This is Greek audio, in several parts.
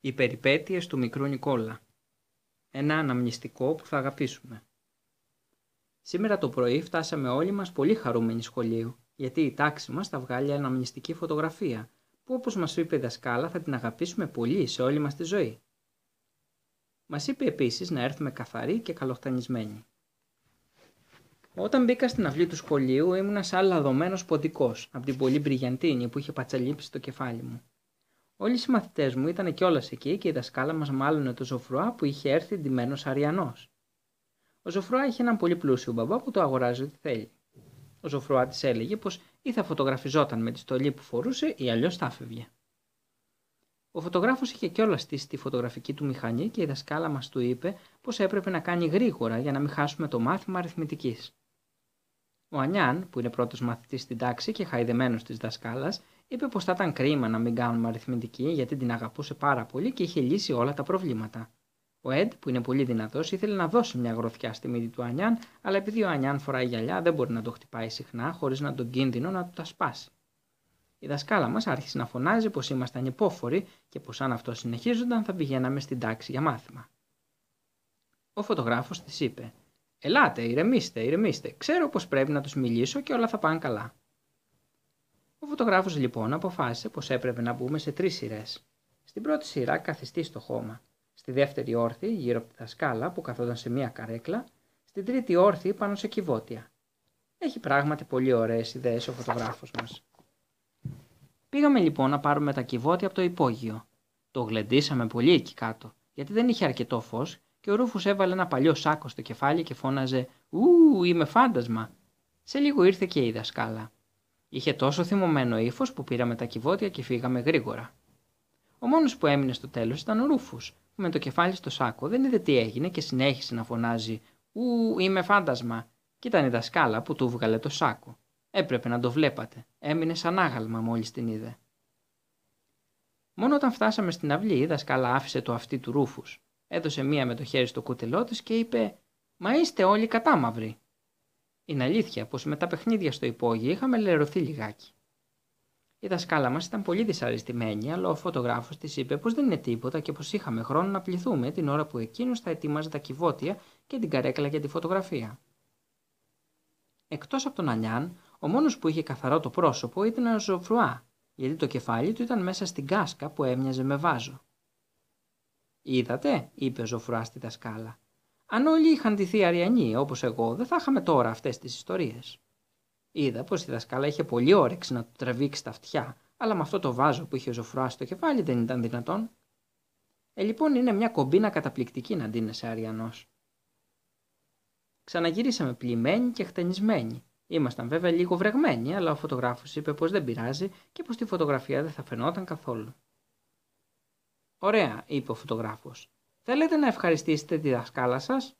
Οι περιπέτειες του μικρού Νικόλα. Ένα αναμνηστικό που θα αγαπήσουμε. Σήμερα το πρωί φτάσαμε όλοι μας πολύ χαρούμενοι σχολείου, γιατί η τάξη μας θα βγάλει αναμνηστική φωτογραφία, που όπως μας είπε η δασκάλα θα την αγαπήσουμε πολύ σε όλη μας τη ζωή. Μας είπε επίσης να έρθουμε καθαροί και καλοχτανισμένοι. Όταν μπήκα στην αυλή του σχολείου ήμουνα σαν λαδωμένος ποντικός από την πολύ μπριγιαντίνη που είχε πατσαλείψει στο κεφάλι μου. Όλοι οι συμμαθητέ μου ήταν κιόλας εκεί και η δασκάλα μας μάλλον το Ζωφρουά που είχε έρθει ντυμένος Αριανός. Ο Ζωφρουά είχε έναν πολύ πλούσιο μπαμπά που το αγοράζει ό,τι θέλει. Ο Ζωφρουά της έλεγε πως ή θα φωτογραφιζόταν με τη στολή που φορούσε ή αλλιώς θα φεύγε. Ο φωτογράφος είχε κιόλας στήσει τη φωτογραφική του μηχανή και η δασκάλα μας του είπε πως έπρεπε να κάνει γρήγορα για να μην χάσουμε το μάθημα αριθμητικής. Ο Ανιάν, που είναι πρώτος μαθητής στην τάξη και χαϊδεμένος της δασκάλας, είπε πως θα ήταν κρίμα να μην κάνουμε αριθμητική γιατί την αγαπούσε πάρα πολύ και είχε λύσει όλα τα προβλήματα. Ο Εντ, που είναι πολύ δυνατός, ήθελε να δώσει μια γροθιά στη μύτη του Ανιάν, αλλά επειδή ο Ανιάν φοράει γυαλιά, δεν μπορεί να το χτυπάει συχνά, χωρίς να τον κίνδυνο να του τα σπάσει. Η δασκάλα μας άρχισε να φωνάζει πως ήμασταν υπόφοροι και πως αν αυτό συνεχίζονταν θα πηγαίναμε στην τάξη για μάθημα. Ο φωτογράφος της είπε: Ελάτε, ηρεμήστε, ηρεμήστε. Ξέρω πως πρέπει να τους μιλήσω και όλα θα πάνε καλά. Ο φωτογράφος λοιπόν αποφάσισε πως έπρεπε να μπούμε σε τρεις σειρές. Στην πρώτη σειρά καθιστή στο χώμα. Στη δεύτερη όρθη γύρω από τη δασκάλα που καθόταν σε μία καρέκλα. Στην τρίτη όρθη πάνω σε κυβότια. Έχει πράγματι πολύ ωραίες ιδέες ο φωτογράφος μας. Πήγαμε λοιπόν να πάρουμε τα κυβότια από το υπόγειο. Το γλεντήσαμε πολύ εκεί κάτω, γιατί δεν είχε αρκετό φως και ο Ρούφους έβαλε ένα παλιό σάκο στο κεφάλι και φώναζε «Ου, είμαι φάντασμα». Σε λίγο ήρθε και η δασκάλα. Είχε τόσο θυμωμένο ύφος που πήραμε τα κυβότια και φύγαμε γρήγορα. Ο μόνος που έμεινε στο τέλος ήταν ο Ρούφο, που με το κεφάλι στο σάκο δεν είδε τι έγινε και συνέχισε να φωνάζει Ου, είμαι φάντασμα. Και ήταν η δασκάλα που του βγάλε το σάκο. Έπρεπε να το βλέπατε. Έμεινε σαν άγαλμα μόλις την είδε. Μόνο όταν φτάσαμε στην αυλή, η δασκάλα άφησε το αυτί του Ρούφους. Έδωσε μία με το χέρι στο κούτελό της και είπε: Μα είστε όλοι κατάμαυροι. Είναι αλήθεια πως με τα παιχνίδια στο υπόγειο είχαμε λερωθεί λιγάκι. Η δασκάλα μας ήταν πολύ δυσαρεστημένη, αλλά ο φωτογράφος της είπε πως δεν είναι τίποτα και πως είχαμε χρόνο να πληθούμε την ώρα που εκείνος θα ετοίμαζε τα κυβότια και την καρέκλα για τη φωτογραφία. Εκτός από τον Ανιάν, ο μόνος που είχε καθαρό το πρόσωπο ήταν ο Ζωφρουά, γιατί το κεφάλι του ήταν μέσα στην κάσκα που έμοιαζε με βάζο. Είδατε, είπε ο Ζωφρουά στη δασκάλα. Αν όλοι είχαν ντυθεί αριανοί όπως εγώ, δεν θα είχαμε τώρα αυτές τις ιστορίες. Είδα πως η δασκάλα είχε πολύ όρεξη να του τραβήξει τα αυτιά, αλλά με αυτό το βάζο που είχε ζωφρά στο κεφάλι δεν ήταν δυνατόν. Ε, λοιπόν, είναι μια κομπίνα καταπληκτική να ντύνεσαι αριανός. Ξαναγυρίσαμε πλημμένοι και χτενισμένοι. Ήμασταν βέβαια λίγο βρεγμένοι, αλλά ο φωτογράφος είπε πως δεν πειράζει και πως τη φωτογραφία δεν θα φαινόταν καθόλου. Ωραία, είπε ο φωτογράφος. Θέλετε να ευχαριστήσετε τη δασκάλα σας;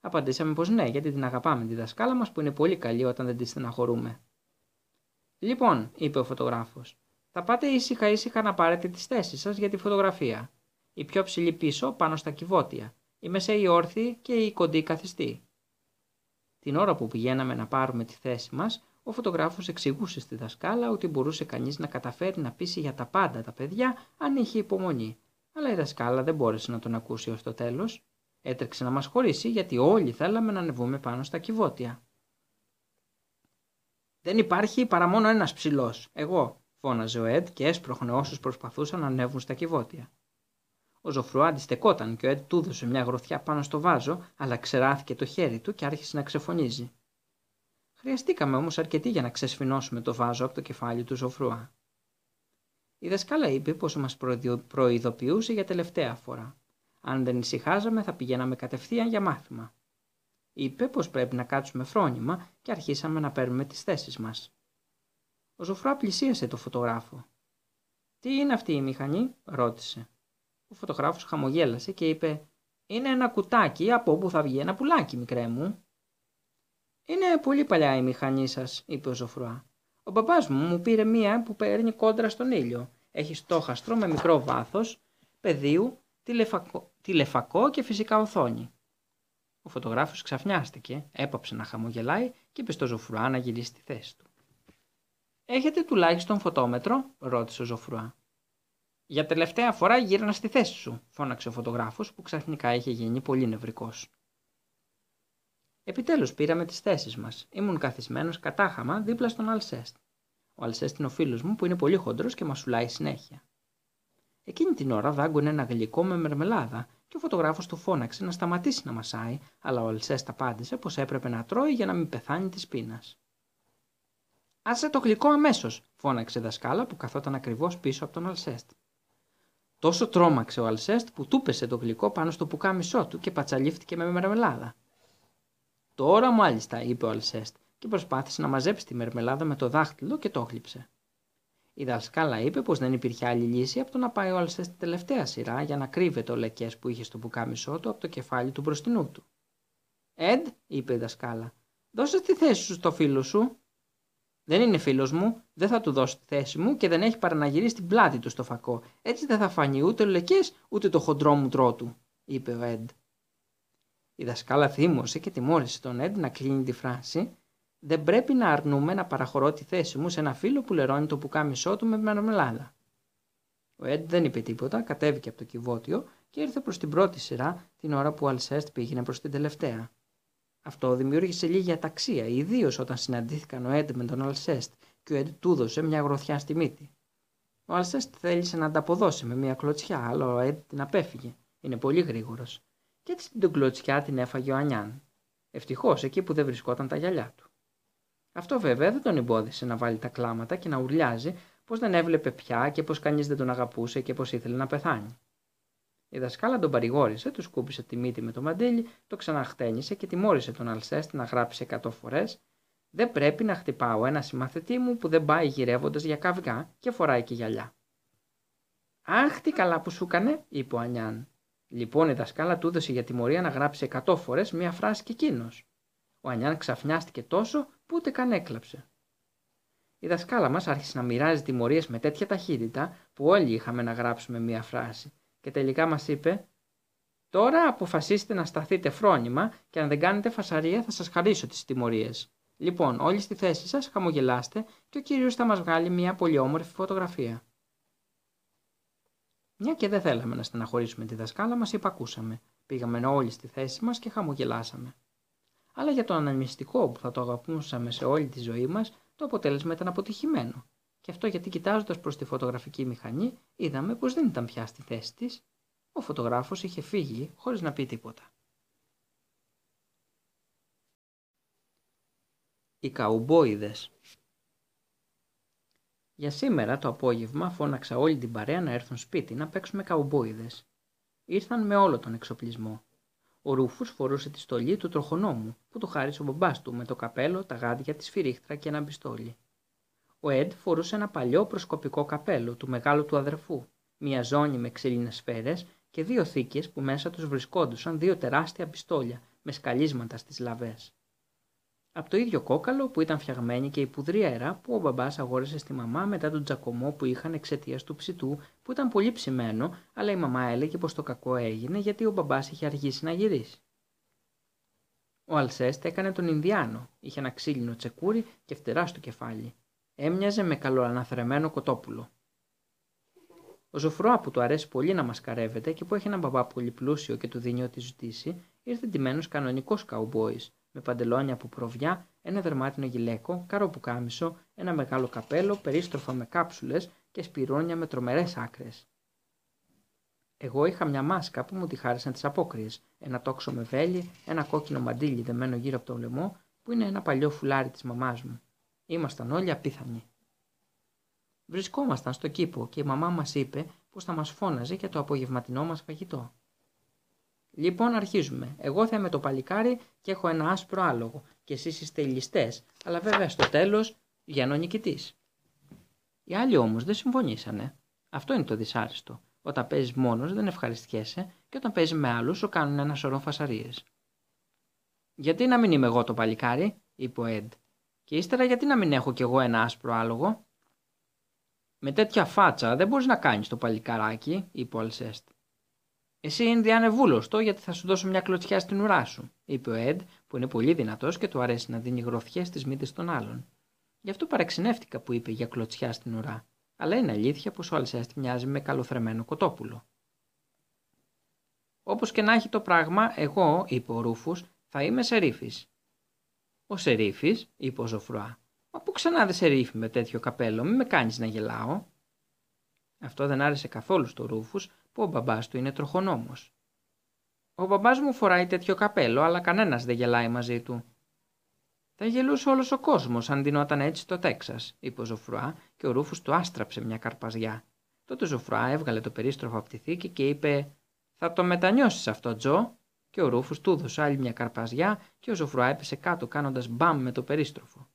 Απαντήσαμε πως ναι, γιατί την αγαπάμε τη δασκάλα μας που είναι πολύ καλή όταν δεν τη στεναχωρούμε. Λοιπόν, είπε ο φωτογράφος, θα πάτε ήσυχα ήσυχα να πάρετε τις θέσεις σας για τη φωτογραφία. Η πιο ψηλή πίσω πάνω στα κυβότια, η μεσαίη όρθιη και η κοντή καθιστή. Την ώρα που πηγαίναμε να πάρουμε τη θέση μας, ο φωτογράφος εξηγούσε στη δασκάλα ότι μπορούσε κανείς να καταφέρει να πείσει για τα πάντα τα παιδιά αν είχε υπομονή αλλά η δασκάλα δεν μπόρεσε να τον ακούσει ως το τέλος. Έτρεξε να μας χωρίσει γιατί όλοι θέλαμε να ανεβούμε πάνω στα κυβότια. «Δεν υπάρχει παρά μόνο ένας ψηλός, εγώ», φώναζε ο Εντ και έσπροχνε όσους προσπαθούσαν να ανέβουν στα κυβότια. Ο Ζωφρουά αντιστεκόταν και ο Εντ του έδωσε μια γροθιά πάνω στο βάζο, αλλά ξεράθηκε το χέρι του και άρχισε να ξεφωνίζει. Χρειαστήκαμε όμως αρκετή για να ξεσφινώσουμε το βάζο από το κεφάλι του Ζωφρουά. Η δασκάλα είπε πως μας προειδοποιούσε για τελευταία φορά. Αν δεν ησυχάζαμε θα πηγαίναμε κατευθείαν για μάθημα. Είπε πως πρέπει να κάτσουμε φρόνημα και αρχίσαμε να παίρνουμε τις θέσεις μας. Ο Ζωφρά πλησίασε το φωτογράφο. «Τι είναι αυτή η μηχανή» ρώτησε. Ο φωτογράφος χαμογέλασε και είπε «Είναι ένα κουτάκι από όπου θα βγει ένα πουλάκι, μικρέ μου». «Είναι πολύ παλιά η μηχανή σας», είπε ο Ζωφρουά. Ο μπαμπάς μου μου πήρε μία που παίρνει κόντρα στον ήλιο. Έχει στόχαστρο με μικρό βάθος, πεδίου, τηλεφακό, τηλεφακό και φυσικά οθόνη. Ο φωτογράφος ξαφνιάστηκε, έπαψε να χαμογελάει και είπε στο Ζωφρουά να γυρίσει στη θέση του. «Έχετε τουλάχιστον φωτόμετρο» ρώτησε ο Ζωφρουά. Για τελευταία φορά γύρνα στη θέση σου, φώναξε ο φωτογράφος που ξαφνικά είχε γίνει πολύ νευρικός. Επιτέλους πήραμε τις θέσεις μας. Ήμουν καθισμένος κατάχαμα δίπλα στον Αλσέστ. Ο Αλσέστ είναι ο φίλος μου που είναι πολύ χοντρός και μας σουλάει συνέχεια. Εκείνη την ώρα δάγκωνε ένα γλυκό με μερμελάδα και ο φωτογράφος του φώναξε να σταματήσει να μασάει, αλλά ο Αλσέστ απάντησε πως έπρεπε να τρώει για να μην πεθάνει της πείνας. Άσε το γλυκό αμέσως, φώναξε η δασκάλα που καθόταν ακριβώς πίσω από τον Αλσέστ. Τόσο τρόμαξε ο Αλσέστ που τούπεσε το γλυκό πάνω στο πουκάμισό του και πατσαλίφθηκε με μερμελάδα. Τώρα μάλιστα, είπε ο Αλσέστ και προσπάθησε να μαζέψει τη μερμελάδα με το δάχτυλο και το χλίψε. Η δασκάλα είπε πως δεν υπήρχε άλλη λύση από το να πάει ο Αλσέστ στη τελευταία σειρά για να κρύβεται ο λεκές που είχε στο πουκάμισό του από το κεφάλι του μπροστινού του. Εντ, είπε η δασκάλα, δώσε τη θέση σου στο φίλο σου. Δεν είναι φίλος μου, δεν θα του δώσω τη θέση μου και δεν έχει παρά να γυρίσει την πλάτη του στο φακό. Έτσι δεν θα φανεί ούτε ο λεκές ούτε το χοντρό μου τρότου, είπε ο Εντ. Η δασκάλα θύμωσε και τιμώρησε τον Εντ να κλείνει τη φράση «Δεν πρέπει να αρνούμε να παραχωρώ τη θέση μου σε ένα φίλο που λερώνει το πουκάμισό του με μερμελάδα». Ο Εντ δεν είπε τίποτα, κατέβηκε από το κυβότιο και ήρθε προς την πρώτη σειρά την ώρα που ο Αλσέστ πήγαινε προς την τελευταία. Αυτό δημιούργησε λίγη αταξία, ιδίως όταν συναντήθηκαν ο Έντ με τον Αλσέστ και ο Έντ του έδωσε μια γροθιά στη μύτη. Ο Αλσέστ θέλησε να ανταποδώσει με μια κλωτσιά, αλλά ο Έντ την απέφυγε. Είναι πολύ γρήγορος. Και έτσι την κλωτσιά την έφαγε ο Ανιάν. Ευτυχώς εκεί που δεν βρισκόταν τα γυαλιά του. Αυτό βέβαια δεν τον εμπόδισε να βάλει τα κλάματα και να ουρλιάζει πως δεν έβλεπε πια και πως κανείς δεν τον αγαπούσε και πως ήθελε να πεθάνει. Η δασκάλα τον παρηγόρησε, του σκούπισε τη μύτη με το μαντίλι, το ξαναχτένισε και τιμώρησε τον Αλσέστ να γράψει εκατό φορές. Δεν πρέπει να χτυπάω ένα συμμαθητή μου που δεν πάει γυρεύοντας για καυγά και φοράει και γυαλιά. Αχ, τι καλά που σου έκανε, είπε ο Ανιάν. Λοιπόν, η δασκάλα του έδωσε για τιμωρία να γράψει εκατό φορές μία φράση και εκείνος. Ο Ανιάν ξαφνιάστηκε τόσο που ούτε καν έκλαψε. Η δασκάλα μας άρχισε να μοιράζει τιμωρίες με τέτοια ταχύτητα που όλοι είχαμε να γράψουμε μία φράση και τελικά μας είπε «Τώρα αποφασίστε να σταθείτε φρόνημα και αν δεν κάνετε φασαρία θα σας χαρίσω τις τιμωρίες. Λοιπόν, όλοι στη θέση σας χαμογελάστε και ο κύριος θα μας βγάλει μια πολύ όμορφη φωτογραφία». Μια και δεν θέλαμε να στεναχωρήσουμε τη δασκάλα μας, υπακούσαμε. Πήγαμε όλοι στη θέση μας και χαμογελάσαμε. Αλλά για το αναμυστικό που θα το αγαπούσαμε σε όλη τη ζωή μας, το αποτέλεσμα ήταν αποτυχημένο. Και αυτό γιατί κοιτάζοντας προς τη φωτογραφική μηχανή, είδαμε πως δεν ήταν πια στη θέση της. Ο φωτογράφος είχε φύγει χωρίς να πει τίποτα. Οι καουμπόιδες Για σήμερα το απόγευμα φώναξα όλη την παρέα να έρθουν σπίτι να παίξουμε καουμπόιδες. Ήρθαν με όλο τον εξοπλισμό. Ο Ρούφο φορούσε τη στολή του τροχονόμου που του χάρισε ο μπαμπάς του με το καπέλο, τα γάντια, τη σφυρίχτρα και ένα πιστόλι. Ο Εντ φορούσε ένα παλιό προσκοπικό καπέλο του μεγάλου του αδερφού, μια ζώνη με ξύλινες σφαίρες και δύο θήκες που μέσα τους βρισκόντουσαν δύο τεράστια πιστόλια με σκαλίσματα στις λαβές. Από το ίδιο κόκαλο που ήταν φτιαγμένη και η πουδρή αέρα που ο μπαμπάς αγόρασε στη μαμά μετά τον τζακωμό που είχαν εξαιτίας του ψητού που ήταν πολύ ψημένο, αλλά η μαμά έλεγε πως το κακό έγινε γιατί ο μπαμπάς είχε αργήσει να γυρίσει. Ο Αλσέστ έκανε τον Ινδιάνο, είχε ένα ξύλινο τσεκούρι και φτερά στο κεφάλι. Έμοιαζε με καλοαναθρεμένο κοτόπουλο. Ο Ζωφρόα που του αρέσει πολύ να μασκαρεύεται και που έχει έναν μπαμπά πολύ πλούσιο και του δίνει ό,τι ζητήσει, ήρθε ντυμένος κανονικός καουμπόης, με παντελόνια από προβιά, ένα δερμάτινο γυλαίκο, καροπουκάμισο, ένα μεγάλο καπέλο, περίστροφα με κάψουλες και σπυρόνια με τρομερές άκρες. Εγώ είχα μια μάσκα που μου τη χάρισαν τις απόκριες, ένα τόξο με βέλη, ένα κόκκινο μαντίλι δεμένο γύρω από το λαιμό, που είναι ένα παλιό φουλάρι της μαμάς μου. Ήμασταν όλοι απίθανοι. Βρισκόμασταν στο κήπο και η μαμά μας είπε πως θα μας φώναζε για το απογευματινό μας φαγητό. Λοιπόν, αρχίζουμε. Εγώ θα είμαι το παλικάρι και έχω ένα άσπρο άλογο και εσείς είστε οι ληστές, αλλά βέβαια στο τέλος βγαίνω νικητής. Οι άλλοι όμως δεν συμφωνήσανε. Αυτό είναι το δυσάρεστο. Όταν παίζεις μόνος δεν ευχαριστιέσαι και όταν παίζεις με άλλους σου κάνουν ένα σωρό φασαρίες. Γιατί να μην είμαι εγώ το παλικάρι, είπε ο Εντ. Και ύστερα γιατί να μην έχω κι εγώ ένα άσπρο άλογο; Με τέτοια φάτσα δεν μπορείς να κάνεις το παλικαράκι, είπε ο Αλσέστ. Εσύ είναι διανεβούλωστο γιατί θα σου δώσω μια κλωτσιά στην ουρά σου, είπε ο Εντ, που είναι πολύ δυνατός και του αρέσει να δίνει γροθιές στις μύτες των άλλων. Γι' αυτό παραξενεύτηκα που είπε για κλωτσιά στην ουρά. αλλά είναι αλήθεια πως ο Αλσέστη μοιάζει με καλοθρεμένο κοτόπουλο. Όπως και να έχει το πράγμα, εγώ, είπε ο Ρούφους, θα είμαι σερίφης. Ο σερίφης, είπε ο Ζωφρουά. Μα πού ξανά δεν σερίφη με τέτοιο καπέλο, μη με κάνεις να γελάω. Αυτό δεν άρεσε καθόλου στο Ρούφους που ο μπαμπάς του είναι τροχονόμος. Ο μπαμπάς μου φοράει τέτοιο καπέλο, αλλά κανένας δεν γελάει μαζί του. Θα γελούσε όλος ο κόσμος αν δινόταν έτσι το Τέξας, είπε ο Ζωφρουά και ο Ρούφους του άστραψε μια καρπαζιά. Τότε ο Ζωφρουά έβγαλε το περίστροφο από τη θήκη και είπε: Θα το μετανιώσεις αυτό, Τζο. Και ο Ρούφους του έδωσε άλλη μια καρπαζιά και ο Ζωφρουά έπεσε κάτω κάνοντας μπαμ με το περίστροφο.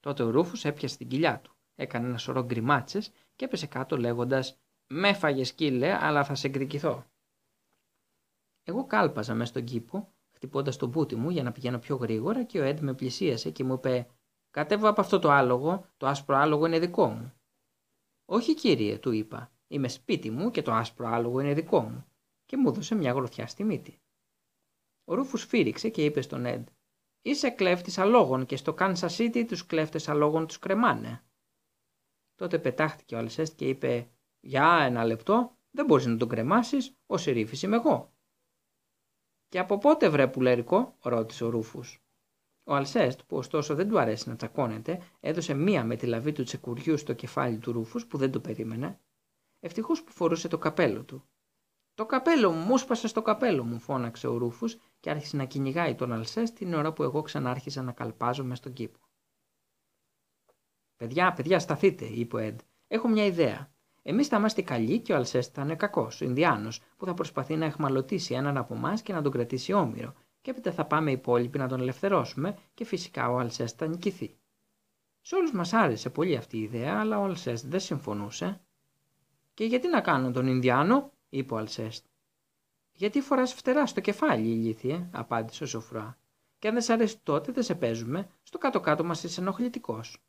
Τότε ο Ρούφους έπιασε την κοιλιά του, έκανε ένα σωρό γκριμάτσες και έπεσε κάτω λέγοντας: Με φάγε σκύλε, αλλά θα σε εκδικηθώ. Εγώ κάλπαζα μέσα στον κήπο χτυπώντας τον πούτι μου για να πηγαίνω πιο γρήγορα και ο Έντ με πλησίασε και μου είπε: Κατέβω από αυτό το άλογο, το άσπρο άλογο είναι δικό μου. Όχι κύριε, του είπα. Είμαι σπίτι μου και το άσπρο άλογο είναι δικό μου. Και μου έδωσε μια γροθιά στη μύτη. Ο Ρούφους φύριξε και είπε στον Έντ: Είσαι κλέφτης αλόγων και στο Κάνσα City τους κλέφτες αλόγων τους κρεμάνε. Τότε πετάχτηκε ο Αλσέστ και είπε: Για ένα λεπτό, δεν μπορείς να τον κρεμάσεις, ο Σερίφης είμαι εγώ. Και από πότε βρε πουλερικό, ρώτησε ο Ρούφου. Ο Αλσέστ, που ωστόσο δεν του αρέσει να τσακώνεται, έδωσε μία με τη λαβή του τσεκουριού στο κεφάλι του Ρούφους που δεν το περίμενε. Ευτυχώς που φορούσε το καπέλο του. Το καπέλο μου, μου σπάσε στο καπέλο μου, φώναξε ο Ρούφου και άρχισε να κυνηγάει τον Αλσέστ την ώρα που εγώ ξανάρχισα να καλπάζω με στον κήπο. Παιδιά, παιδιά, σταθείτε, είπε ο Εντ. Έχω μια ιδέα. Εμείς θα είμαστε καλοί και ο Αλσέστ θα είναι κακός, ο Ινδιάνος, που θα προσπαθεί να εχμαλωτήσει έναν από εμάς και να τον κρατήσει όμοιρο, και έπειτα θα πάμε οι υπόλοιποι να τον ελευθερώσουμε και φυσικά ο Αλσέστ θα νικηθεί. Σε όλους μας άρεσε πολύ αυτή η ιδέα, αλλά ο Αλσέστ δεν συμφωνούσε. Και γιατί να κάνω τον Ινδιάνο, είπε ο Αλσέστ. Γιατί φοράς φτερά στο κεφάλι, ηλίθιε, απάντησε ο Σοφρά. Και αν δεν σ' αρέσει τότε δεν σε παίζουμε, στο κάτω-κάτω μας είσαι ενοχλητικός.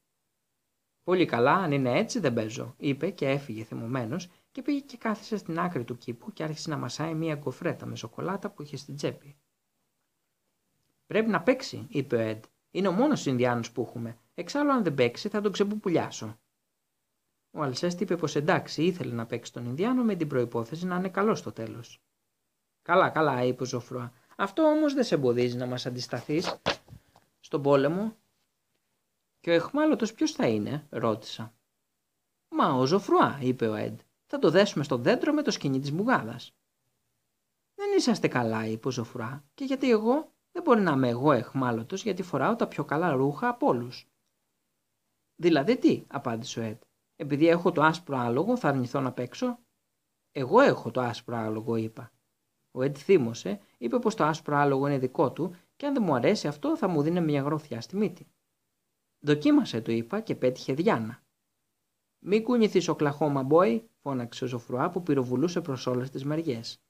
Πολύ καλά, αν είναι έτσι δεν παίζω, είπε και έφυγε θυμωμένος και πήγε και κάθισε στην άκρη του κήπου και άρχισε να μασάει μια γκοφρέτα με σοκολάτα που είχε στην τσέπη. Πρέπει να παίξει, είπε ο Εντ. Είναι ο μόνος Ινδιάνος που έχουμε. Εξάλλου, αν δεν παίξει, θα τον ξεπουπουλιάσω. Ο Αλσέστη είπε πως εντάξει, ήθελε να παίξει τον Ινδιάνο με την προπόθεση να είναι καλός στο τέλος. Καλά, καλά, είπε ο Ζωφρουά. Αυτό όμως δεν σε εμποδίζει να μας αντισταθείς στον πόλεμο και ο εχμάλωτος ποιος θα είναι, ρώτησα. Μα ο Ζωφρουά, είπε ο Εντ. Θα το δέσουμε στο δέντρο με το σκηνή της μπουγάδας. Δεν είσαστε καλά, είπε ο Ζωφρουά, και γιατί εγώ; Δεν μπορεί να είμαι εγώ εχμάλωτος γιατί φοράω τα πιο καλά ρούχα από όλους. Δηλαδή τι, απάντησε ο Εντ. Επειδή έχω το άσπρο άλογο θα αρνηθώ να παίξω; Εγώ έχω το άσπρο άλογο, είπα. Ο Εντ θύμωσε, είπε πως το άσπρο άλογο είναι δικό του και αν δεν μου αρέσει αυτό θα μου δίνει μια γροθιά στη μύτη. Δοκίμασε, του είπα και πέτυχε Διάννα. Μην κουνηθείς ο κλαχώμα, μπόι, φώναξε ο Ζωφρουά που πυροβουλούσε προς όλες τις μεριές.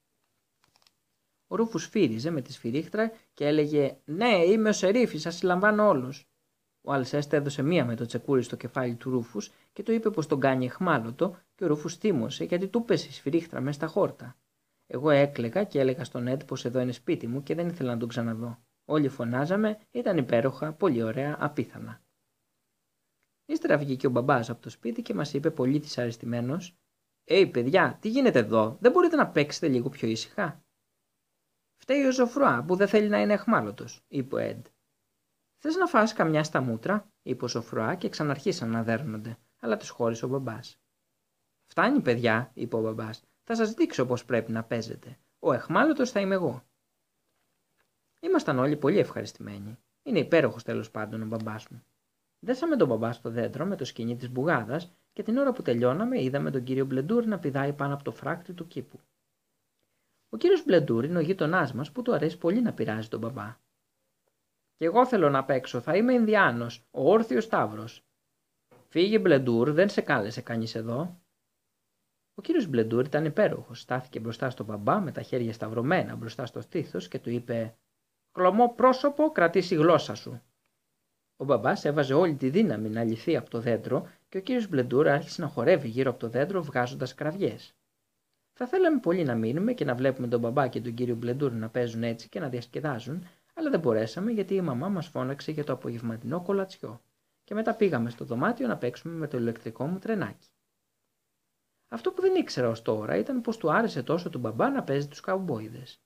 Ο Ρούφους φύριζε με τη σφυρίχτρα και έλεγε Ναι, είμαι ο Σερίφης, σας συλλαμβάνω όλους. Ο Αλσέστ έδωσε μία με το τσεκούρι στο κεφάλι του Ρούφους και το είπε πως τον κάνει εχμάλωτο και ο Ρούφους θύμωσε γιατί του πέσει η σφυρίχτρα μέσα στα χόρτα. Εγώ έκλεγα και έλεγα στον Έντ πως εδώ είναι σπίτι μου και δεν ήθελα να τον ξαναδώ. Όλοι φωνάζαμε, ήταν υπέροχα, πολύ ωραία, απίθανα. Ύστερα βγήκε ο μπαμπάς από το σπίτι και μας είπε πολύ δυσαρεστημένος: Ε, παιδιά, τι γίνεται εδώ, δεν μπορείτε να παίξετε λίγο πιο ήσυχα; Φταίει ο Ζωφρουά που δεν θέλει να είναι εχμάλωτος, είπε ο Εντ. Θες να φας καμιά στα μούτρα, είπε ο Ζωφρουά και ξαναρχίσαν να δέρνονται, αλλά τους χώρισε ο μπαμπάς. Φτάνει, παιδιά, είπε ο μπαμπάς. Θα σας δείξω πώς πρέπει να παίζετε. Ο εχμάλωτος θα είμαι εγώ. Ήμασταν όλοι πολύ ευχαριστημένοι. Είναι υπέροχος τέλος πάντων ο μπαμπάς μου. Δέσαμε τον μπαμπά στο δέντρο με το σκηνή της μπουγάδας και την ώρα που τελειώναμε είδαμε τον κύριο Μπλεντούρ να πηδάει πάνω από το φράκτη του κήπου. Ο κύριος Μπλεντούρ είναι ο γείτονάς μας που του αρέσει πολύ να πειράζει τον μπαμπά. Κι εγώ θέλω να παίξω, θα είμαι Ινδιάνος, ο όρθιος Σταύρο. Φύγε Μπλεντούρ, δεν σε κάλεσε κανείς εδώ. Ο κύριος Μπλεντούρ ήταν υπέροχος. Στάθηκε μπροστά στον μπαμπά με τα χέρια σταυρωμένα μπροστά στο στήθος και του είπε: Κλωμό πρόσωπο, κρατήσει γλώσσα σου. Ο μπαμπάς έβαζε όλη τη δύναμη να λυθεί από το δέντρο και ο κύριος Μπλεντούρα άρχισε να χορεύει γύρω από το δέντρο βγάζοντας κραυγές. Θα θέλαμε πολύ να μείνουμε και να βλέπουμε τον μπαμπά και τον κύριο Μπλεντούρ να παίζουν έτσι και να διασκεδάζουν, αλλά δεν μπορέσαμε γιατί η μαμά μας φώναξε για το απογευματινό κολατσιό. Και μετά πήγαμε στο δωμάτιο να παίξουμε με το ηλεκτρικό μου τρενάκι. Αυτό που δεν ήξερα ως τώρα ήταν πως του άρεσε τόσο του μπαμπά να παίζει τους καουμπόιδες.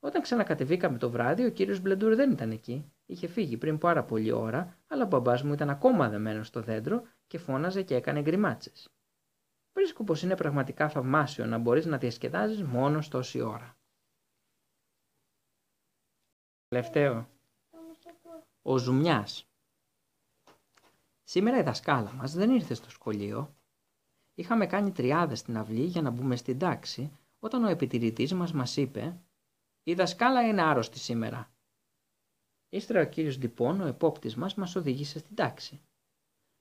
Όταν ξανακατεβήκαμε το βράδυ, ο κύριος Μπλεντούρ δεν ήταν εκεί. Είχε φύγει πριν πάρα πολλή ώρα, αλλά ο μπαμπάς μου ήταν ακόμα δεμένος στο δέντρο και φώναζε και έκανε γκριμάτσες. Βρίσκω πως είναι πραγματικά θαυμάσιο να μπορείς να διασκεδάζεις μόνος τόση ώρα. Τελευταίο. Ο Ζουμιάς. Σήμερα η δασκάλα μας δεν ήρθε στο σχολείο. Είχαμε κάνει τριάδες στην αυλή για να μπούμε στην τάξη, όταν ο επιτηρητής μας μας είπε «Η δασκάλα είναι άρρωστη σήμερα». Ύστερα ο κύριος Ντυμπόν, ο επόπτης μας, μας οδήγησε στην τάξη.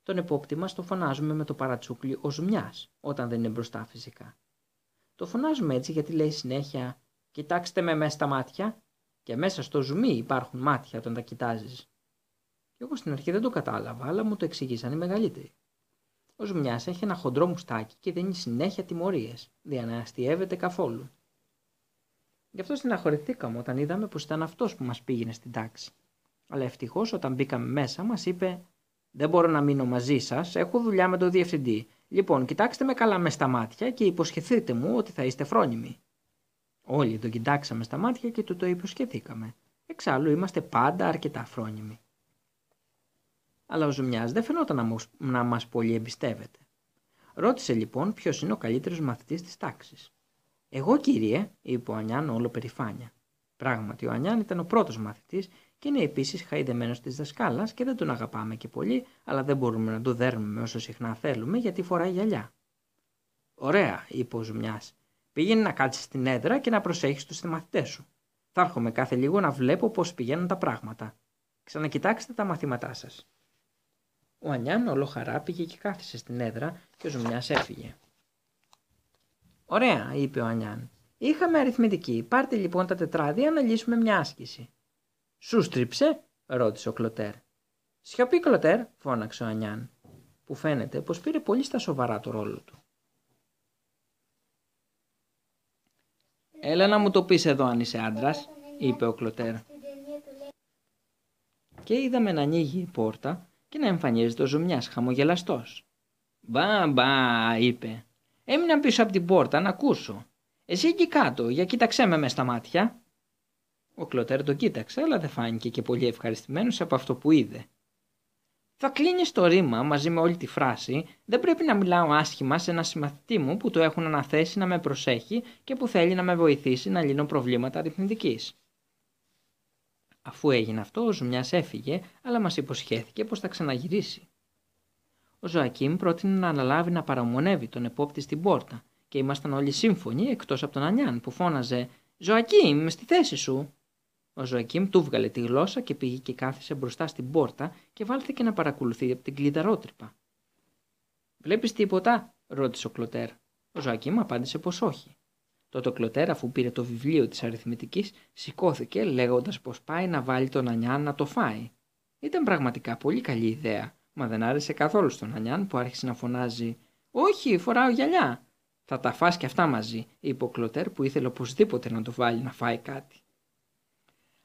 Τον επόπτη μας τον φωνάζουμε με το παρατσούκλι ο Ζουμιάς, όταν δεν είναι μπροστά φυσικά. Το φωνάζουμε έτσι γιατί λέει συνέχεια «Κοιτάξτε με μέσα στα μάτια» και μέσα στο ζουμί υπάρχουν μάτια όταν τα κοιτάζεις. Και εγώ στην αρχή δεν το κατάλαβα, αλλά μου το εξηγήσαν οι μεγαλύτεροι. Ο Ζουμιάς έχει ένα χοντρό μουστάκι και δίνει συνέχεια τιμωρίες, δια να αστείευεται καθόλου. Γι' αυτό συναχωρηθήκαμε όταν είδαμε πως ήταν αυτός που μας πήγαινε στην τάξη. Αλλά ευτυχώς όταν μπήκαμε μέσα μας είπε: Δεν μπορώ να μείνω μαζί σας, έχω δουλειά με τον διευθυντή. Λοιπόν, κοιτάξτε με καλά μες στα μάτια και υποσχεθείτε μου ότι θα είστε φρόνιμοι. Όλοι τον κοιτάξαμε στα μάτια και του το υποσχεθήκαμε. Εξάλλου είμαστε πάντα αρκετά φρόνιμοι αλλά ο Ζουμιάς δεν φαινόταν να μας πολύ εμπιστεύεται. Ρώτησε λοιπόν ποιος είναι ο καλύτερος μαθητής της τάξης. Εγώ, κύριε, είπε ο Ανιάν όλο περηφάνεια. Πράγματι, ο Ανιάν ήταν ο πρώτος μαθητής και είναι επίσης χαϊδεμένος της δασκάλας και δεν τον αγαπάμε και πολύ, αλλά δεν μπορούμε να το δέρνουμε όσο συχνά θέλουμε γιατί φοράει γυαλιά. Ωραία, είπε ο Ζουμιάς. Πήγαινε να κάτσεις στην έδρα και να προσέχεις τους μαθητές σου. Θα έρχομαι κάθε λίγο να βλέπω πώς πηγαίνουν τα πράγματα. Ξανακοιτάξτε τα μαθήματά σας. Ο Ανιάν όλο χαρά πήγε και κάθισε στην έδρα και ο Ζουμιάς έφυγε. Ωραία, είπε ο Ανιάν. Είχαμε αριθμητική. Πάρτε λοιπόν τα τετράδια να λύσουμε μια άσκηση. Σου 'στριψε, ρώτησε ο Κλωτέρ. Σιωπή, Κλωτέρ, φώναξε ο Ανιάν, που φαίνεται πως πήρε πολύ στα σοβαρά το ρόλο του. Έλα να μου το πεις εδώ αν είσαι άντρας, είπε ο Κλωτέρ. Και είδαμε να ανοίγει η πόρτα και να εμφανίζεται ο Ζουμιάς χαμογελαστός. «Μπα, μπα», είπε. «Έμεινα πίσω από την πόρτα να ακούσω. Εσύ εκεί κάτω, για κοίταξέ με μες στα μάτια». Ο Κλωτέρ τον κοίταξε, αλλά δεν φάνηκε και πολύ ευχαριστημένος από αυτό που είδε. Θα κλείνεις το ρήμα μαζί με όλη τη φράση. Δεν πρέπει να μιλάω άσχημα σε ένα συμμαθητή μου που το έχουν αναθέσει να με προσέχει και που θέλει να με βοηθήσει να λύνω προβλήματα αριθμητικής. Αφού έγινε αυτό, ο Ζουμιάς έφυγε, αλλά μας υποσχέθηκε πως θα ξαναγυρίσει. Ο Ζωακίμ πρότεινε να αναλάβει να παραμονεύει τον επόπτη στην πόρτα και ήμασταν όλοι σύμφωνοι εκτός από τον Ανιάν που φώναζε «Ζωακίμ, στη θέση σου!» Ο Ζωακίμ του βγάλε τη γλώσσα και πήγε και κάθισε μπροστά στην πόρτα και βάλθηκε να παρακολουθεί από την κλειδαρότρυπα. «Βλέπεις τίποτα» ρώτησε ο Κλωτέρ. Ο Ζωακίμ απάντησε πως όχι. Τότε ο Κλωτέρ, αφού πήρε το βιβλίο της αριθμητικής, σηκώθηκε λέγοντας πως πάει να βάλει τον Ανιάν να το φάει. Ήταν πραγματικά πολύ καλή ιδέα, μα δεν άρεσε καθόλου στον Ανιάν που άρχισε να φωνάζει «Όχι, φοράω γυαλιά». «Θα τα φας και αυτά μαζί», είπε ο Κλωτέρ που ήθελε οπωσδήποτε να το βάλει να φάει κάτι.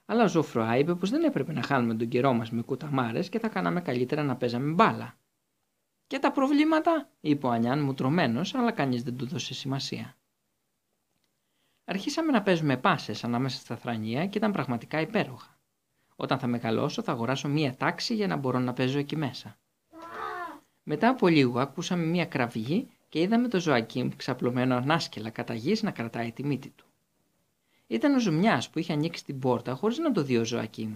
Αλλά ο Ζωφροά είπε πως δεν έπρεπε να χάνουμε τον καιρό μας με κουταμάρες και θα κάναμε καλύτερα να παίζαμε μπάλα. Και τα προβλήματα, είπε ο Ανιάν μουτρωμένο, αλλά κανείς δεν του δώσε σημασία. Αρχίσαμε να παίζουμε πάσες ανάμεσα στα θρανία και ήταν πραγματικά υπέροχα. Όταν θα μεγαλώσω θα αγοράσω μία τάξη για να μπορώ να παίζω εκεί μέσα. Μετά από λίγο ακούσαμε μία κραυγή και είδαμε το Ζωακίμ ξαπλωμένο ανάσκελα κατά γης να κρατάει τη μύτη του. Ήταν ο Ζουμιάς που είχε ανοίξει την πόρτα χωρίς να το δει ο Ζωακίμ.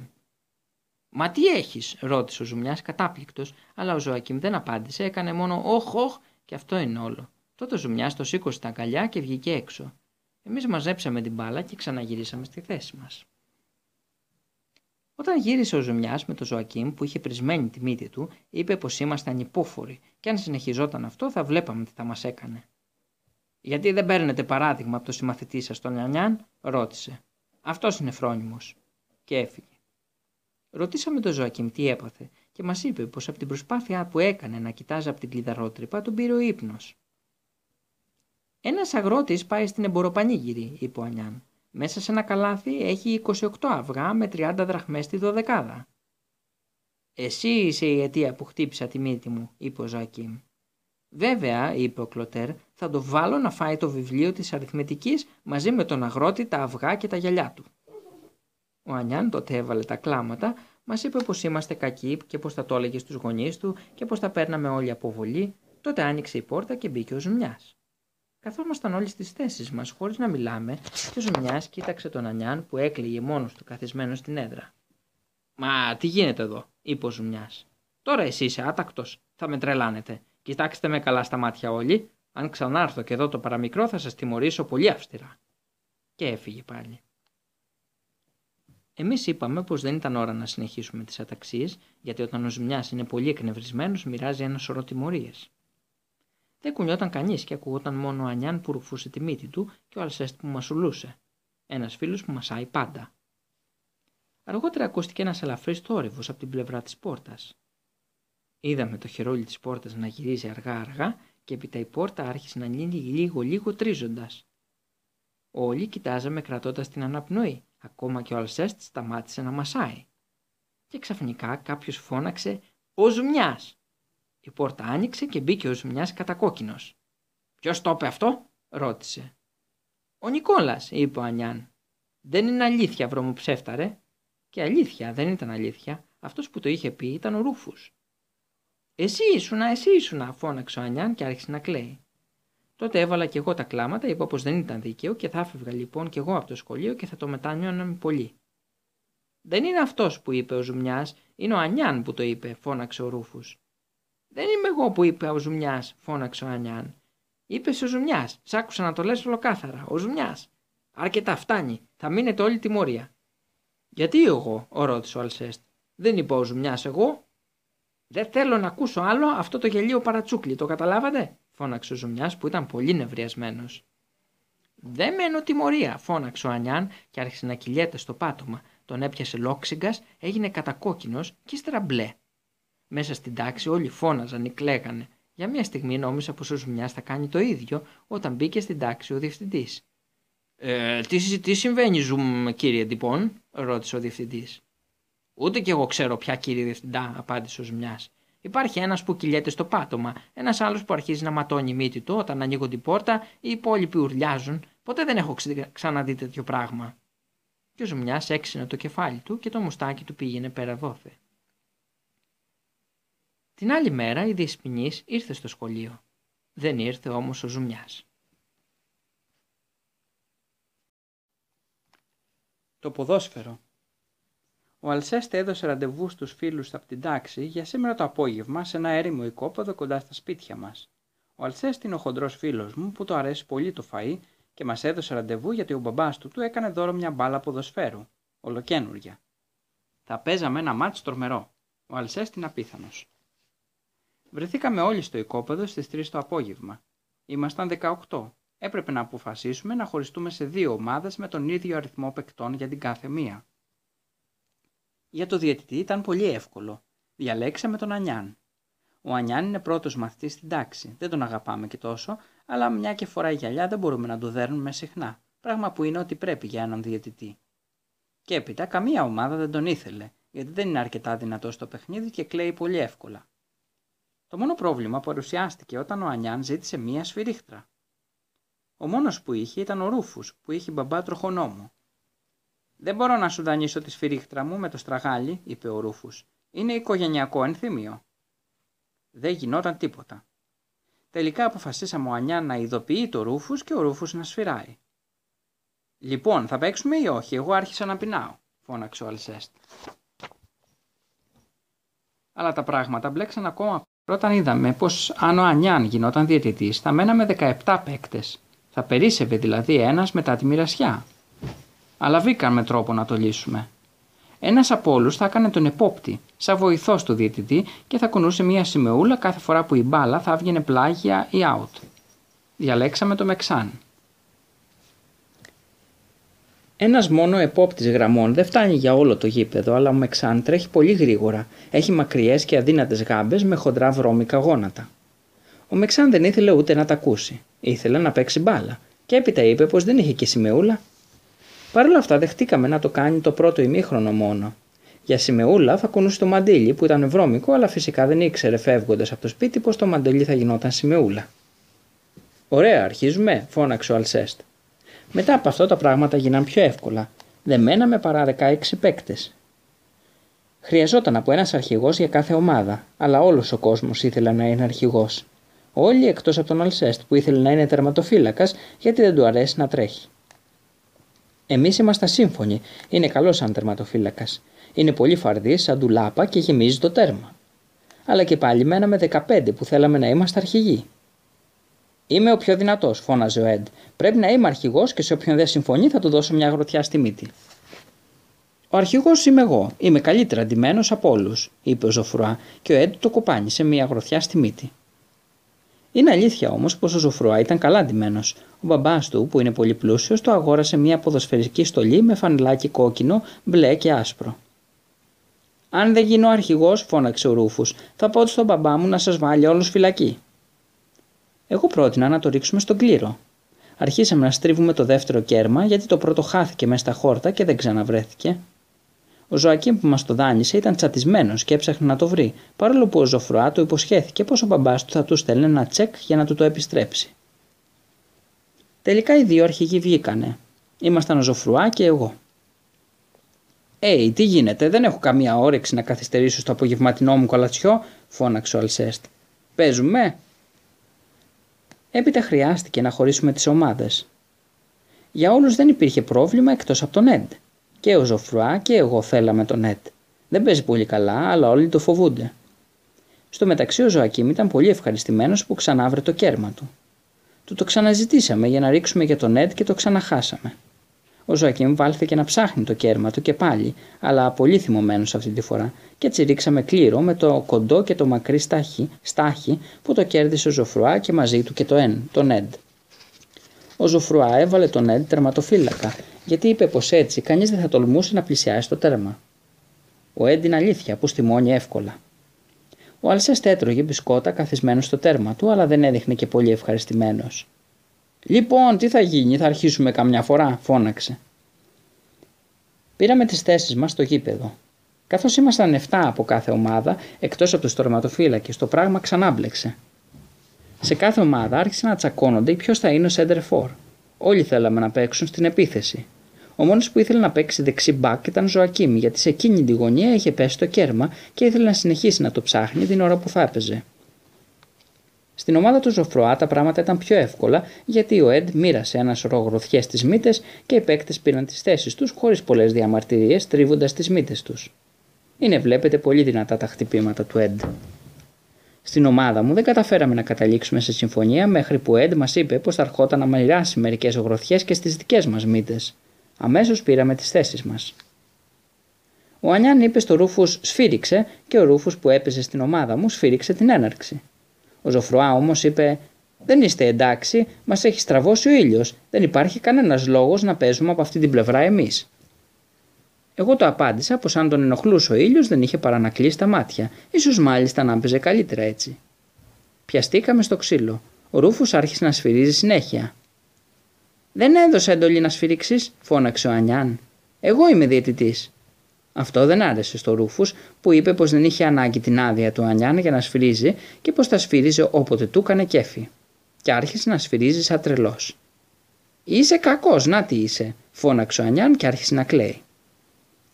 Μα τι έχεις, ρώτησε ο Ζουμιάς κατάπληκτος, αλλά ο Ζωακίμ δεν απάντησε, έκανε μόνο όχ, όχ και αυτό είναι όλο. Τότε ο Ζουμιάς τον σήκωσε στην αγκαλιά και βγήκε έξω. Εμείς μαζέψαμε την μπάλα και ξαναγυρίσαμε στη θέση μας. Όταν γύρισε ο Ζουμιάς με τον Ζωακίμ που είχε πρησμένη τη μύτη του, είπε πως ήμασταν ανυπόφοροι και αν συνεχιζόταν αυτό θα βλέπαμε τι θα μας έκανε. Γιατί δεν παίρνετε παράδειγμα από το συμμαθητή σας τον Νιανιάν, ρώτησε. Αυτός είναι φρόνιμος. Και έφυγε. Ρωτήσαμε τον Ζωακίμ τι έπαθε και μας είπε πως από την προσπάθεια που έκανε να κοιτάζει από την κλειδαρότρυπα τον πήρε ο ύπνος. Ένας αγρότης πάει στην εμποροπανήγυρη, είπε ο Ανιάν. Μέσα σε ένα καλάθι έχει 28 αυγά με 30 δραχμές τη δωδεκάδα. Εσύ είσαι η αιτία που χτύπησα τη μύτη μου, είπε ο Ζακίμ. Βέβαια, είπε ο Κλωτέρ, θα τον βάλω να φάει το βιβλίο της αριθμητικής μαζί με τον αγρότη, τα αυγά και τα γυαλιά του. Ο Ανιάν τότε έβαλε τα κλάματα, μας είπε πως είμαστε κακοί και πως θα το έλεγε στους γονείς του και πως τα παίρναμε όλοι αποβολή. Τότε άνοιξε η πόρτα και μπήκε ο Ζουμιάς. Καθόμασταν όλοι στις θέσεις μας χωρίς να μιλάμε και ο Ζουμιάς κοίταξε τον Ανιάν που έκλαιγε μόνος του καθισμένος στην έδρα. Μα τι γίνεται εδώ, είπε ο Ζουμιάς. Τώρα εσύ είσαι άτακτος, θα με τρελάνετε. Κοιτάξτε με καλά στα μάτια όλοι. Αν ξανάρθω και εδώ το παραμικρό θα σας τιμωρήσω πολύ αυστηρά. Και έφυγε πάλι. Εμείς είπαμε πως δεν ήταν ώρα να συνεχίσουμε τις αταξίες, γιατί όταν ο Ζουμιά είναι πολύ εκνευρισμένος, μοιράζει ένα σωρό τιμωρίες. Δεν κουνιόταν κανείς και ακουγόταν μόνο ο Ανιάν που ρουφούσε τη μύτη του και ο Αλσέστ που μασουλούσε. Ένας φίλος που μασάει πάντα. Αργότερα ακούστηκε ένας ελαφρύς θόρυβος από την πλευρά της πόρτας. Είδαμε το χερούλι της πόρτας να γυρίζει αργά-αργά και έπειτα η πόρτα άρχισε να ανοίγει λίγο-λίγο τρίζοντας. Όλοι κοιτάζαμε κρατώντας την αναπνοή, ακόμα και ο Αλσέστ σταμάτησε να μασάει. Και ξαφνικά κάποιος φώναξε «Ο Ζουμιάς!» Η πόρτα άνοιξε και μπήκε ο Ζουμιάς κατακόκκινος. «Ποιος το είπε αυτό» ρώτησε. «Ο Νικόλας» είπε ο Ανιάν. «Δεν είναι αλήθεια βρωμοψεύταρε». Και αλήθεια δεν ήταν αλήθεια. Αυτός που το είχε πει ήταν ο Ρούφους. «Εσύ ήσουνα, εσύ ήσουνα» φώναξε ο Ανιάν και άρχισε να κλαίει. Τότε έβαλα και εγώ τα κλάματα, είπα πως δεν ήταν δίκαιο και θα έφευγα λοιπόν και εγώ από το σχολείο και θα το μετάνιωναν πολύ. Δεν είναι αυτός που είπε ο Ζουμιάς, είναι ο Ανιάν που το είπε, φώναξε ο Ρούφους. Δεν είμαι εγώ που είπε ο Ζουμιάς, φώναξε ο Ανιάν. Είπες ο Ζουμιάς, σ' άκουσα να το λες ολοκάθαρα, ο Ζουμιάς. Αρκετά, φτάνει, θα μείνετε όλη τιμωρία. Γιατί εγώ, ο ρώτησε ο Αλσέστ. Δεν είπα ο Ζουμιάς εγώ. Δεν θέλω να ακούσω άλλο αυτό το γελοίο παρατσούκλι, το καταλάβατε; Φώναξε ο Ζουμιάς που ήταν πολύ νευριασμένος. Δεν μένω τιμωρία, φώναξε ο Ανιάν και άρχισε να κυλιέται στο πάτωμα. Τον έπιασε λόξιγκας, έγινε κατακόκκινος και ύστερα μπλε. Μέσα στην τάξη όλοι φώναζαν ή κλαίγανε. Για μια στιγμή νόμιζα πως ο Ζουμιάς θα κάνει το ίδιο όταν μπήκε στην τάξη ο διευθυντής. Ε, τι, τι συμβαίνει, Ζουμ, κύριε Ντυπών, ρώτησε ο διευθυντής. Ούτε κι εγώ ξέρω πια, κύριε Διευθυντά, απάντησε ο Ζουμιά. Υπάρχει ένας που κυλιέται στο πάτωμα, ένας άλλος που αρχίζει να ματώνει μύτη του όταν ανοίγω την πόρτα, οι υπόλοιποι ουρλιάζουν. Ποτέ δεν έχω ξαναδεί τέτοιο πράγμα. Και ο Ζουμιά έξυνε το κεφάλι του και το μουστάκι του πήγαινε πέρα δώθε. Την άλλη μέρα η Διεσπινής ήρθε στο σχολείο. Δεν ήρθε όμως ο Ζουμιάς. Το ποδόσφαιρο ο Αλσέστε έδωσε ραντεβού στους φίλους από την τάξη για σήμερα το απόγευμα σε ένα έρημο οικόπεδο κοντά στα σπίτια μας. Ο Αλσέστε είναι ο χοντρός φίλος μου που το αρέσει πολύ το φαΐ και μας έδωσε ραντεβού γιατί ο μπαμπάς του του έκανε δώρο μια μπάλα ποδοσφαίρου, ολοκένουργια. Θα παίζαμε ένα μάτς τρομερό. Ο Αλσέστη είναι απίθανος. Βρεθήκαμε όλοι στο οικόπεδο στις 3 το απόγευμα. Ήμασταν 18. Έπρεπε να αποφασίσουμε να χωριστούμε σε δύο ομάδες με τον ίδιο αριθμό παικτών για την κάθε μία. Για το διαιτητή ήταν πολύ εύκολο. Διαλέξαμε τον Ανιάν. Ο Ανιάν είναι πρώτος μαθητής στην τάξη. Δεν τον αγαπάμε και τόσο, αλλά μια και φοράει γυαλιά δεν μπορούμε να το δέρνουμε συχνά. Πράγμα που είναι ότι πρέπει για έναν διαιτητή. Και έπειτα καμία ομάδα δεν τον ήθελε, γιατί δεν είναι αρκετά δυνατό στο παιχνίδι και κλαίει πολύ εύκολα. Το μόνο πρόβλημα παρουσιάστηκε όταν ο Ανιάν ζήτησε μία σφυρίχτρα. Ο μόνος που είχε ήταν ο Ρούφους, που είχε μπαμπά τροχονόμο. Δεν μπορώ να σου δανείσω τη σφυρίχτρα μου με το στραγάλι, είπε ο Ρούφους. Είναι οικογενειακό ενθύμιο. Δεν γινόταν τίποτα. Τελικά αποφασίσαμε ο Ανιά να ειδοποιεί το Ρούφους και ο Ρούφους να σφυράει. Λοιπόν, θα παίξουμε ή όχι, εγώ άρχισα να πεινάω, φώναξε ο Αλσέστ. Αλλά τα πράγματα μπλέξαν ακόμα όταν είδαμε πως αν ο Ανιάν γινόταν διαιτητής θα μέναμε 17 παίκτες. Θα περίσευε δηλαδή ένας μετά τη μοιρασιά αλλά βρήκαμε τρόπο να το λύσουμε. Ένας από όλους θα έκανε τον επόπτη, σαν βοηθός του διαιτητή και θα κουνούσε μία σημεούλα κάθε φορά που η μπάλα θα έβγαινε πλάγια ή out. Διαλέξαμε το Μεξάν. Ένας μόνο επόπτης γραμμών δεν φτάνει για όλο το γήπεδο, αλλά ο Μεξάν τρέχει πολύ γρήγορα. Έχει μακριές και αδύνατες γάμπες με χοντρά βρώμικα γόνατα. Ο Μεξάν δεν ήθελε ούτε να τα ακούσει. Ήθελε να παίξει μπάλα. Και έπειτα είπε πως δεν είχε και σημεούλα Παρ' όλα αυτά δεχτήκαμε να το κάνει το πρώτο ημίχρονο μόνο. Για σημεούλα θα κουνούσε το μαντίλι που ήταν βρώμικο, αλλά φυσικά δεν ήξερε φεύγοντας από το σπίτι πως το μαντίλι θα γινόταν σημεούλα. Ωραία, αρχίζουμε, φώναξε ο Αλσέστ. Μετά από αυτό τα πράγματα γίναν πιο εύκολα. Δεν μέναμε παρά 16 παίκτες. Χρειαζόταν από ένας αρχηγός για κάθε ομάδα, αλλά όλος ο κόσμος ήθελε να είναι αρχηγός. Όλοι εκτός από τον Αλσέστ που ήθελε να είναι τερματοφύλακας γιατί δεν του αρέσει να τρέχει. Εμείς ήμασταν σύμφωνοι. Είναι καλός σαν τερματοφύλακας. Είναι πολύ φαρδί, σαν ντουλάπα και γεμίζει το τέρμα. Αλλά και πάλι μέναμε 15 που θέλαμε να είμαστε αρχηγοί. Είμαι ο πιο δυνατός, φώναζε ο Εντ. Πρέπει να είμαι αρχηγός και σε όποιον δεν συμφωνεί θα του δώσω μια γροθιά στη μύτη. Ο αρχηγός είμαι εγώ. Είμαι καλύτερα ντυμένος από όλους, είπε ο Ζωφρουά και ο Εντ το κοπάνισε μια γροθιά στη μύτη. Είναι αλήθεια όμως πως ο Ζωφρουά ήταν καλά ντυμένος. Ο μπαμπάς του, που είναι πολύ πλούσιος, το αγόρασε μια ποδοσφαιρική στολή με φανελάκι κόκκινο, μπλε και άσπρο. Αν δεν γίνω αρχηγός, φώναξε ο Ρούφου, θα πω στον μπαμπά μου να σας βάλει όλους φυλακή. Εγώ πρότεινα να το ρίξουμε στον κλήρο. Αρχίσαμε να στρίβουμε το δεύτερο κέρμα γιατί το πρώτο χάθηκε μέσα στα χόρτα και δεν ξαναβρέθηκε. Ο Ζωακίμ που μας το δάνεισε ήταν τσατισμένος και έψαχνε να το βρει, παρόλο που ο Ζωφρουά του υποσχέθηκε πως ο μπαμπάς του θα του στέλνει ένα τσεκ για να του το επιστρέψει. Τελικά οι δύο αρχηγοί βγήκανε. Ήμασταν ο Ζωφρουά και εγώ. «Έι, τι γίνεται, δεν έχω καμία όρεξη να καθυστερήσω στο απογευματινό μου κολατσιό», φώναξε ο Αλσέστ. «Παίζουμε» Έπειτα χρειάστηκε να χωρίσουμε τις ομάδες. Για όλους δεν υπήρχε πρόβλημα εκτός από τον Εντ. Και ο Ζωφρουά και εγώ θέλαμε τον Εντ. Δεν παίζει πολύ καλά, αλλά όλοι το φοβούνται. Στο μεταξύ ο Ζωακίμ ήταν πολύ ευχαριστημένος που ξανάβρε το κέρμα του. Του το ξαναζητήσαμε για να ρίξουμε για τον Εντ και το ξαναχάσαμε. Ο Ζωακίμ βάλθηκε να ψάχνει το κέρμα του και πάλι, αλλά πολύ θυμωμένος αυτή τη φορά, και έτσι ρίξαμε κλήρο με το κοντό και το μακρύ στάχι, στάχι που το κέρδισε ο Ζωφρουά και μαζί του και το Εν, τον Εντ. Ο Ζωφρουά έβαλε τον Εντ τερματοφύλακα, γιατί είπε πως έτσι κανείς δεν θα τολμούσε να πλησιάσει το τέρμα. Ο Εντ είναι αλήθεια που στιμώνει εύκολα. Ο Αλσέστ έτρωγε μπισκότα καθισμένο στο τέρμα του, αλλά δεν έδειχνε και πολύ ευχαριστημένος. Λοιπόν, τι θα γίνει, θα αρχίσουμε καμιά φορά, φώναξε. Πήραμε τις θέσεις μας στο γήπεδο. Καθώς ήμασταν 7 από κάθε ομάδα, εκτός από τους τερματοφύλακες, το πράγμα ξανάμπλεξε. Σε κάθε ομάδα άρχισαν να τσακώνονται ποιος θα είναι ο center for. Όλοι θέλαμε να παίξουν στην επίθεση. Ο μόνος που ήθελε να παίξει δεξί μπακ ήταν Ζωακίμ, γιατί σε εκείνη τη γωνία είχε πέσει το κέρμα και ήθελε να συνεχίσει να το ψάχνει την ώρα που θα έπαιζε. Στην ομάδα του Ζωφροά τα πράγματα ήταν πιο εύκολα γιατί ο Εντ μοίρασε ένας σωρό γροθιέ στις μύτες και οι παίκτες πήραν τις θέσεις τους χωρίς πολλές διαμαρτυρίες τρίβοντας τις μύτες τους. Είναι βλέπετε πολύ δυνατά τα χτυπήματα του Εντ. Στην ομάδα μου δεν καταφέραμε να καταλήξουμε σε συμφωνία μέχρι που ο Εντ μας είπε πως θα ερχόταν να μοιράσει μερικές γροθιές και στις δικές μας μύτες. Αμέσως πήραμε τις θέσεις μας. Ο Ανιάν είπε στο Ρούφους σφύριξε και ο Ρούφους που έπαιζε στην ομάδα μου σφύριξε την έναρξη. Ο Ζωφρουά όμως είπε: Δεν είστε εντάξει, μας έχει στραβώσει ο ήλιος. Δεν υπάρχει κανένας λόγος να παίζουμε από αυτή την πλευρά εμείς. Εγώ το απάντησα πως αν τον ενοχλούσε ο ήλιος δεν είχε παρά να κλείσει τα μάτια, ίσως μάλιστα να παίζε καλύτερα έτσι. Πιαστήκαμε στο ξύλο. Ο Ρούφος άρχισε να σφυρίζει συνέχεια. Δεν έδωσα εντολή να σφυρίξεις, φώναξε ο Ανιάν. Εγώ είμαι διαιτητής. Αυτό δεν άρεσε στο Ρούφου που είπε πως δεν είχε ανάγκη την άδεια του Ανιάν για να σφυρίζει και πως θα σφύριζε όποτε του έκανε κέφι. Και άρχισε να σφυρίζει σαν τρελός. Είσαι κακός, να τι είσαι, φώναξε ο Ανιάν και άρχισε να κλαίει.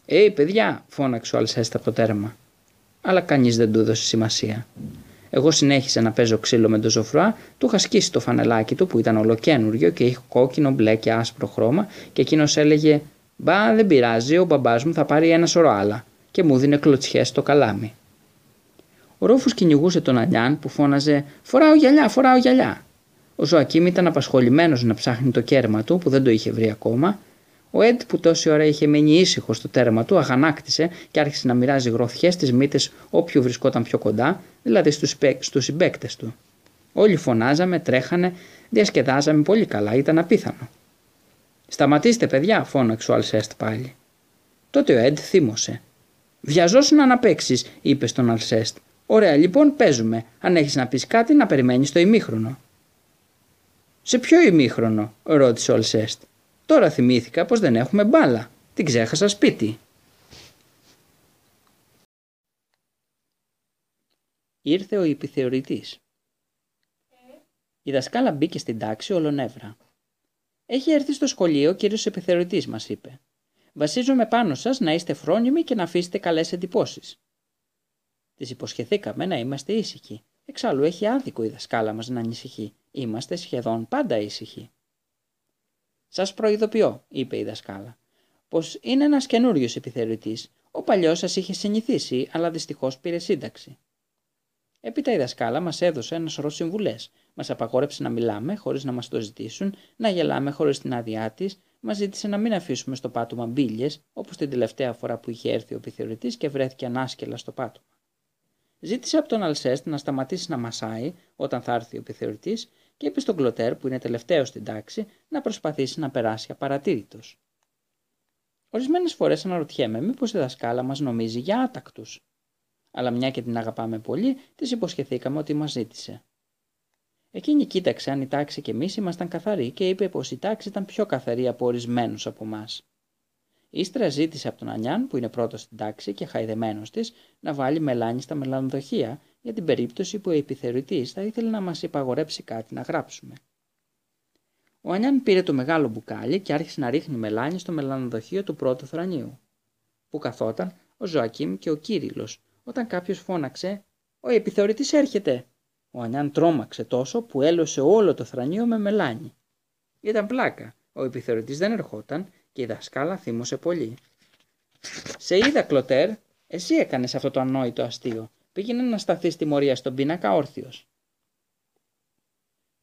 Ε, παιδιά, φώναξε ο Αλσέστα από το τέρμα. Αλλά κανείς δεν του έδωσε σημασία. Εγώ συνέχισα να παίζω ξύλο με τον Ζωφρουά, του είχα σκίσει το φανελάκι του που ήταν ολοκένουργιο και είχε κόκκινο, μπλε και άσπρο χρώμα και εκείνος έλεγε Μπα, δεν πειράζει, ο μπαμπάς μου θα πάρει ένα σωρό άλλα και μου δίνει κλωτσιές στο καλάμι. Ο Ρόφου κυνηγούσε τον Αλιάν που φώναζε Φοράω γυαλιά, φοράω γυαλιά. Ο Ζωακίμ ήταν απασχολημένος να ψάχνει το κέρμα του που δεν το είχε βρει ακόμα. Ο Εντ που τόση ώρα είχε μείνει ήσυχο στο τέρμα του αγανάκτησε και άρχισε να μοιράζει γροθιές στι μύτες όποιου βρισκόταν πιο κοντά, δηλαδή στους συμπαίκτες του. Όλοι φωνάζαμε, τρέχανε, διασκεδάζαμε πολύ καλά, ήταν απίθανο. Σταματήστε, παιδιά, φώναξε ο Αλσέστ πάλι. Τότε ο Εντ θύμωσε. Βιαζόσουν να παίξει, είπε στον Αλσέστ. Ωραία, λοιπόν, παίζουμε. Αν έχεις να πεις κάτι, να περιμένεις το ημίχρονο. Σε ποιο ημίχρονο, ρώτησε ο Αλσέστ. Τώρα θυμήθηκα πως δεν έχουμε μπάλα. Την ξέχασα σπίτι. Ήρθε ο επιθεωρητής. Η δασκάλα μπήκε στην τάξη ολονεύρα. Έχει έρθει στο σχολείο ο κύριος επιθεωρητής, μας είπε. Βασίζομαι πάνω σας να είστε φρόνιμοι και να αφήσετε καλές εντυπωσει. Τη υποσχεθήκαμε να είμαστε ήσυχοι. Εξάλλου έχει άδικο η δασκάλα μας να ανησυχεί. Είμαστε σχεδόν πάντα ήσυχοι. Σας προειδοποιώ, είπε η δασκάλα, πως είναι ένας καινούριος επιθεωρητής. Ο παλιός σας είχε συνηθίσει, αλλά δυστυχώς πήρε σύνταξη. Έπειτα η δασκάλα μας έδωσε ένα σωρό συμβουλές. Μας απαγόρεψε να μιλάμε χωρίς να μας το ζητήσουν, να γελάμε χωρίς την άδειά της, μας ζήτησε να μην αφήσουμε στο πάτωμα μπύλε, όπως την τελευταία φορά που είχε έρθει ο επιθεωρητής και βρέθηκε ανάσκελα στο πάτωμα. Ζήτησε από τον Αλσέστ να σταματήσει να μασάει όταν θα έρθει ο επιθεωρητής και είπε στον Κλωτέρ, που είναι τελευταίο στην τάξη, να προσπαθήσει να περάσει απαρατήρητος. Ορισμένες φορές αναρωτιέμαι μήπως η δασκάλα μας νομίζει για άτακτους αλλά μια και την αγαπάμε πολύ, της υποσχεθήκαμε ότι μας ζήτησε. Εκείνη κοίταξε αν η τάξη και εμείς ήμασταν καθαροί και είπε πως η τάξη ήταν πιο καθαρή από ορισμένους από εμά. Ύστερα ζήτησε από τον Ανιάν, που είναι πρώτος στην τάξη και χαϊδεμένος της, να βάλει μελάνι στα μελανοδοχεία για την περίπτωση που ο επιθεωρητής θα ήθελε να μας υπαγορέψει κάτι να γράψουμε. Ο Ανιάν πήρε το μεγάλο μπουκάλι και άρχισε να ρίχνει μελάνι στο μελανοδοχείο του πρώτου θρανίου, που καθόταν ο Ζωακίμ και ο Κύριλο, όταν κάποιος φώναξε «Ο επιθεωρητής έρχεται». Ο Ανιάν τρόμαξε τόσο που έλωσε όλο το θρανίο με μελάνι. Ήταν πλάκα. Ο επιθεωρητής δεν ερχόταν και η δασκάλα θύμωσε πολύ. Σε είδα, Κλωτέρ, εσύ έκανες αυτό το ανόητο αστείο. Πήγαινε να σταθεί στη μορία στον πίνακα όρθιος.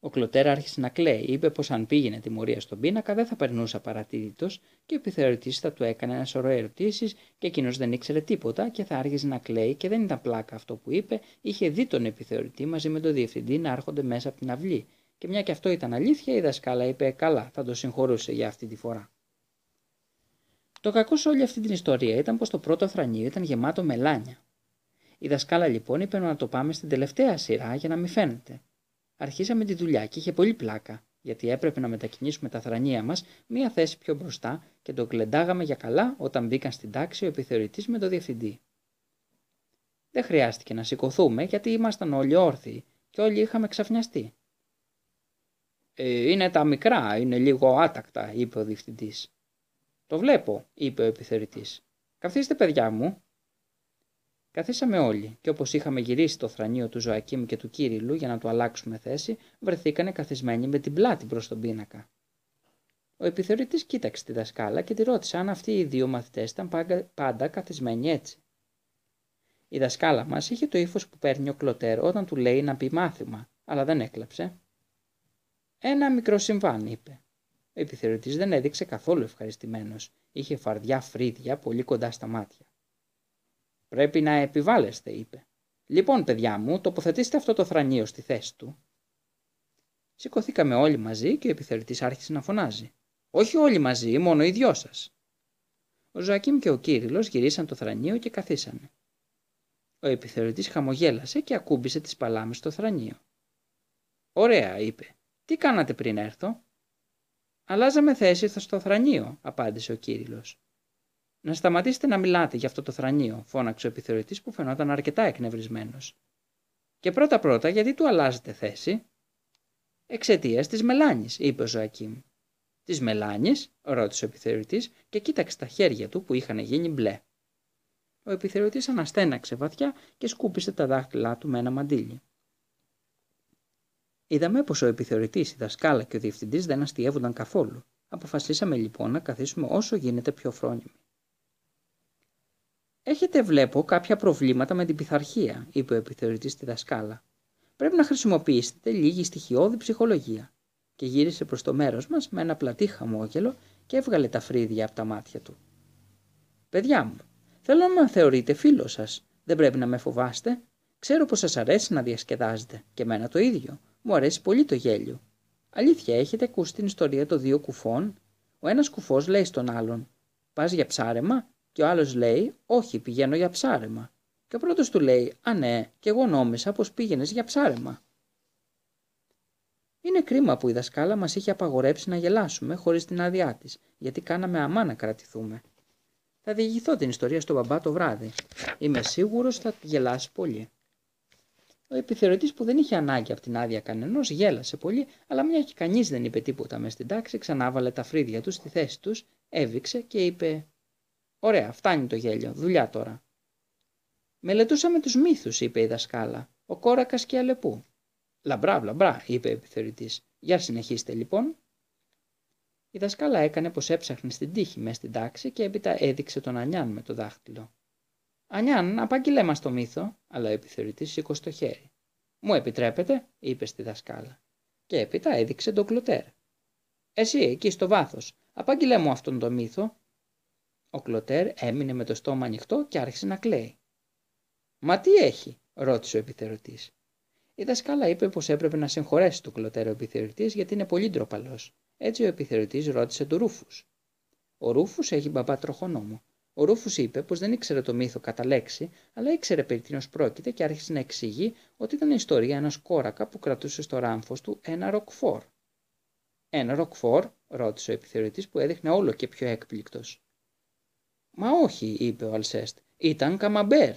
Ο Κλωτέρα άρχισε να κλαίει. Είπε πως αν πήγαινε τιμωρία στον πίνακα δεν θα περνούσε απαρατήρητο και ο επιθεωρητής θα του έκανε ένα σωρό ερωτήσεις και εκείνος δεν ήξερε τίποτα και θα άρχισε να κλαίει και δεν ήταν πλάκα αυτό που είπε. Είχε δει τον επιθεωρητή μαζί με τον διευθυντή να έρχονται μέσα από την αυλή. Και μια και αυτό ήταν αλήθεια, η δασκάλα είπε: Καλά, θα το συγχωρούσε για αυτή τη φορά. Το κακό σε όλη αυτή την ιστορία ήταν πως το πρώτο θρανίο ήταν γεμάτο μελάνια. Η δασκάλα λοιπόν είπε να το πάμε στην τελευταία σειρά για να μην φαίνεται. Αρχίσαμε τη δουλειά και είχε πολύ πλάκα, γιατί έπρεπε να μετακινήσουμε τα θρανία μας μία θέση πιο μπροστά και το κλεντάγαμε για καλά όταν μπήκαν στην τάξη ο επιθεωρητής με το διευθυντή. Δεν χρειάστηκε να σηκωθούμε γιατί ήμασταν όλοι όρθιοι και όλοι είχαμε ξαφνιαστεί. «Ε, είναι τα μικρά, είναι λίγο άτακτα, είπε ο διευθυντής. Το βλέπω, είπε ο επιθεωρητής. Καθίστε, παιδιά μου, Καθίσαμε όλοι και όπως είχαμε γυρίσει το θρανίο του Ζωακίμ και του Κύριλου για να του αλλάξουμε θέση, βρεθήκανε καθισμένοι με την πλάτη προς τον πίνακα. Ο επιθεωρητής κοίταξε τη δασκάλα και τη ρώτησε αν αυτοί οι δύο μαθητές ήταν πάντα καθισμένοι έτσι. Η δασκάλα μας είχε το ύφος που παίρνει ο κλωτέρ όταν του λέει να πει μάθημα, αλλά δεν έκλαψε. Ένα μικρό συμβάν, είπε. Ο επιθεωρητής δεν έδειξε καθόλου ευχαριστημένος. Είχε φαρδιά φρύδια πολύ κοντά στα μάτια. Πρέπει να επιβάλλεστε, είπε. Λοιπόν, παιδιά μου, τοποθετήστε αυτό το θρανίο στη θέση του. Σηκωθήκαμε όλοι μαζί και ο επιθεωρητής άρχισε να φωνάζει. Όχι όλοι μαζί, μόνο οι δυο σας. Ο Ζωακίμ και ο Κύριλος γυρίσαν το θρανίο και καθίσανε. Ο επιθεωρητής χαμογέλασε και ακούμπησε τις παλάμες στο θρανίο. Ωραία, είπε. Τι κάνατε πριν έρθω; Αλλάζαμε θέση στο θρανίο, απάντησε ο Κύριλος. Να σταματήσετε να μιλάτε για αυτό το θρανίο, φώναξε ο επιθεωρητής που φαινόταν αρκετά εκνευρισμένος. Και πρώτα-πρώτα, γιατί του αλλάζετε θέση; Εξαιτίας της Μελάνης, είπε ο Ζωακίμ. Της Μελάνης, ρώτησε ο επιθεωρητής και κοίταξε τα χέρια του που είχαν γίνει μπλε. Ο επιθεωρητής αναστέναξε βαθιά και σκούπισε τα δάχτυλά του με ένα μαντίλι. Είδαμε πως ο επιθεωρητής, η δασκάλα και ο διευθυντής δεν αστείευονταν καθόλου. Αποφασίσαμε λοιπόν να καθίσουμε όσο γίνεται πιο φρόνιμοι. Έχετε, βλέπω, κάποια προβλήματα με την πειθαρχία, είπε ο επιθεωρητής στη δασκάλα. Πρέπει να χρησιμοποιήσετε λίγη στοιχειώδη ψυχολογία. Και γύρισε προς το μέρος μας με ένα πλατή χαμόγελο και έβγαλε τα φρύδια από τα μάτια του. Παιδιά μου, θέλω να με θεωρείτε φίλος σας. Δεν πρέπει να με φοβάστε. Ξέρω πως σας αρέσει να διασκεδάζετε. Και εμένα το ίδιο. Μου αρέσει πολύ το γέλιο. Αλήθεια, έχετε ακούσει την ιστορία των δύο κουφών; Ο ένας κουφός λέει στον άλλον: Πας για ψάρεμα και ο άλλος λέει «Όχι, πηγαίνω για ψάρεμα». Και ο πρώτος του λέει «Α ναι, και εγώ νόμισα πως πήγαινες για ψάρεμα». Είναι κρίμα που η δασκάλα μας είχε απαγορέψει να γελάσουμε χωρίς την άδειά της, γιατί κάναμε αμά να κρατηθούμε. Θα διηγηθώ την ιστορία στον μπαμπά το βράδυ. Είμαι σίγουρος θα τη γελάσει πολύ. Ο επιθεωρητής που δεν είχε ανάγκη από την άδεια κανενός γέλασε πολύ, αλλά μια και κανείς δεν είπε τίποτα μες στην τάξη, ξανάβαλε τα φρύδια του στη θέση τους, έβηξε και είπε: Ωραία, φτάνει το γέλιο, δουλειά τώρα. Μελετούσαμε τους μύθους, είπε η δασκάλα. Ο κόρακας και αλεπού. Λαμπρά, λαμπρά, είπε ο επιθεωρητής. Για συνεχίστε λοιπόν. Η δασκάλα έκανε πως έψαχνε στην τύχη μες στην τάξη και έπειτα έδειξε τον Ανιάν με το δάχτυλο. Ανιάν, απάγγειλέ μας το μύθο, αλλά ο επιθεωρητής σήκωσε το χέρι. Μου επιτρέπετε, είπε στη δασκάλα. Και έπειτα έδειξε τον κλωτέρ. Εσύ, εκεί στο βάθος, απάγγειλέ μου αυτόν τον μύθο. Ο κλωτέρ έμεινε με το στόμα ανοιχτό και άρχισε να κλαίει. Μα τι έχει, ρώτησε ο επιθεωρητής. Η δασκάλα είπε πως έπρεπε να συγχωρέσει τον κλωτέρ ο επιθεωρητής γιατί είναι πολύ ντροπαλός. Έτσι ο επιθεωρητής ρώτησε του Ρούφους. Ο Ρούφους έχει μπαμπά τροχονόμο ο Ρούφους είπε πως δεν ήξερε το μύθο κατά λέξη, αλλά ήξερε περί τίνος πρόκειται και άρχισε να εξηγεί ότι ήταν η ιστορία ενός κόρακα που κρατούσε στο ράμφος του ένα ροκφόρ. Ένα ροκφόρ, ρώτησε ο επιθεωρητής που έδειχνε όλο και πιο έκπληκτος. Μα όχι, είπε ο Αλσέστ, ήταν καμαμπέρ.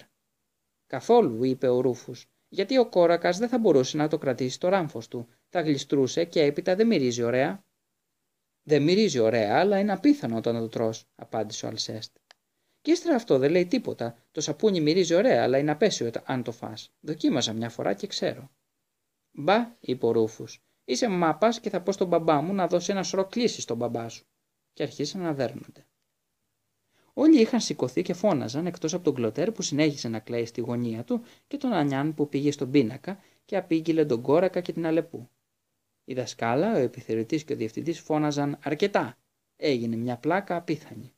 Καθόλου, είπε ο Ρούφους, γιατί ο κόρακας δεν θα μπορούσε να το κρατήσει στο ράμφος του. Τα γλιστρούσε και έπειτα δεν μυρίζει ωραία. Δεν μυρίζει ωραία, αλλά είναι απίθανο όταν το τρως, απάντησε ο Αλσέστ. Και ύστερα αυτό δεν λέει τίποτα. Το σαπούνι μυρίζει ωραία, αλλά είναι απέσιο αν το φας. Δοκίμασα μια φορά και ξέρω. Μπα, είπε ο Ρούφους. Είσαι μάπας και θα πω στον μπαμπά μου να δώσει ένα σωρό κλήσει στον μπαμπά σου. Και αρχίσαν να δέρνονται. Όλοι είχαν σηκωθεί και φώναζαν εκτός από τον κλωτέρ που συνέχισε να κλαίει στη γωνία του και τον Ανιάν που πήγε στον πίνακα και απήγγειλε τον κόρακα και την αλεπού. Η δασκάλα, ο επιθεωρητής και ο διευθυντής φώναζαν αρκετά. Έγινε μια πλάκα απίθανη.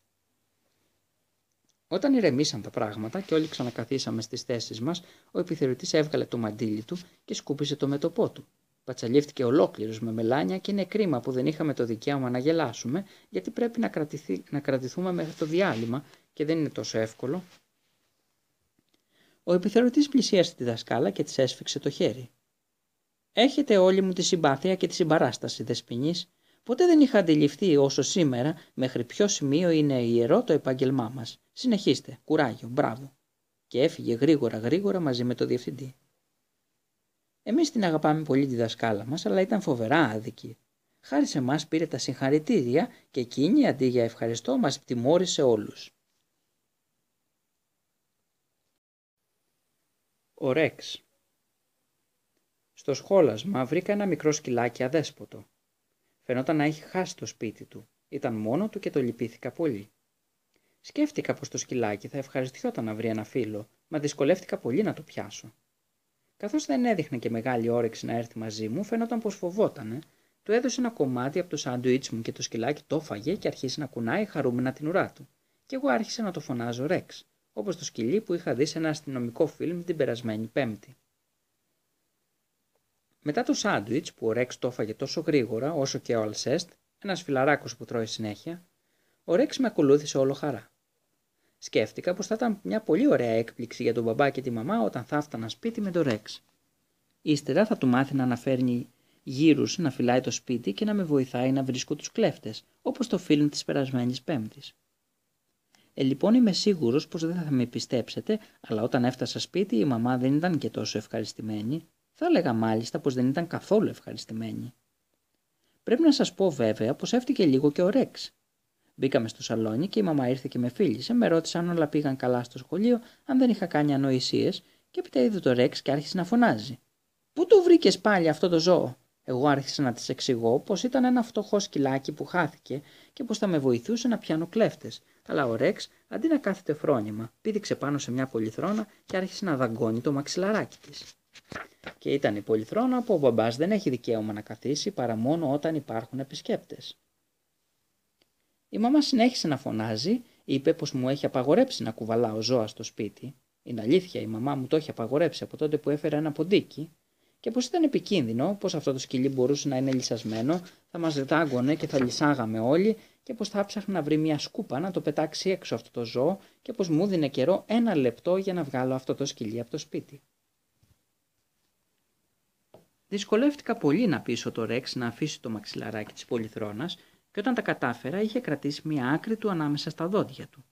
Όταν ηρεμήσαν τα πράγματα και όλοι ξανακαθίσαμε στις θέσεις μας, ο επιθεωρητής έβγαλε το μαντίλι του και σκούπισε το μέτωπό του. Πατσαλίφθηκε ολόκληρος με μελάνια και είναι κρίμα που δεν είχαμε το δικαίωμα να γελάσουμε, γιατί πρέπει να, κρατηθεί, να κρατηθούμε μέχρι το διάλειμμα και δεν είναι τόσο εύκολο. Ο επιθεωρητής πλησίασε τη δασκάλα και της έσφιξε το χέρι. Έχετε όλοι μου τη συμπάθεια και τη συμπαράσταση, Δεσποινής, Ποτέ δεν είχα αντιληφθεί όσο σήμερα μέχρι ποιο σημείο είναι ιερό το επάγγελμά μας. Συνεχίστε. Κουράγιο. Μπράβο. Και έφυγε γρήγορα γρήγορα μαζί με το διευθυντή. Εμείς την αγαπάμε πολύ τη δασκάλα μας, αλλά ήταν φοβερά άδικη. Χάρη σε εμάς πήρε τα συγχαρητήρια και εκείνη αντί για ευχαριστώ μας τιμώρησε όλους. Ο Ρέξ Στο σχόλασμα βρήκα ένα μικρό σκυλάκι αδέσποτο. Φαινόταν να έχει χάσει το σπίτι του. Ήταν μόνο του και το λυπήθηκα πολύ. Σκέφτηκα πως το σκυλάκι θα ευχαριστιόταν να βρει ένα φίλο, μα δυσκολεύτηκα πολύ να το πιάσω. Καθώς δεν έδειχνε και μεγάλη όρεξη να έρθει μαζί μου, φαίνονταν πως φοβότανε, του έδωσε ένα κομμάτι από το σάντουιτς μου και το σκυλάκι το φαγε και αρχίσει να κουνάει χαρούμενα την ουρά του. Και εγώ άρχισα να το φωνάζω Ρεξ, όπως το σκυλί που είχα δει σε ένα αστυνομικό φιλμ την περασμένη Πέμπτη. Μετά το σάντουιτς που ο Ρεξ το έφαγε τόσο γρήγορα όσο και ο Αλσέστ, ένας φιλαράκος που τρώει συνέχεια, ο Ρεξ με ακολούθησε όλο χαρά. Σκέφτηκα πως θα ήταν μια πολύ ωραία έκπληξη για τον μπαμπά και τη μαμά όταν θα έφτανα σπίτι με τον Ρεξ. Ύστερα θα του μάθει να αναφέρνει γύρους να φυλάει το σπίτι και να με βοηθάει να βρίσκω τους κλέφτες, όπως το φιλμ της περασμένης Πέμπτης. Ε, λοιπόν είμαι σίγουρος πως δεν θα με πιστέψετε, αλλά όταν έφτασα σπίτι η μαμά δεν ήταν και τόσο ευχαριστημένη θα έλεγα μάλιστα πως δεν ήταν καθόλου ευχαριστημένη. Πρέπει να σας πω βέβαια πως έφτηκε λίγο και ο Ρέξ. Μπήκαμε στο σαλόνι και η μαμά ήρθε και με φίλησε, με ρώτησε αν όλα πήγαν καλά στο σχολείο, αν δεν είχα κάνει ανοησίες και έπειτα είδε το Ρέξ και άρχισε να φωνάζει. Πού το βρήκες πάλι αυτό το ζώο; Εγώ άρχισα να τη εξηγώ πως ήταν ένα φτωχό σκυλάκι που χάθηκε και πως θα με βοηθούσε να πιάνω κλέφτες. Αλλά ο Ρέξ, αντί να κάθεται φρόνημα, πήδηξε πάνω σε μια πολυθρόνα και άρχισε να δαγκώνει το μαξιλαράκι της. Και ήταν η πολυθρόνα που ο μπαμπάς δεν έχει δικαίωμα να καθίσει παρά μόνο όταν υπάρχουν επισκέπτες. Η μαμά συνέχισε να φωνάζει, είπε πως μου έχει απαγορέψει να κουβαλάω ζώα στο σπίτι. Είναι αλήθεια, η μαμά μου το έχει απαγορέψει από τότε που έφερε ένα ποντίκι και πως ήταν επικίνδυνο, πως αυτό το σκυλί μπορούσε να είναι λυσασμένο, θα μας δάγκωνε και θα λυσάγαμε όλοι και πως θα ψάχνει να βρει μια σκούπα να το πετάξει έξω αυτό το ζώο και πως μου δίνε καιρό ένα λεπτό για να βγάλω αυτό το σκυλί από το σπίτι. Δυσκολεύτηκα πολύ να πείσω το Ρεξ να αφήσει το μαξιλαράκι της πολυθρόνας και όταν τα κατάφερα είχε κρατήσει μια άκρη του ανάμεσα στα δόντια του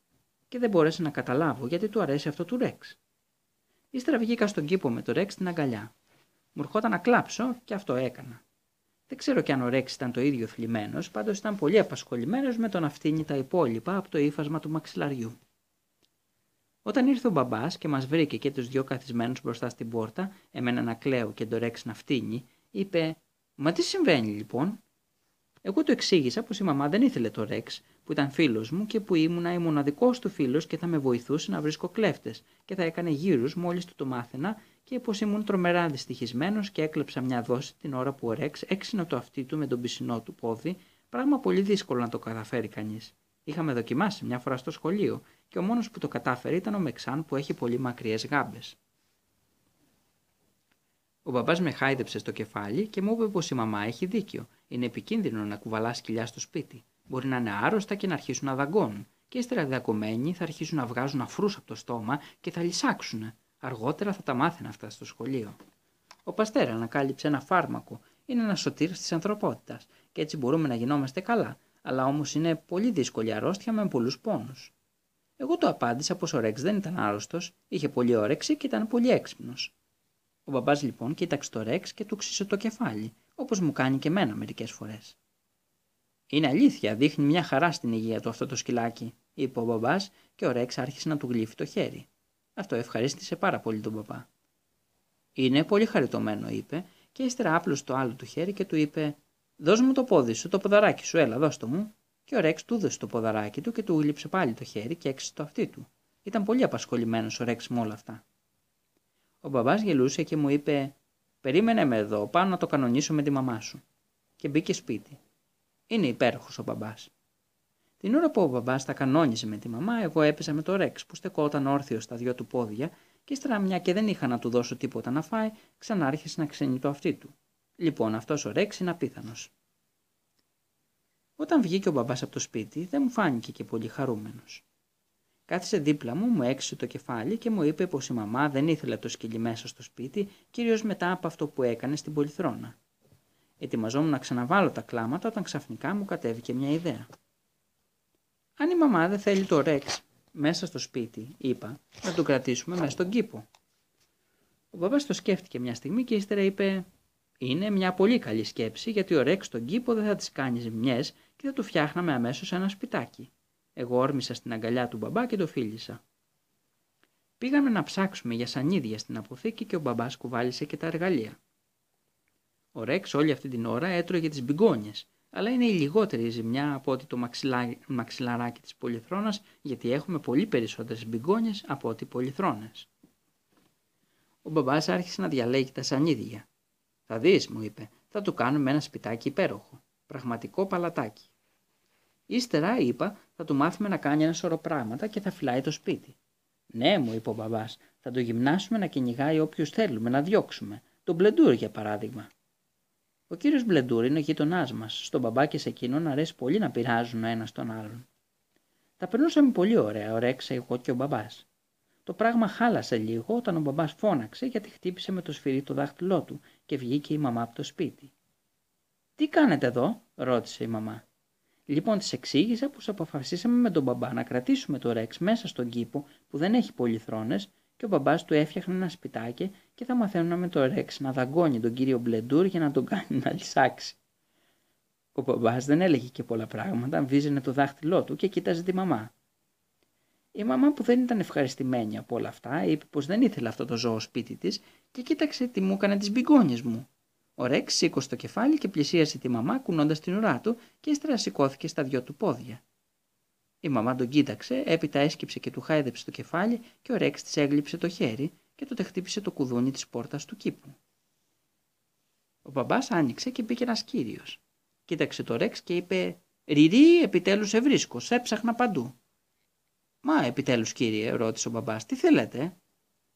και δεν μπόρεσε να καταλάβω γιατί του αρέσει αυτό του Ρεξ. Ύστερα βγήκα στον κήπο με το Ρεξ στην αγκαλιά. Μου ερχόταν να κλάψω και αυτό έκανα. Δεν ξέρω κι αν ο Ρέξ ήταν το ίδιο θλιμμένος, πάντως ήταν πολύ απασχολημένος με το να φτύνει τα υπόλοιπα από το ύφασμα του μαξιλαριού. Όταν ήρθε ο μπαμπάς και μας βρήκε και τους δυο καθισμένους μπροστά στην πόρτα, εμένα να κλαίω και το Ρέξ να φτύνει, είπε: Μα τι συμβαίνει λοιπόν; Εγώ του εξήγησα πως η μαμά δεν ήθελε το Ρέξ, που ήταν φίλος μου και που ήμουνα η μοναδικός του φίλος και θα με βοηθούσε να βρίσκω κλέφτες και θα έκανε γύρους μόλις του το μάθαινα και πως ήμουν τρομερά δυστυχισμένος και έκλεψα μια δόση την ώρα που ο Ρέξ έξινε το αυτί του με τον πισινό του πόδι, πράγμα πολύ δύσκολο να το καταφέρει κανείς. Είχαμε δοκιμάσει μια φορά στο σχολείο και ο μόνος που το κατάφερε ήταν ο Μεξάν που έχει πολύ μακριές γάμπες. Ο μπαμπάς με χάιδεψε στο κεφάλι και μου είπε πως η μαμά έχει δίκιο. Είναι επικίνδυνο να κουβαλάς σκυλιά στο σπίτι. Μπορεί να είναι άρρωστα και να αρχίσουν να δαγκώνουν. Και ύστερα δακωμένοι θα αρχίσουν να βγάζουν αφρούς από το στόμα και θα λυσάξουν. Αργότερα θα τα μάθαινε αυτά στο σχολείο. Ο Παστέρα ανακάλυψε ένα φάρμακο. Είναι ένα σωτήρ της ανθρωπότητας και έτσι μπορούμε να γινόμαστε καλά. Αλλά όμως είναι πολύ δύσκολη αρρώστια με πολλούς πόνους. Εγώ το απάντησα πως ο Ρέξ δεν ήταν άρρωστος, είχε πολύ όρεξη και ήταν πολύ έξυπνος. Ο μπαμπάς λοιπόν κοίταξε το Ρέξ και του ξύσε το κεφάλι, όπως μου κάνει και εμένα μερικές φορές. Είναι αλήθεια, δείχνει μια χαρά στην υγεία του αυτό το σκυλάκι, είπε ο μπαμπάς και ο Ρέξ άρχισε να του γλύφει το χέρι. Αυτό ευχαρίστησε πάρα πολύ τον παπά. Είναι πολύ χαριτωμένο, είπε, και ύστερα άπλωσε το άλλο του χέρι και του είπε: Δώσ' μου το πόδι σου, το ποδαράκι σου, έλα, δώσ' το μου. Και ο Ρέξ του έδωσε το ποδαράκι του και του γλύψε πάλι το χέρι και έξισε το αυτί του. Ήταν πολύ απασχολημένος ο Ρέξ με όλα αυτά. Ο μπαμπάς γελούσε και μου είπε: Περίμενε με εδώ, πάω να το κανονίσω με τη μαμά σου. Και μπήκε σπίτι. Είναι υπέροχος ο μπαμπάς. Την ώρα που ο μπαμπάς τα κανόνιζε με τη μαμά, εγώ έπεσα με το ρεξ που στεκόταν όρθιο στα δυο του πόδια και ύστερα μια και δεν είχα να του δώσω τίποτα να φάει, ξανά άρχισε να ξενεί το αυτί του. Λοιπόν, αυτός ο ρεξ είναι απίθανος. Όταν βγήκε ο μπαμπάς από το σπίτι, δεν μου φάνηκε και πολύ χαρούμενος. Κάθισε δίπλα μου, μου έξισε το κεφάλι και μου είπε πως η μαμά δεν ήθελε το σκυλί μέσα στο σπίτι, κυρίως μετά από αυτό που έκανε στην πολυθρόνα. Ετοιμαζόμουν να ξαναβάλω τα κλάματα όταν ξαφνικά μου κατέβηκε μια ιδέα. Αν η μαμά δεν θέλει το Ρεξ μέσα στο σπίτι, είπα, να τον κρατήσουμε μέσα στον κήπο. Ο μπαμπάς το σκέφτηκε μια στιγμή και ύστερα είπε «Είναι μια πολύ καλή σκέψη γιατί ο Ρεξ στον κήπο δεν θα τις κάνεις ζημιές και θα του φτιάχναμε αμέσως ένα σπιτάκι». Εγώ όρμησα στην αγκαλιά του μπαμπά και το φίλησα. Πήγαμε να ψάξουμε για σανίδια στην αποθήκη και ο μπαμπάς κουβάλισε και τα εργαλεία. Ο Ρεξ όλη αυτή την ώρα έτρωγε τις μπιγκόνιες αλλά είναι η λιγότερη ζημιά από ότι το μαξιλαράκι της πολυθρόνας γιατί έχουμε πολύ περισσότερες μπιγκόνιες από ότι πολυθρόνες. Ο μπαμπάς άρχισε να διαλέγει τα σανίδια. «Θα δεις», μου είπε, «θα του κάνουμε ένα σπιτάκι υπέροχο. Πραγματικό παλατάκι». Ύστερα είπα θα του μάθουμε να κάνει ένα σωρό πράγματα και θα φυλάει το σπίτι. Ναι, μου είπε ο μπαμπάς, θα το γυμνάσουμε να κυνηγάει όποιου θέλουμε, να διώξουμε. Τον μπλεντούρ για παράδειγμα. Ο κύριος Μπλεντούρ είναι ο γείτονά μας. Στον μπαμπά και σε εκείνον αρέσει πολύ να πειράζουν ο ένας τον άλλον. Τα περνούσαμε πολύ ωραία, ωρέξα εγώ και ο μπαμπάς. Το πράγμα χάλασε λίγο όταν ο μπαμπάς φώναξε γιατί χτύπησε με το σφυρί το δάχτυλό του και βγήκε η μαμά από το σπίτι. Τι κάνετε εδώ, ρώτησε η μαμά. Λοιπόν, της εξήγησα πως αποφασίσαμε με τον μπαμπά να κρατήσουμε το Ρεξ μέσα στον κήπο που δεν έχει πολυθρόνες και ο μπαμπάς του έφτιαχνε ένα σπιτάκι και θα μαθαίνουν με το Ρέξ να δαγκώνει τον κύριο Μπλεντούρ για να τον κάνει να λυσάξει. Ο μπαμπάς δεν έλεγε και πολλά πράγματα, βίζαινε το δάχτυλό του και κοίταζε τη μαμά. Η μαμά που δεν ήταν ευχαριστημένη από όλα αυτά είπε πως δεν ήθελε αυτό το ζώο σπίτι της και κοίταξε τι μου έκανε τις μπιγκόνιες μου. Ο Ρέξ σήκωσε το κεφάλι και πλησίασε τη μαμά κουνώντας την ουρά του και ύστερα σηκώθηκε στα δυο του πόδια. Η μαμά τον κοίταξε, έπειτα έσκυψε και του χάιδεψε το κεφάλι και ο Ρέξ της έγλειψε το χέρι και τότε χτύπησε το κουδούνι της πόρτας του κήπου. Ο μπαμπάς άνοιξε και μπήκε ένας κύριος. Κοίταξε το Ρέξ και είπε: Ριρί, επιτέλους σε βρίσκω, σε έψαχνα παντού. Μα, επιτέλους, κύριε, ρώτησε ο μπαμπάς, τι θέλετε;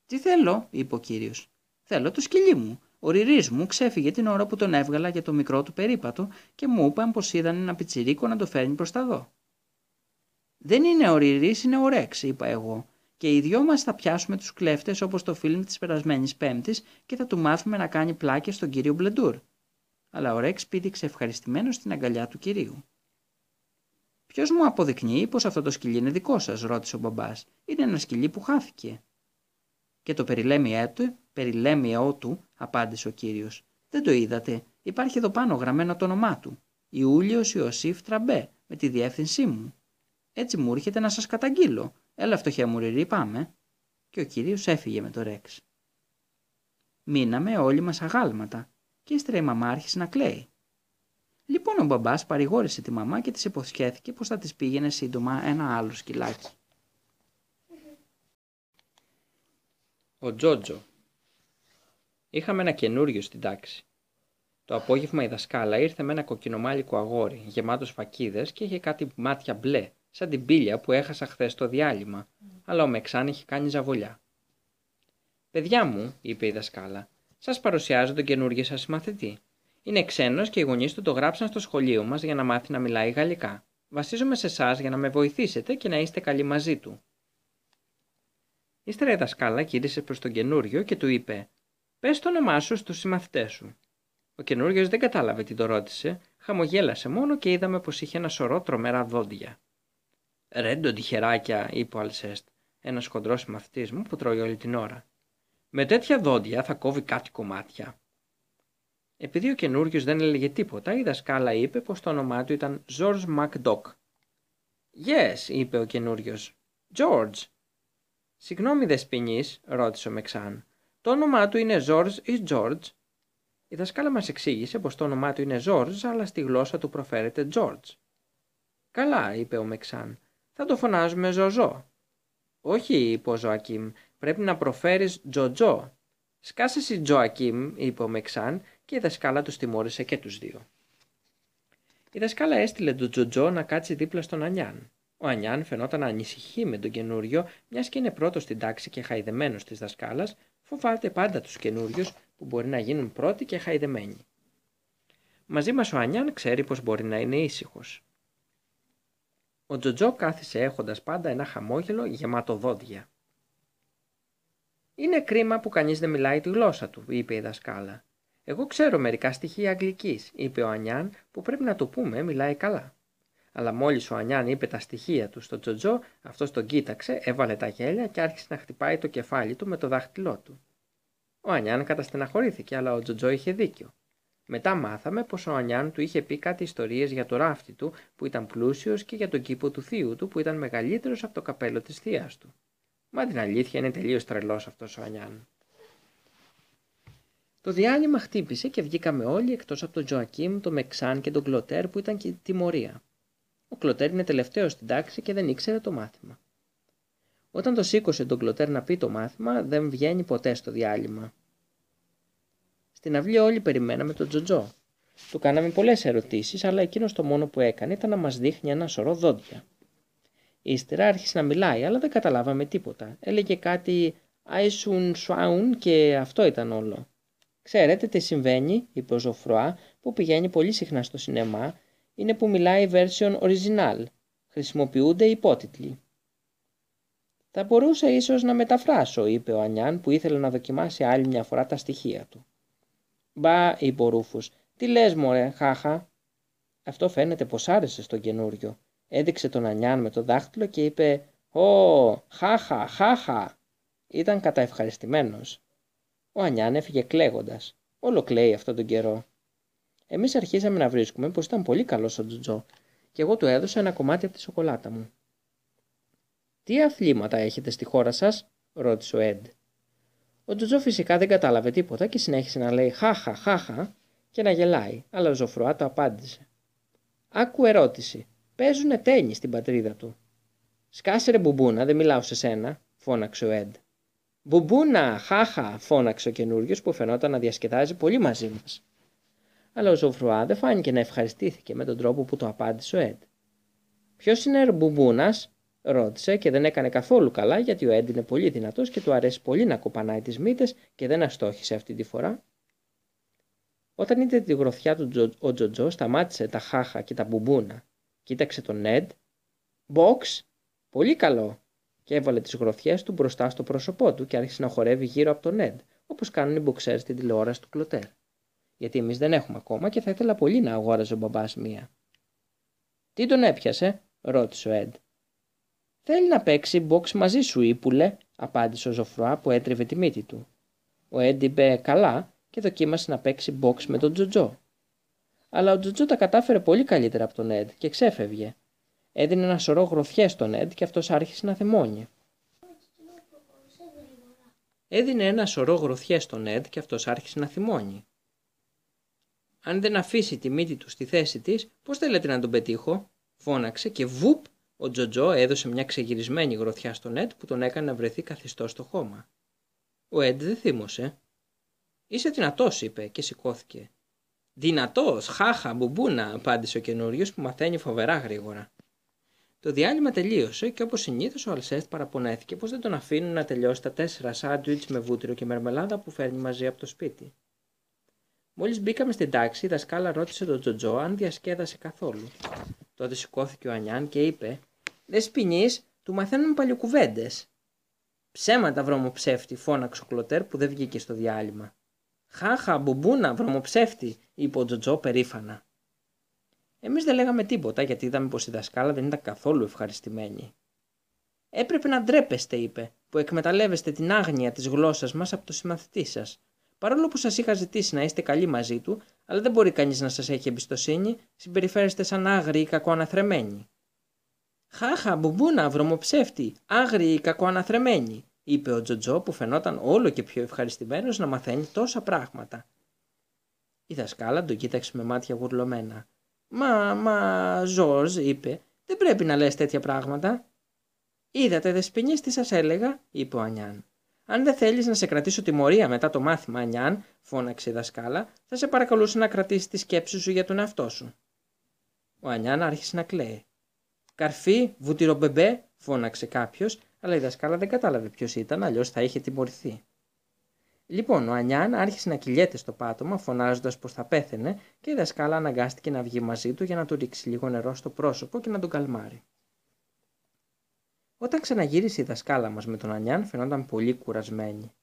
Τι θέλω, είπε ο κύριος. Θέλω το σκυλί μου. Ο ριρί μου ξέφυγε την ώρα που τον έβγαλα για το μικρό του περίπατο και μου είπαν πως είδαν ένα πιτσιρίκο να το φέρνει προς τα δω. Δεν είναι ο Ριρής, είναι ο Ρέξ, είπα εγώ. Και οι δυο μας θα πιάσουμε τους κλέφτες όπως το φιλμ της περασμένης Πέμπτης και θα του μάθουμε να κάνει πλάκες στον κύριο Μπλεντούρ. Αλλά ο Ρέξ πήδηξε ευχαριστημένος στην αγκαλιά του κυρίου. Ποιος μου αποδεικνύει πως αυτό το σκυλί είναι δικό σας, ρώτησε ο μπαμπάς. Είναι ένα σκυλί που χάθηκε. Και το περιλέμιέ του, περιλέμιό του, απάντησε ο κύριος. Δεν το είδατε. Υπάρχει εδώ πάνω γραμμένο το όνομά του. Ιούλιος Ιωσήφ Τραμπέ, με τη διεύθυνσή μου. Έτσι μου έρχεται να σας καταγγείλω. Έλα φτωχέ μου ριρί, πάμε. Και ο κύριος έφυγε με το ρεξ. Μείναμε όλοι μας αγάλματα και ύστερα η μαμά άρχισε να κλαίει. Λοιπόν ο μπαμπάς παρηγόρησε τη μαμά και της υποσχέθηκε πως θα της πήγαινε σύντομα ένα άλλο σκυλάκι. Ο Τζότζο Είχαμε ένα καινούριο στην τάξη. Το απόγευμα η δασκάλα ήρθε με ένα κοκκινομάλικο αγόρι, γεμάτος φακίδες και είχε κάτι μάτια μπλε, σαν την πύλια που έχασα χθες το διάλειμμα, αλλά ο Μεξάν είχε κάνει ζαβολιά. Παιδιά μου, είπε η δασκάλα, σας παρουσιάζω τον καινούργιο σας μαθητή. Είναι ξένος και οι γονείς του το γράψαν στο σχολείο μας για να μάθει να μιλάει γαλλικά. Βασίζομαι σε εσάς για να με βοηθήσετε και να είστε καλοί μαζί του. Ύστερα η δασκάλα γύρισε προς τον καινούριο και του είπε: Πες το όνομά σου στους συμμαθητές σου. Ο καινούριο δεν κατάλαβε τι το ρώτησε, χαμογέλασε μόνο και είδαμε πως είχε ένα σωρό τρομερά δόντια. Ρέντο τυχεράκια, είπε ο Αλσέστ, ένας χοντρός συμμαθητής μου που τρώει όλη την ώρα. Με τέτοια δόντια θα κόβει κάτι κομμάτια. Επειδή ο καινούριο δεν έλεγε τίποτα, η δασκάλα είπε πως το όνομά του ήταν George MacDock. Yes, είπε ο καινούριο. George. Συγγνώμη, δεσπινή, ρώτησε ο Μεξάν. Το όνομά του είναι George ή George. Η δασκάλα μας εξήγησε πως το όνομά του είναι George, αλλά στη γλώσσα του προφέρεται George. Καλά, είπε ο Μεξάν. Θα το φωνάζουμε Ζωζό. Όχι, είπε ο Ζωακίμ, πρέπει να προφέρεις Τζοτζό. Σκάσε εσύ Τζοακίμ, είπε ο Μεξάν και η δασκάλα τους τιμώρησε και τους δύο. Η δασκάλα έστειλε τον Τζοτζό να κάτσει δίπλα στον Ανιάν. Ο Ανιάν φαινόταν να ανησυχεί με τον καινούριο, μιας και είναι πρώτος στην τάξη και χαϊδεμένος της δασκάλας, φοβάται πάντα τους καινούριους που μπορεί να γίνουν πρώτοι και χαϊδεμένοι. Μαζί μας ο Ανιάν ξέρει πως μπορεί να είναι ήσυχος. Ο Τζοτζό κάθισε έχοντας πάντα ένα χαμόγελο γεμάτο δόντια. «Είναι κρίμα που κανείς δεν μιλάει τη γλώσσα του», είπε η δασκάλα. «Εγώ ξέρω μερικά στοιχεία αγγλικής», είπε ο Ανιάν, που πρέπει να το πούμε μιλάει καλά. Αλλά μόλις ο Ανιάν είπε τα στοιχεία του στο Τζοτζό, αυτός τον κοίταξε, έβαλε τα γέλια και άρχισε να χτυπάει το κεφάλι του με το δάχτυλό του. Ο Ανιάν καταστεναχωρήθηκε, αλλά ο Τζοτζό είχε δίκιο. Μετά μάθαμε πως ο Ανιάν του είχε πει κάτι ιστορίες για το ράφτη του που ήταν πλούσιος και για τον κήπο του θείου του που ήταν μεγαλύτερος από το καπέλο της θείας του. Μα την αλήθεια είναι τελείως τρελός αυτός ο Ανιάν. Το διάλειμμα χτύπησε και βγήκαμε όλοι εκτός από τον Τζοακίμ, τον Μεξάν και τον Κλωτέρ που ήταν και τιμωρία. Ο Κλωτέρ είναι τελευταίο στην τάξη και δεν ήξερε το μάθημα. Όταν το σήκωσε τον Κλωτέρ να πει το μάθημα, δεν βγαίνει ποτέ στο διάλειμμα. Στην αυλή όλοι περιμέναμε τον Τζοτζό. Του κάναμε πολλές ερωτήσεις, αλλά εκείνος το μόνο που έκανε ήταν να μας δείχνει ένα σωρό δόντια. Ύστερα άρχισε να μιλάει, αλλά δεν καταλάβαμε τίποτα. Έλεγε κάτι «Άισουν σουάουν» και αυτό ήταν όλο. Ξέρετε τι συμβαίνει, είπε ο Ζωφρουά, που πηγαίνει πολύ συχνά στο σινεμά, είναι που μιλάει version original. Χρησιμοποιούνται υπότιτλοι. Θα μπορούσα ίσως να μεταφράσω, είπε ο Ανιάν που ήθελε να δοκιμάσει άλλη μια φορά τα στοιχεία του. Μπα, είπε ο Ρούφος. Τι λες μωρέ, χάχα; Αυτό φαίνεται πως άρεσε στον καινούριο. Έδειξε τον Ανιάν με το δάχτυλο και είπε «Ω, χάχα, χάχα». Ήταν καταευχαριστημένος. Ο Ανιάν έφυγε κλαίγοντας. Όλο κλαίει αυτόν τον καιρό. Εμείς αρχίσαμε να βρίσκουμε πως ήταν πολύ καλός ο Τζοτζό και εγώ του έδωσα ένα κομμάτι από τη σοκολάτα μου. «Τι αθλήματα έχετε στη χώρα σας» ρώτησε ο Έντ. Ο Τζοτζό φυσικά δεν κατάλαβε τίποτα και συνέχισε να λέει χάχα χάχα και να γελάει, αλλά ο Ζωφρουά το απάντησε. Άκου ερώτηση. Παίζουνε τέννη στην πατρίδα του. Σκάσε ρε μπουμπούνα, δεν μιλάω σε σένα, φώναξε ο Εντ. Μπουμπούνα, χάχα, φώναξε ο καινούριος που φαινόταν να διασκεδάζει πολύ μαζί μας. Αλλά ο Ζωφρουά δεν φάνηκε να ευχαριστήθηκε με τον τρόπο που το απάντησε ο Εντ. Ποιος είναι ο μπουμπούνα, ρώτησε και δεν έκανε καθόλου καλά γιατί ο Έντ είναι πολύ δυνατός και του αρέσει πολύ να κοπανάει τις μύτες και δεν αστόχησε αυτή τη φορά. Όταν είδε τη γροθιά του ο Τζοτζό σταμάτησε τα χάχα και τα μπουμπούνα. Κοίταξε τον Έντ. «Μποξ! Πολύ καλό!» και έβαλε τις γροθιές του μπροστά στο πρόσωπό του και άρχισε να χορεύει γύρω από τον Έντ, όπως κάνουν οι μποξέρ στην τηλεόραση του Κλωτέρ. Γιατί εμείς δεν έχουμε ακόμα και θα ήθελα πολύ να αγόραζε ο μπαμπάς μία. «Τι τον έπιασε» ρώτησε ο Έντ. Θέλει να παίξει box μαζί σου, Ήπουλε, απάντησε ο Ζωφρουά που έτριβε τη μύτη του. Ο Έντ είπε καλά και δοκίμασε να παίξει box με τον Τζοτζό. Αλλά ο Τζοτζό τα κατάφερε πολύ καλύτερα από τον Έντ και ξέφευγε. Έδινε ένα σωρό γροθιές στον Έντ και αυτός άρχισε να θυμώνει. Έδινε ένα σωρό γροθιές στον Έντ και αυτός άρχισε να θυμώνει. Αν δεν αφήσει τη μύτη του στη θέση της, πώς θέλετε να τον πετύχω, φώναξε και βουπ ο Τζοτζό έδωσε μια ξεγυρισμένη γροθιά στον Έντ που τον έκανε να βρεθεί καθιστό στο χώμα. Ο Έντ δεν θύμωσε. Είσαι δυνατός, είπε και σηκώθηκε. Δυνατός, χάχα, μπουμπούνα, απάντησε ο καινούριος που μαθαίνει φοβερά γρήγορα. Το διάλειμμα τελείωσε και όπως συνήθως ο Αλσέστ παραπονέθηκε πως δεν τον αφήνουν να τελειώσει τα τέσσερα σάντουιτς με βούτυρο και μερμελάδα που φέρνει μαζί από το σπίτι. Μόλις μπήκαμε στην τάξη, η δασκάλα ρώτησε τον Τζοτζό αν διασκέδασε καθόλου. Τότε σηκώθηκε ο Ανιάν και είπε: Δεν σπινείς, του μαθαίνουν παλιοκουβέντες. Ψέματα, βρωμοψεύτη, φώναξε ο κλωτέρ που δεν βγήκε στο διάλειμμα. Χάχα, μπουμπούνα, βρωμοψεύτη, είπε ο Τζοτζό περήφανα. Εμείς δεν λέγαμε τίποτα γιατί είδαμε πως η δασκάλα δεν ήταν καθόλου ευχαριστημένη. Έπρεπε να ντρέπεστε, είπε, που εκμεταλλεύεστε την άγνοια της γλώσσας μας από το συμμαθητή σας. Παρόλο που σας είχα ζητήσει να είστε καλοί μαζί του, αλλά δεν μπορεί κανείς να σας έχει εμπιστοσύνη, συμπεριφέρεστε σαν άγριοι ή κακοαναθρεμένοι. Χάχα, μπουμπούνα, βρωμοψεύτη, άγριοι ή κακοαναθρεμένοι, είπε ο Τζοτζό που φαινόταν όλο και πιο ευχαριστημένος να μαθαίνει τόσα πράγματα. Η δασκάλα τον κοίταξε με μάτια γουρλωμένα. Μα, μα, Ζορζ, είπε, δεν πρέπει να λες τέτοια πράγματα. Είδατε, δεσποινείς τι σας έλεγα, είπε ο Ανιάν. Αν δεν θέλεις να σε κρατήσω τιμωρία μετά το μάθημα, Ανιάν, φώναξε η δασκάλα, θα σε παρακαλούσα να κρατήσεις τη σκέψη σου για τον εαυτό σου. Ο Ανιάν άρχισε να κλαίει. Καρφί, βουτυρομπεμπέ, φώναξε κάποιος, αλλά η δασκάλα δεν κατάλαβε ποιος ήταν, αλλιώς θα είχε τιμωρηθεί. Λοιπόν, ο Ανιάν άρχισε να κυλιέται στο πάτωμα, φωνάζοντας πως θα πέθαινε, και η δασκάλα αναγκάστηκε να βγει μαζί του για να του ρίξει λίγο νερό στο πρόσωπο και να τον καλμάρει. Όταν ξαναγύρισε η δασκάλα μας με τον Ανιάν, φαινόταν πολύ κουρασμένη.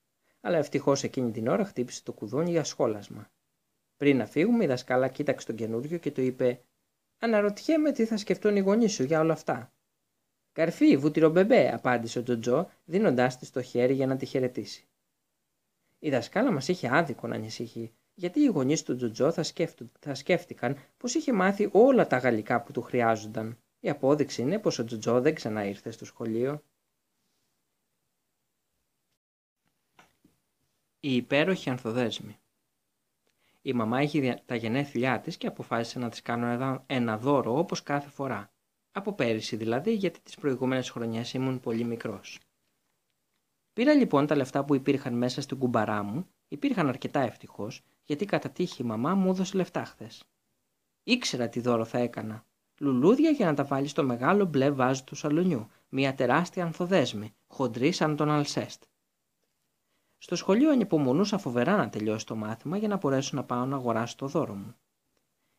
Αλλά ευτυχώς εκείνη την ώρα χτύπησε το κουδούνι για σχόλασμα. Πριν να φύγουμε, η δασκάλα κοίταξε τον καινούριο και του είπε: Αναρωτιέμαι τι θα σκεφτούν οι γονείς σου για όλα αυτά. Καρφί, βουτυρομπεμπέ, απάντησε ο Τζοτζό, δίνοντάς της το χέρι για να τη χαιρετήσει. Η δασκάλα μας είχε άδικο να ανησυχεί, γιατί οι γονείς του Τζοτζό θα, θα σκέφτηκαν πως είχε μάθει όλα τα γαλλικά που του χρειάζονταν. Η απόδειξη είναι πως ο Τζοτζό δεν ξανά ήρθε στο σχολείο. Η υπέροχη ανθοδέσμη. Η μαμά είχε τα γενέθλιά της και αποφάσισε να της κάνω ένα δώρο όπως κάθε φορά. Από πέρυσι δηλαδή, γιατί τις προηγούμενες χρονιές ήμουν πολύ μικρός. Πήρα λοιπόν τα λεφτά που υπήρχαν μέσα στην κουμπαρά μου, υπήρχαν αρκετά ευτυχώς, γιατί κατά τύχη η μαμά μου έδωσε λεφτά χθες. Ήξερα τι δώρο θα έκανα. Λουλούδια για να τα βάλεις στο μεγάλο μπλε βάζο του σαλονιού, μια τεράστια ανθοδέσμη, χοντρή σαν τον Αλσέστ. Στο σχολείο ανυπομονούσα φοβερά να τελειώσει το μάθημα για να μπορέσω να πάω να αγοράσω το δώρο μου.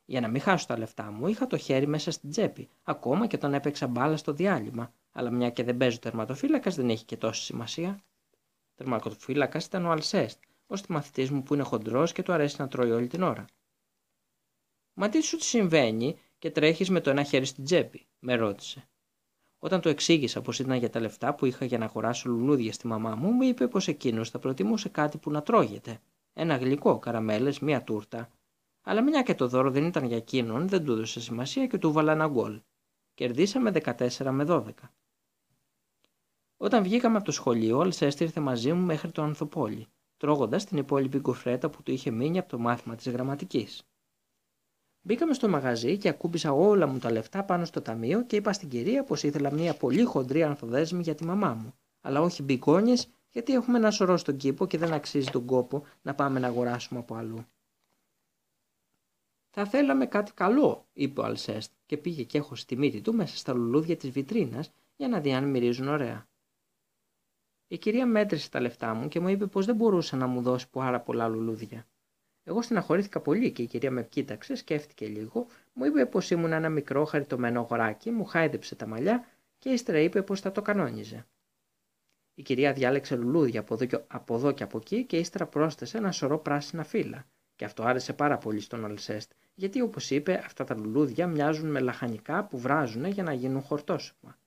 Για να μην χάσω τα λεφτά μου, είχα το χέρι μέσα στην τσέπη, ακόμα και όταν έπαιξα μπάλα στο διάλειμμα, αλλά μια και δεν παίζω τερματοφύλακας δεν έχει και τόση σημασία. Τερματοφύλακας ήταν ο Αλσέστ, ο μαθητή μου που είναι χοντρός και του αρέσει να τρώει όλη την ώρα. Μα τι σου συμβαίνει και τρέχεις με το ένα χέρι στην τσέπη, με ρώτησε. Όταν του εξήγησα πως ήταν για τα λεφτά που είχα για να αγοράσω λουλούδια στη μαμά μου, μου είπε πως εκείνος θα προτιμούσε κάτι που να τρώγεται. Ένα γλυκό, καραμέλες, μία τούρτα. Αλλά μια και το δώρο δεν ήταν για εκείνον, δεν του έδωσε σημασία και του βάλα ένα γκολ. Κερδίσαμε 14 με 12. Όταν βγήκαμε από το σχολείο, ο Αλσέστ ήρθε μαζί μου μέχρι το Ανθοπόλι, τρώγοντας την υπόλοιπη κουφρέτα που του είχε μείνει από το μάθημα της γραμματικής. Μπήκαμε στο μαγαζί και ακούμπησα όλα μου τα λεφτά πάνω στο ταμείο και είπα στην κυρία πως ήθελα μια πολύ χοντρή ανθοδέσμη για τη μαμά μου, αλλά όχι μπικόνιες γιατί έχουμε ένα σωρό στον κήπο και δεν αξίζει τον κόπο να πάμε να αγοράσουμε από αλλού. Θα θέλαμε κάτι καλό, είπε ο Αλσέστ και πήγε και έχω στη μύτη του μέσα στα λουλούδια της βιτρίνας για να δει αν μυρίζουν ωραία. Η κυρία μέτρησε τα λεφτά μου και μου είπε πως δεν μπορούσε να μου δώσει πάρα πολλά λουλούδια. Εγώ στεναχωρήθηκα πολύ και η κυρία με κοίταξε, σκέφτηκε λίγο, μου είπε πως ήμουν ένα μικρό χαριτωμένο αγοράκι, μου χάιδεψε τα μαλλιά και ύστερα είπε πως θα το κανόνιζε. Η κυρία διάλεξε λουλούδια από εδώ, και, από εδώ και από εκεί και ύστερα πρόσθεσε ένα σωρό πράσινα φύλλα. Και αυτό άρεσε πάρα πολύ στον Αλσέστ, γιατί όπως είπε, αυτά τα λουλούδια μοιάζουν με λαχανικά που βράζουν για να γίνουν χορτόσωπα.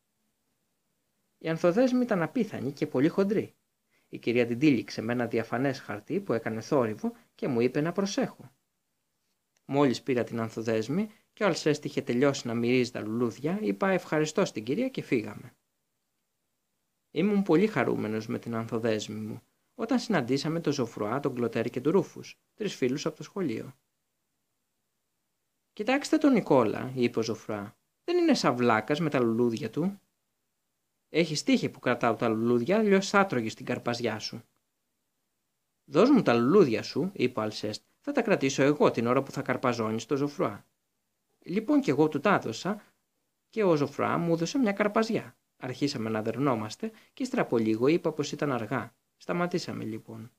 Η ανθοδέσμη ήταν απίθανη και πολύ χοντρή. Η κυρία την τύλιξε με ένα διαφανές χαρτί που έκανε θόρυβο και μου είπε να προσέχω. Μόλις πήρα την ανθοδέσμη και ο Αλσέστη είχε τελειώσει να μυρίζει τα λουλούδια, είπα ευχαριστώ στην κυρία και φύγαμε. Ήμουν πολύ χαρούμενος με την ανθοδέσμη μου, όταν συναντήσαμε τον Ζωφρουά, τον Κλωτέρ και τον Ρούφους, τρεις φίλους από το σχολείο. «Κοιτάξτε τον Νικόλα», είπε ο Ζωφρουά. «Δεν είναι σαυλάκας με τα λουλούδια του». «Έχει τύχη που κρατάω τα λουλούδια, αλλιώς θα τρώγε στην καρπαζιά σου». «Δώσ' μου τα λουλούδια σου», είπε ο Αλσέστ. «Θα τα κρατήσω εγώ την ώρα που θα καρπαζώνεις το Ζωφρουά». Λοιπόν και εγώ του τα έδωσα και ο Ζωφρουά μου έδωσε μια καρπαζιά. Αρχίσαμε να δερνόμαστε και ύστερα από λίγο είπα πως ήταν αργά. Σταματήσαμε λοιπόν.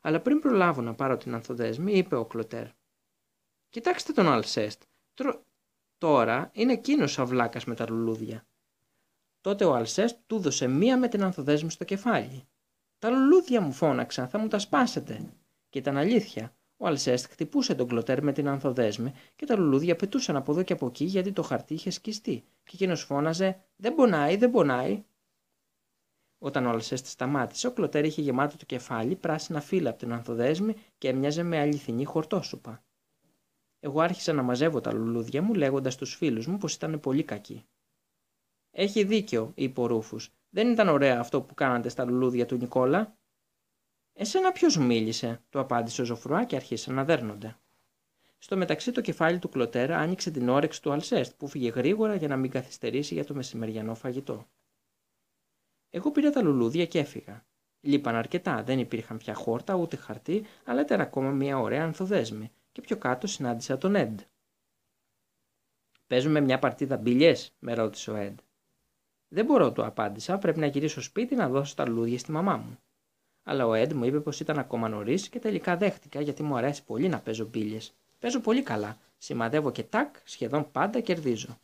Αλλά πριν προλάβω να πάρω την ανθοδέσμη, είπε ο Κλωτέρ. Κοιτάξτε τον Αλσέστ. Τώρα είναι εκείνος ο αυλάκας με τα λουλούδια. Τότε ο Αλσέστ του έδωσε μία με την ανθοδέσμη στο κεφάλι. Τα λουλούδια μου φώναξα, θα μου τα σπάσετε. Και ήταν αλήθεια. Ο Αλσέστ χτυπούσε τον κλωτέρ με την ανθοδέσμη και τα λουλούδια πετούσαν από εδώ και από εκεί γιατί το χαρτί είχε σκιστεί. Και εκείνος φώναζε: Δεν πονάει, δεν πονάει. Όταν ο Αλσέστ σταμάτησε, ο κλωτέρ είχε γεμάτο το κεφάλι πράσινα φύλλα από την ανθοδέσμη και έμοιαζε με αληθινή χορτόσουπα. Εγώ άρχισα να μαζεύω τα λουλούδια μου λέγοντας στους φίλους μου πως ήταν πολύ κακοί. Έχει δίκιο, είπε ο Ρούφους. Δεν ήταν ωραία αυτό που κάνατε στα λουλούδια του Νικόλα. Εσένα ποιος μίλησε, του απάντησε ο Ζωφρουά και άρχισε να δέρνονται. Στο μεταξύ το κεφάλι του κλωτέρα άνοιξε την όρεξη του Αλσέστ που φύγε γρήγορα για να μην καθυστερήσει για το μεσημεριανό φαγητό. Εγώ πήρα τα λουλούδια και έφυγα. Λείπαν αρκετά, δεν υπήρχαν πια χόρτα ούτε χαρτί, αλλά ήταν ακόμα μια ωραία ανθοδέσμη και πιο κάτω συνάντησα τον Εντ. Παίζουμε μια παρτίδα μπιλιές, με ρώτησε ο Εντ. Δεν μπορώ, του απάντησα, πρέπει να γυρίσω σπίτι να δώσω τα λουλούδια στη μαμά μου. Αλλά ο Εντ μου είπε πως ήταν ακόμα νωρίς και τελικά δέχτηκα γιατί μου αρέσει πολύ να παίζω μπίλιε. Παίζω πολύ καλά. Σημαδεύω και τάκ, σχεδόν πάντα κερδίζω.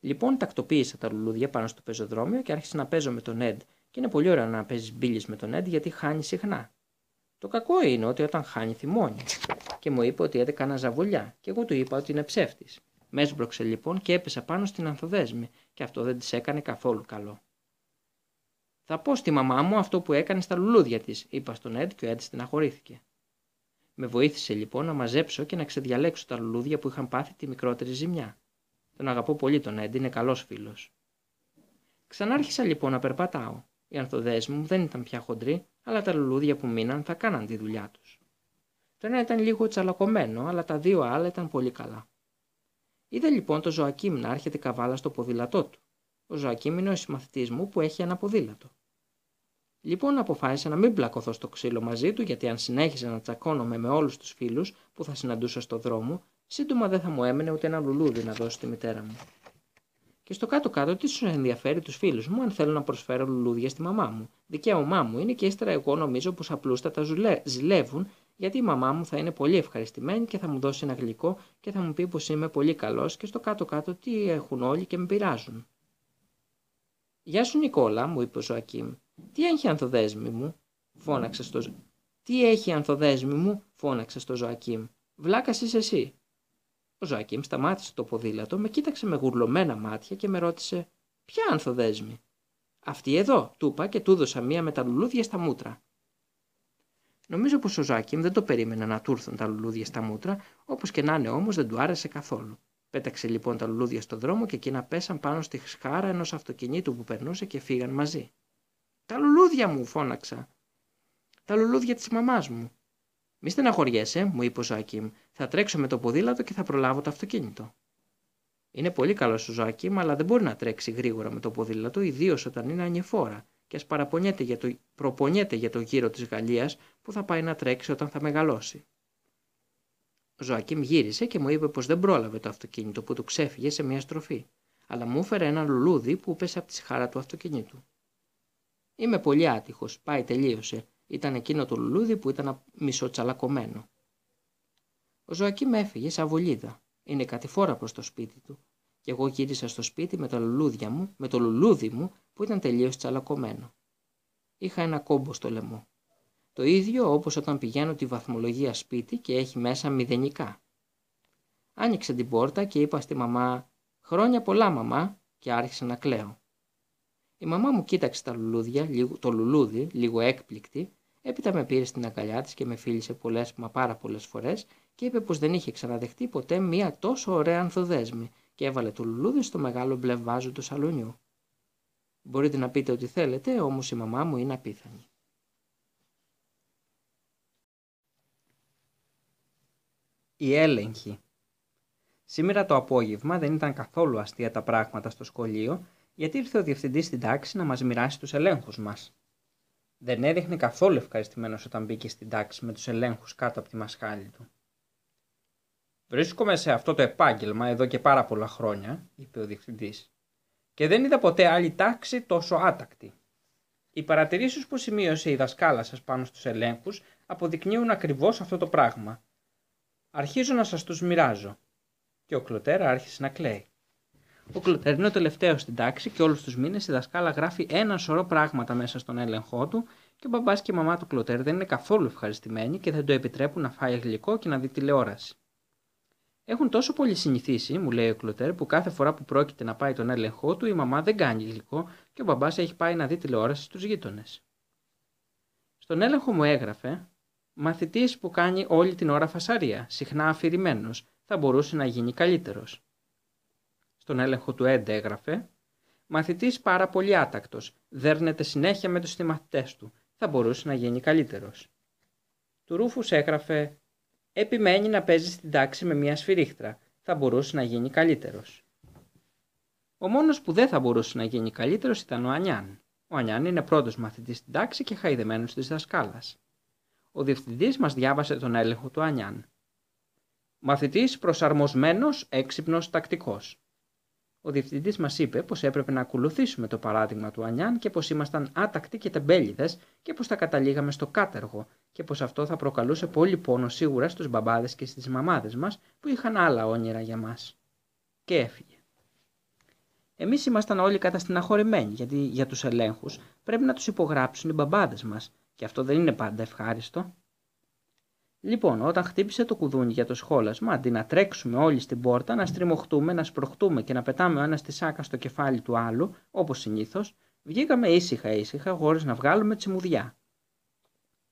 Λοιπόν, τακτοποίησα τα λουλούδια πάνω στο πεζοδρόμιο και άρχισα να παίζω με τον Εντ. Και είναι πολύ ωραίο να παίζεις μπίλιε με τον Εντ γιατί χάνει συχνά. Το κακό είναι ότι όταν χάνει θυμώνει. Και μου είπε ότι έδεκανα ζαβολιά και εγώ του είπα ότι είναι ψεύτης. Με έσπρωξε λοιπόν και έπεσα πάνω στην ανθοδέσμη και αυτό δεν της έκανε καθόλου καλό. Θα πω στη μαμά μου αυτό που έκανε στα λουλούδια της, είπα στον Εντ και ο Εντ στεναχωρήθηκε. Με βοήθησε λοιπόν να μαζέψω και να ξεδιαλέξω τα λουλούδια που είχαν πάθει τη μικρότερη ζημιά. Τον αγαπώ πολύ τον Εντ, είναι καλός φίλος. Ξανάρχισα λοιπόν να περπατάω. Οι ανθοδέσμοι μου δεν ήταν πια χοντροί, αλλά τα λουλούδια που μείναν θα κάναν τη δουλειά τους. Το ένα ήταν λίγο τσαλακωμένο, αλλά τα δύο άλλα ήταν πολύ καλά. Είδα λοιπόν το Ζωακίμ να έρχεται καβάλα στο ποδήλατό του. Ο Ζωακίμ είναι ο συμμαθητής μου που έχει ένα ποδήλατο. Λοιπόν, αποφάσισα να μην πλακωθώ στο ξύλο μαζί του, γιατί αν συνέχιζα να τσακώνομαι με όλους τους φίλους που θα συναντούσα στο δρόμο, σύντομα δεν θα μου έμενε ούτε ένα λουλούδι να δώσω στη μητέρα μου. Και στο κάτω-κάτω, τι σου ενδιαφέρει τους φίλους μου αν θέλω να προσφέρω λουλούδια στη μαμά μου. Δικαίωμά μου είναι και ύστερα εγώ νομίζω πως απλούστατα ζηλεύουν, γιατί η μαμά μου θα είναι πολύ ευχαριστημένη και θα μου δώσει ένα γλυκό και θα μου πει πως είμαι πολύ καλός και στο κάτω-κάτω τι έχουν όλοι και με πειράζουν. Γεια σου Νικόλα, μου είπε ο Ζωακίμ. Τι έχει ανθοδέσμη μου, φώναξε στο Τι έχει ανθοδέσμη μου, φώναξε στο Ζωακίμ. Βλάκας είσαι εσύ. Ο Ζωακίμ σταμάτησε το ποδήλατο, με κοίταξε με γουρλωμένα μάτια και με ρώτησε Ποια ανθοδέσμη; Αυτή εδώ, του είπα και του έδωσα μία με τα λουλούδια στα μούτρα. Νομίζω πως ο Ζωακίμ δεν το περίμενε να του έρθουν τα λουλούδια στα μούτρα, όπως και να είναι όμως δεν του άρεσε καθόλου. Πέταξε λοιπόν τα λουλούδια στο δρόμο και εκείνα πέσαν πάνω στη σχάρα ενός αυτοκινήτου που περνούσε και φύγαν μαζί. Τα λουλούδια μου, φώναξα. Τα λουλούδια της μαμάς μου. Μη στεναχωριέσαι, μου είπε ο Ζωακίμ. Θα τρέξω με το ποδήλατο και θα προλάβω το αυτοκίνητο. Είναι πολύ καλός ο Ζωακίμ, αλλά δεν μπορεί να τρέξει γρήγορα με το ποδήλατο, ιδίως όταν είναι ανηφόρα και ας παραπονιέται για το, προπονιέται για το γύρο της Γαλλίας που θα πάει να τρέξει όταν θα μεγαλώσει. Ο Ζωακίμ γύρισε και μου είπε πως δεν πρόλαβε το αυτοκίνητο που του ξέφυγε σε μια στροφή, αλλά μου έφερε ένα λουλούδι που πέσε από τη σχάρα του αυτοκινήτου. Είμαι πολύ άτυχος, πάει τελείωσε, ήταν εκείνο το λουλούδι που ήταν μισοτσαλακωμένο. Ο Ζωακίμ έφυγε σαν βολίδα. Είναι κατηφόρα προς το σπίτι του. Και εγώ γύρισα στο σπίτι με τα λουλούδια μου, με το λουλούδι μου που ήταν τελείως τσαλακωμένο. Είχα ένα κόμπο στο λαιμό. Το ίδιο όπως όταν πηγαίνω τη βαθμολογία σπίτι και έχει μέσα μηδενικά. Άνοιξε την πόρτα και είπα στη μαμά «Χρόνια πολλά μαμά» και άρχισε να κλαίω. Η μαμά μου κοίταξε τα λουλούδια, το λουλούδι, λίγο έκπληκτη, έπειτα με πήρε στην αγκαλιά της και με φίλησε πολλές μα πάρα πολλές φορές και είπε πως δεν είχε ξαναδεχτεί ποτέ μία τόσο ωραία ανθοδέσμη και έβαλε το λουλούδι στο μεγάλο μπλε βάζο του σαλονιού. Μπορείτε να πείτε ό,τι θέλετε, όμως η μαμά μου είναι απίθανη. Η έλεγχη Σήμερα το απόγευμα δεν ήταν καθόλου αστεία τα πράγματα στο σχολείο, γιατί ήρθε ο διευθυντής στην τάξη να μας μοιράσει τους ελέγχους μας. Δεν έδειχνε καθόλου ευχαριστημένος όταν μπήκε στην τάξη με τους ελέγχους κάτω από τη μασχάλη του. Βρίσκομαι σε αυτό το επάγγελμα εδώ και πάρα πολλά χρόνια, είπε ο διευθυντής, και δεν είδα ποτέ άλλη τάξη τόσο άτακτη. Οι παρατηρήσεις που σημείωσε η δασκάλα σας πάνω στους ελέγχους αποδεικνύουν ακριβώς αυτό το πράγμα. Αρχίζω να σας τους μοιράζω. Και ο Κλωτέρα άρχισε να κλαίει. Ο Κλωτέρ είναι ο τελευταίος στην τάξη και όλους τους μήνες η δασκάλα γράφει ένα σωρό πράγματα μέσα στον έλεγχό του και ο μπαμπάς και η μαμά του Κλωτέρ δεν είναι καθόλου ευχαριστημένοι και δεν το επιτρέπουν να φάει γλυκό και να δει τηλεόραση. Έχουν τόσο πολύ συνηθίσει, μου λέει ο Κλωτέρ, που κάθε φορά που πρόκειται να πάει τον έλεγχό του η μαμά δεν κάνει γλυκό και ο μπαμπάς έχει πάει να δει τηλεόραση στους γείτονες. Στον έλεγχο μου έγραφε Μαθητής που κάνει όλη την ώρα φασαρία, συχνά αφηρημένος, θα μπορούσε να γίνει καλύτερος. Στον έλεγχο του Έντ έγραφε Μαθητής πάρα πολύ άτακτος, δέρνεται συνέχεια με τους θυμαθητέ του, θα μπορούσε να γίνει καλύτερος. Του Ρούφους έγραφε Επιμένει να παίζει στην τάξη με μια σφυρίχτρα, θα μπορούσε να γίνει καλύτερος. Ο μόνος που δεν θα μπορούσε να γίνει καλύτερος ήταν ο Ανιάν. Ο Ανιάν είναι πρώτος μαθητής στην τάξη και χαϊδεμένος της δασκάλας. Ο διευθυντής μας διάβασε τον έλεγχο του Ανιάν. Μαθητής προσαρμοσμένος, έξυπνος, τακτικός. Ο διευθυντής μας είπε πως έπρεπε να ακολουθήσουμε το παράδειγμα του Ανιάν και πως ήμασταν άτακτοι και τεμπέληδες και πως τα καταλήγαμε στο κάτεργο και πως αυτό θα προκαλούσε πολύ πόνο σίγουρα στους μπαμπάδες και στις μαμάδες μας που είχαν άλλα όνειρα για μας. Και έφυγε. Εμείς ήμασταν όλοι καταστηναχωρημένοι γιατί για τους ελέγχους πρέπει να τους υπογράψουν οι μπαμπάδες μας και αυτό δεν είναι πάντα ευχάριστο. Λοιπόν, όταν χτύπησε το κουδούνι για το σχόλασμα, αντί να τρέξουμε όλοι στην πόρτα, να στριμωχτούμε, να σπροχτούμε και να πετάμε ο ένας τη σάκα στο κεφάλι του άλλου, όπως συνήθως, βγήκαμε ήσυχα ήσυχα, χωρίς να βγάλουμε τσιμουδιά.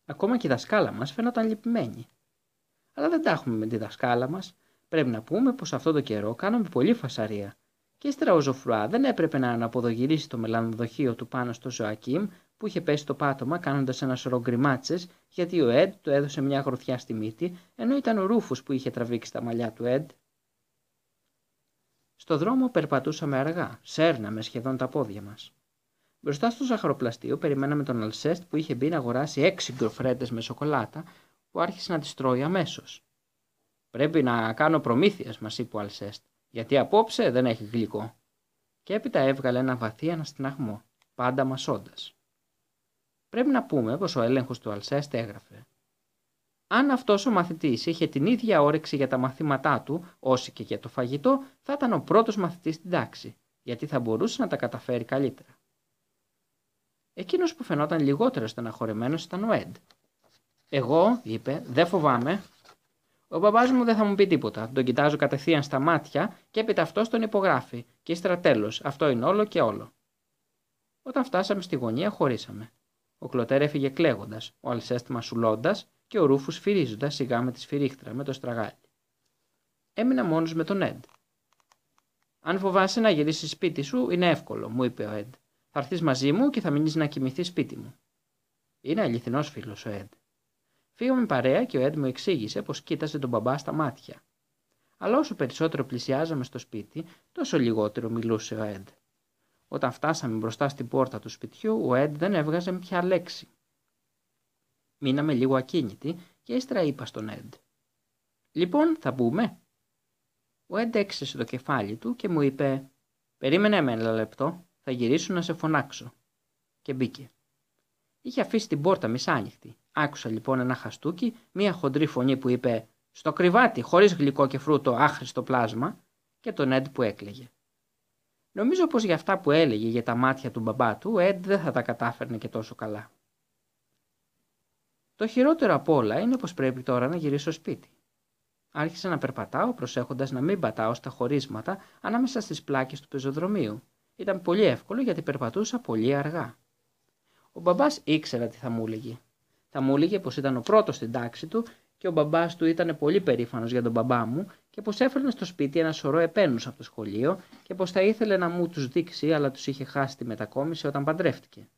Ακόμα και η δασκάλα μας φαίνονταν λυπημένη. Αλλά δεν τα έχουμε με τη δασκάλα μας. Πρέπει να πούμε πως αυτό το καιρό κάναμε πολύ φασαρία. Και ύστερα ο Ζωφρουά δεν έπρεπε να αναποδογυρίσει το μελανοδοχείο του πάνω στο Ζωακίμ που είχε πέσει το πάτωμα κάνοντας ένα σωρό γκριμάτσες, γιατί ο Εντ του έδωσε μια γροθιά στη μύτη, ενώ ήταν ο Ρούφο που είχε τραβήξει τα μαλλιά του Εντ. Στο δρόμο περπατούσαμε αργά, σέρναμε σχεδόν τα πόδια μας. Μπροστά στο ζαχαροπλαστείο περιμέναμε τον Αλσέστ που είχε μπει να αγοράσει έξι γκροφρέντες με σοκολάτα, που άρχισε να τις τρώει αμέσως. Πρέπει να κάνω προμήθειες, μας είπε ο Αλσέστ, γιατί απόψε δεν έχει γλυκό. Και έπειτα έβγαλε ένα βαθύ αναστηναγμό, πάντα μασώντας. Πρέπει να πούμε πως ο έλεγχος του Αλσέστ έγραφε αν αυτός ο μαθητής είχε την ίδια όρεξη για τα μαθήματά του, όσοι και για το φαγητό, θα ήταν ο πρώτος μαθητής στην τάξη, γιατί θα μπορούσε να τα καταφέρει καλύτερα. Εκείνος που φαινόταν λιγότερο στεναχωρημένος ήταν ο Εντ. Εγώ, είπε, δεν φοβάμαι. Ο μπαμπάς μου δεν θα μου πει τίποτα. Τον κοιτάζω κατευθείαν στα μάτια και έπειτα αυτός τον υπογράφει. Και ύστερα τέλος. Αυτό είναι όλο και όλο. Όταν φτάσαμε στη γωνία, χωρίσαμε. Ο Κλωτέρ έφυγε κλαίγοντας, ο Αλσέστ μασουλώντας και ο Ρούφους φυρίζοντας σιγά με τη σφυρίχτρα με το στραγάλι. Έμεινα μόνος με τον Εντ. Αν φοβάσαι να γυρίσεις σπίτι σου, είναι εύκολο, μου είπε ο Εντ. Θα έρθεις μαζί μου και θα μείνεις να κοιμηθείς σπίτι μου. Είναι αληθινός φίλος ο Εντ. Φύγαμε παρέα και ο Εντ μου εξήγησε πως κοίταζε τον μπαμπά στα μάτια. Αλλά όσο περισσότερο πλησιάζαμε στο σπίτι, τόσο λιγότερο μιλούσε ο Εντ. Όταν φτάσαμε μπροστά στην πόρτα του σπιτιού, ο Εντ δεν έβγαζε πια λέξη. Μείναμε λίγο ακίνητοι και ύστερα είπα στον Εντ. Λοιπόν, θα μπούμε. Ο Εντ έξισε το κεφάλι του και μου είπε «Περίμενε με ένα λεπτό, θα γυρίσω να σε φωνάξω». Και μπήκε. Είχε αφήσει την πόρτα μισάνοιχτη. Άκουσα λοιπόν ένα χαστούκι, μία χοντρή φωνή που είπε «Στο κρυβάτι, χωρίς γλυκό και φρούτο, άχρηστο πλάσμα» και τον Εντ που έκλαιγε. Νομίζω πως για αυτά που έλεγε για τα μάτια του μπαμπά του, ο Εντ δεν θα τα κατάφερνε και τόσο καλά. Το χειρότερο απ' όλα είναι πως πρέπει τώρα να γυρίσω σπίτι. Άρχισα να περπατάω προσέχοντας να μην πατάω στα χωρίσματα ανάμεσα στις πλάκες του πεζοδρομίου Ήταν πολύ εύκολο γιατί περπατούσα πολύ αργά. Ο μπαμπάς ήξερα τι θα μου έλεγε. Θα μου έλεγε πως ήταν ο πρώτος στην τάξη του και ο μπαμπάς του ήταν πολύ περήφανος για τον μπαμπά μου και πως έφερνε στο σπίτι ένα σωρό επένους από το σχολείο και πως θα ήθελε να μου τους δείξει, αλλά τους είχε χάσει τη μετακόμιση όταν παντρεύτηκε.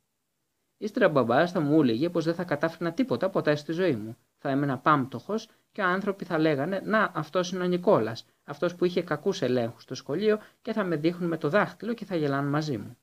Ύστερα ο μπαμπά θα μου έλεγε πως δεν θα κατάφερνα τίποτα ποτέ στη ζωή μου. Θα έμενα πάμπτωχο και άνθρωποι θα λέγανε Να, αυτός είναι ο Νικόλας, αυτός που είχε κακούς ελέγχους στο σχολείο και θα με δείχνουν με το δάχτυλο και θα γελάνε μαζί μου.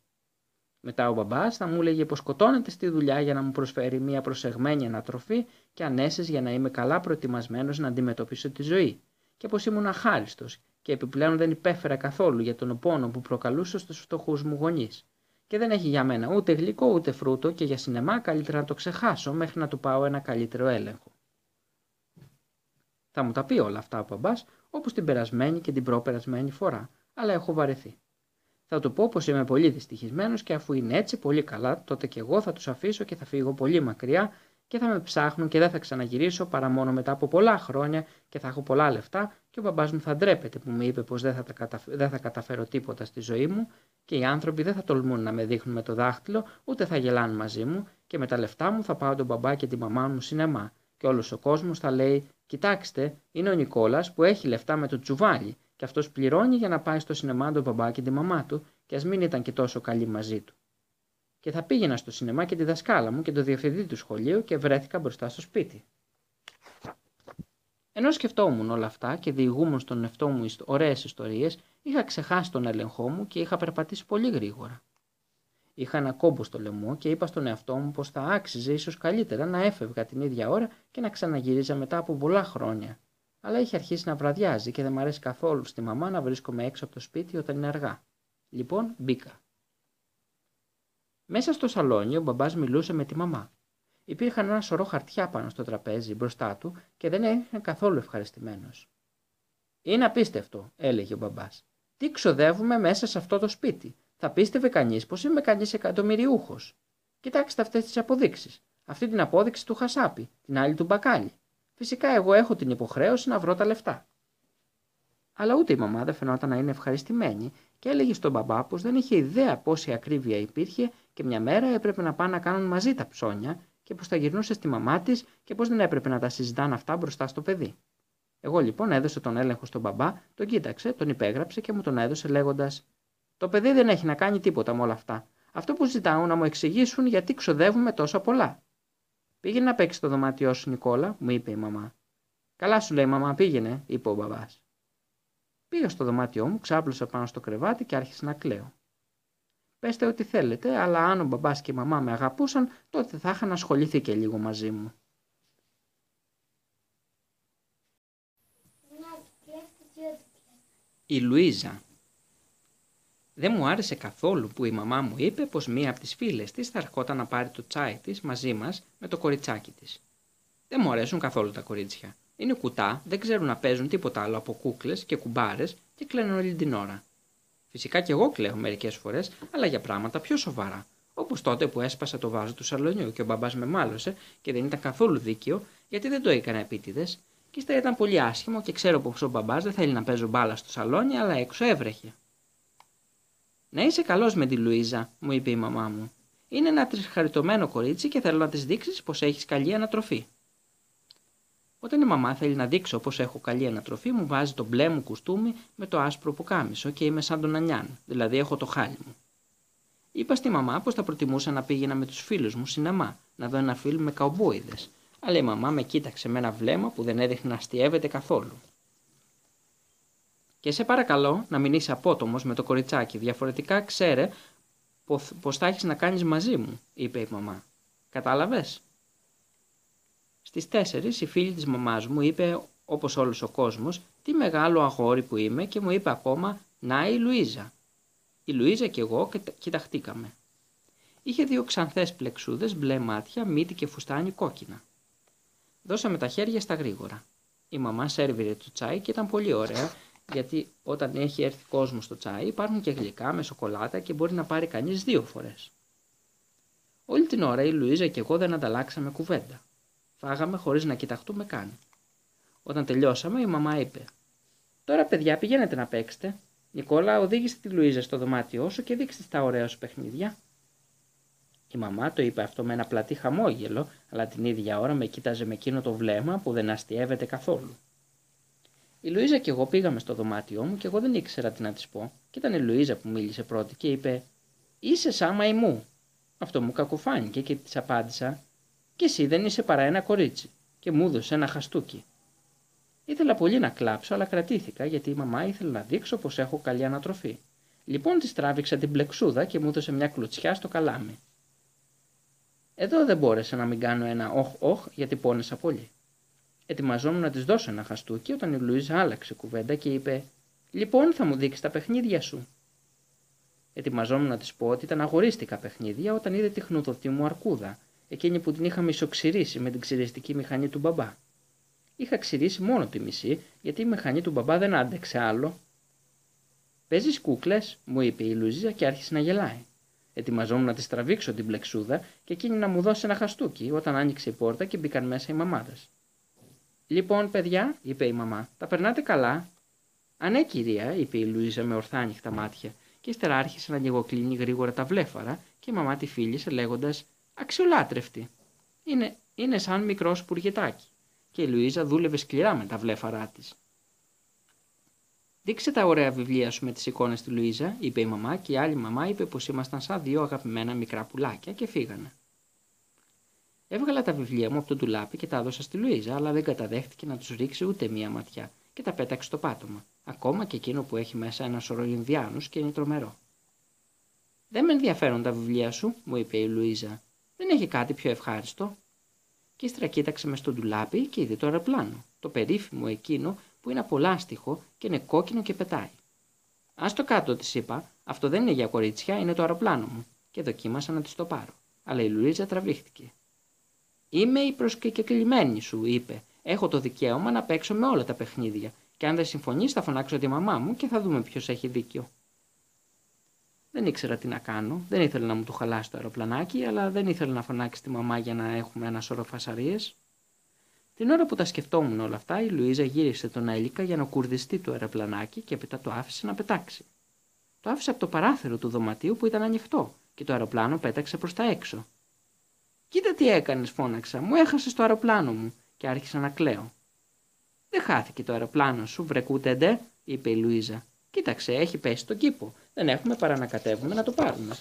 Μετά ο μπαμπάς θα μου έλεγε πως σκοτώνεται στη δουλειά για να μου προσφέρει μια προσεγμένη ανατροφή και ανέσει για να είμαι καλά προετοιμασμένος να αντιμετωπίσω τη ζωή, και πως ήμουν αχάριστος και επιπλέον δεν υπέφερα καθόλου για τον πόνο που προκαλούσε στους φτωχούς μου γονείς. Και δεν έχει για μένα ούτε γλυκό ούτε φρούτο και για σινεμά καλύτερα να το ξεχάσω μέχρι να του πάω ένα καλύτερο έλεγχο. Θα μου τα πει όλα αυτά ο μπαμπά, όπως την περασμένη και την προπερασμένη φορά, αλλά έχω βαρεθεί. Θα του πω πως είμαι πολύ δυστυχισμένος και αφού είναι έτσι πολύ καλά, τότε και εγώ θα τους αφήσω και θα φύγω πολύ μακριά και θα με ψάχνουν και δεν θα ξαναγυρίσω παρά μόνο μετά από πολλά χρόνια και θα έχω πολλά λεφτά και ο μπαμπάς μου θα ντρέπεται που μου είπε πως δεν θα, δεν θα καταφέρω τίποτα στη ζωή μου και οι άνθρωποι δεν θα τολμούν να με δείχνουν με το δάχτυλο ούτε θα γελάνε μαζί μου και με τα λεφτά μου θα πάω τον μπαμπά και τη μαμά μου σινεμά. Και όλος ο κόσμος θα λέει «Κοιτάξτε, είναι ο Νικόλας που έχει λεφτά με το τσουβάλι και αυτός πληρώνει για να πάει στο σινεμά τον μπαμπά και τη μαμά του και ας μην ήταν και τόσο καλή μαζί του» και θα πήγαινα στο σινεμά και τη δασκάλα μου και το διευθυντή του σχολείου και βρέθηκα μπροστά στο σπίτι. Ενώ σκεφτόμουν όλα αυτά και διηγούμουν στον εαυτό μου ωραίες ιστορίες, είχα ξεχάσει τον έλεγχό μου και είχα περπατήσει πολύ γρήγορα. Είχα ένα κόμπο στο λαιμό και είπα στον εαυτό μου πως θα άξιζε ίσως καλύτερα να έφευγα την ίδια ώρα και να ξαναγυρίζα μετά από πολλά χρόνια. Αλλά είχε αρχίσει να βραδιάζει και δεν μου αρέσει καθόλου στη μαμά να βρίσκομαι έξω από το σπίτι όταν είναι αργά. Λοιπόν, μπήκα. Μέσα στο σαλόνι ο μπαμπάς μιλούσε με τη μαμά. Υπήρχαν ένα σωρό χαρτιά πάνω στο τραπέζι μπροστά του και δεν έγινε καθόλου ευχαριστημένος. Είναι απίστευτο, έλεγε ο μπαμπάς. Τι ξοδεύουμε μέσα σε αυτό το σπίτι. Θα πίστευε κανείς πως είμαι κανείς εκατομμυριούχος. Κοιτάξτε αυτές τις αποδείξεις. Αυτή την απόδειξη του Χασάπη, την άλλη του Μπακάλι. Φυσικά εγώ έχω την υποχρέωση να βρω τα λεφτά. Αλλά ούτε η μαμά δεν φαινόταν να είναι ευχαριστημένη και έλεγε στον μπαμπά πως δεν είχε ιδέα πόση ακρίβεια υπήρχε και μια μέρα έπρεπε να πάνε να κάνουν μαζί τα ψώνια και πως θα γυρνούσε στη μαμά της και πως δεν έπρεπε να τα συζητάνε αυτά μπροστά στο παιδί. Εγώ λοιπόν έδωσα τον έλεγχο στον μπαμπά, τον κοίταξε, τον υπέγραψε και μου τον έδωσε λέγοντας: Το παιδί δεν έχει να κάνει τίποτα με όλα αυτά. Αυτό που ζητάω να μου εξηγήσουν γιατί ξοδεύουμε τόσο πολλά. Πήγαινε να παίξεις το δωμάτιό σου, Νικόλα, μου είπε η μαμά. Καλά σου λέει, μαμά, πήγαινε, είπε ο μπαμπάς. Πήγα στο δωμάτιό μου, ξάπλωσα πάνω στο κρεβάτι και άρχισα να κλαίω. Πέστε ό,τι θέλετε, αλλά αν ο μπαμπάς και η μαμά με αγαπούσαν, τότε θα είχαν ασχοληθεί και λίγο μαζί μου. Η Λουίζα Δεν μου άρεσε καθόλου που η μαμά μου είπε πως μία από τις φίλες της θα ερχόταν να πάρει το τσάι της μαζί μας με το κοριτσάκι της. Δεν μου αρέσουν καθόλου τα κορίτσια. Είναι κουτά, δεν ξέρουν να παίζουν τίποτα άλλο από κούκλες και κουμπάρες και κλαίνουν όλη την ώρα. Φυσικά και εγώ κλαίω μερικές φορές, αλλά για πράγματα πιο σοβαρά. Όπως τότε που έσπασα το βάζο του σαλονιού και ο μπαμπάς με μάλωσε και δεν ήταν καθόλου δίκαιο γιατί δεν το έκανα επίτηδες. Και ύστερα ήταν πολύ άσχημο και ξέρω πως ο μπαμπάς δεν θέλει να παίζω μπάλα στο σαλόνι, αλλά έξω έβρεχε. Να είσαι καλός με τη Λουίζα, μου είπε η μαμά μου. Είναι ένα τρισχαριτωμένο κορίτσι και θέλω να της δείξεις πως έχεις καλή ανατροφή. Όταν η μαμά θέλει να δείξω πως έχω καλή ανατροφή, μου βάζει το μπλε μου κουστούμι με το άσπρο που κάμισο και είμαι σαν τον Ανιάν, δηλαδή έχω το χάλι μου. Είπα στη μαμά πως θα προτιμούσα να πήγαινα με τους φίλους μου σινεμά, να δω ένα φιλμ με καουμπόιδες, αλλά η μαμά με κοίταξε με ένα βλέμμα που δεν έδειχνε να αστείευεται καθόλου. Και σε παρακαλώ να μην είσαι απότομος με το κοριτσάκι, διαφορετικά ξέρε πως θα έχεις να κάνεις μαζί μου, είπε η μαμά. Κατάλαβες; Στις 4 η φίλη της μαμάς μου είπε, όπως όλος ο κόσμος, τι μεγάλο αγόρι που είμαι και μου είπε ακόμα Να η Λουίζα. Η Λουίζα και εγώ κοιταχτήκαμε. Είχε δύο ξανθές πλεξούδες, μπλε μάτια, μύτη και φουστάνι κόκκινα. Δώσαμε τα χέρια στα γρήγορα. Η μαμά σέρβιρε το τσάι και ήταν πολύ ωραία, γιατί όταν έχει έρθει κόσμος στο τσάι υπάρχουν και γλυκά με σοκολάτα και μπορεί να πάρει κανείς δύο φορές. Όλη την ώρα η Λουίζα και εγώ δεν ανταλλάξαμε κουβέντα. Φάγαμε χωρίς να κοιταχτούμε καν. Όταν τελειώσαμε, η μαμά είπε: Τώρα, παιδιά, πηγαίνετε να παίξετε. Νικόλα, οδήγησε τη Λουίζα στο δωμάτιό σου και δείξτε τα ωραία σου παιχνίδια. Η μαμά το είπε αυτό με ένα πλατή χαμόγελο, αλλά την ίδια ώρα με κοίταζε με εκείνο το βλέμμα που δεν αστείευεται καθόλου. Η Λουίζα και εγώ πήγαμε στο δωμάτιό μου και εγώ δεν ήξερα τι να της πω. Και ήταν η Λουίζα που μίλησε πρώτη και είπε: Είσαι σαν μαϊμού. Αυτό μου κακοφάνηκε και της απάντησα: Και εσύ δεν είσαι παρά ένα κορίτσι. Και μου έδωσες ένα χαστούκι. Ήθελα πολύ να κλάψω, αλλά κρατήθηκα γιατί η μαμά ήθελε να δείξω πως έχω καλή ανατροφή. Λοιπόν της τράβηξα την πλεξούδα και μου έδωσε μια κλουτσιά στο καλάμι. Εδώ δεν μπόρεσα να μην κάνω ένα όχ όχ γιατί πόνεσα πολύ. Ετοιμαζόμουν να της δώσω ένα χαστούκι όταν η Λουίζα άλλαξε κουβέντα και είπε: Λοιπόν, θα μου δείξεις τα παιχνίδια σου. Ετοιμαζόμουν να της πω ότι ήταν αγορίστικα παιχνίδια όταν είδε τη χνουδωτή μου αρκούδα, εκείνη που την είχα μισοξυρίσει με την ξυριστική μηχανή του μπαμπά. Είχα ξυρίσει μόνο τη μισή, γιατί η μηχανή του μπαμπά δεν άντεξε άλλο. Παίζεις κούκλες, μου είπε η Λουίζα και άρχισε να γελάει. Ετοιμαζόμουν να τη τραβήξω την πλεξούδα και εκείνη να μου δώσει ένα χαστούκι όταν άνοιξε η πόρτα και μπήκαν μέσα οι μαμάδες. Λοιπόν, παιδιά, είπε η μαμά, τα περνάτε καλά; Α, ναι, κυρία, είπε η Λουίζα με ορθά ανοιχτά μάτια, και ύστερα άρχισε να λιγοκλίνει γρήγορα τα βλέφαρα και η μαμά τη φίλησε λέγοντας Αξιολάτρευτη. Είναι, είναι σαν μικρός σπουργετάκι. Και η Λουίζα δούλευε σκληρά με τα βλέφαρά της. Δείξε τα ωραία βιβλία σου με τις εικόνες τη Λουίζα, είπε η μαμά, και η άλλη μαμά είπε πως ήμασταν σαν δύο αγαπημένα μικρά πουλάκια και φύγανε. Έβγαλα τα βιβλία μου από το ντουλάπι και τα έδωσα στη Λουίζα, αλλά δεν καταδέχτηκε να τους ρίξει ούτε μία ματιά και τα πέταξε στο πάτωμα, ακόμα και εκείνο που έχει μέσα ένα σωρό Ινδιάνους και είναι τρομερό. Δεν με ενδιαφέρουν τα βιβλία σου, μου είπε η Λουίζα. Δεν έχει κάτι πιο ευχάριστο. Και ύστερα κοίταξε μες στο ντουλάπι και είδε το αεροπλάνο, το περίφημο εκείνο που είναι απολάστιχο και είναι κόκκινο και πετάει. Α το κάτω, της είπα, αυτό δεν είναι για κορίτσια, είναι το αεροπλάνο μου, και δοκίμασα να της το πάρω. Αλλά η Λουίζα τραβήχτηκε. Είμαι η προσκεκλημένη σου, είπε. Έχω το δικαίωμα να παίξω με όλα τα παιχνίδια. Και αν δεν συμφωνείς, θα φωνάξω τη μαμά μου και θα δούμε ποιος έχει δίκιο. Δεν ήξερα τι να κάνω. Δεν ήθελε να μου το χαλάσει το αεροπλανάκι, αλλά δεν ήθελε να φωνάξει τη μαμά για να έχουμε ένα σωρό φασαρίες. Την ώρα που τα σκεφτόμουν όλα αυτά, η Λουίζα γύρισε τον Έλικα για να κουρδιστεί το αεροπλανάκι και έπειτα το άφησε να πετάξει. Το άφησε από το παράθυρο του δωματίου που ήταν ανοιχτό και το αεροπλάνο πέταξε προς τα έξω. Κοίτα τι έκανες, φώναξα. Μου έχασε το αεροπλάνο μου και άρχισα να κλαίω. Δεν χάθηκε το αεροπλάνο σου, βρεκούτε είπε η Λουίζα. Κοίταξε, έχει πέσει στον κήπο. Δεν έχουμε παρά να κατέβουμε να το πάρουμε.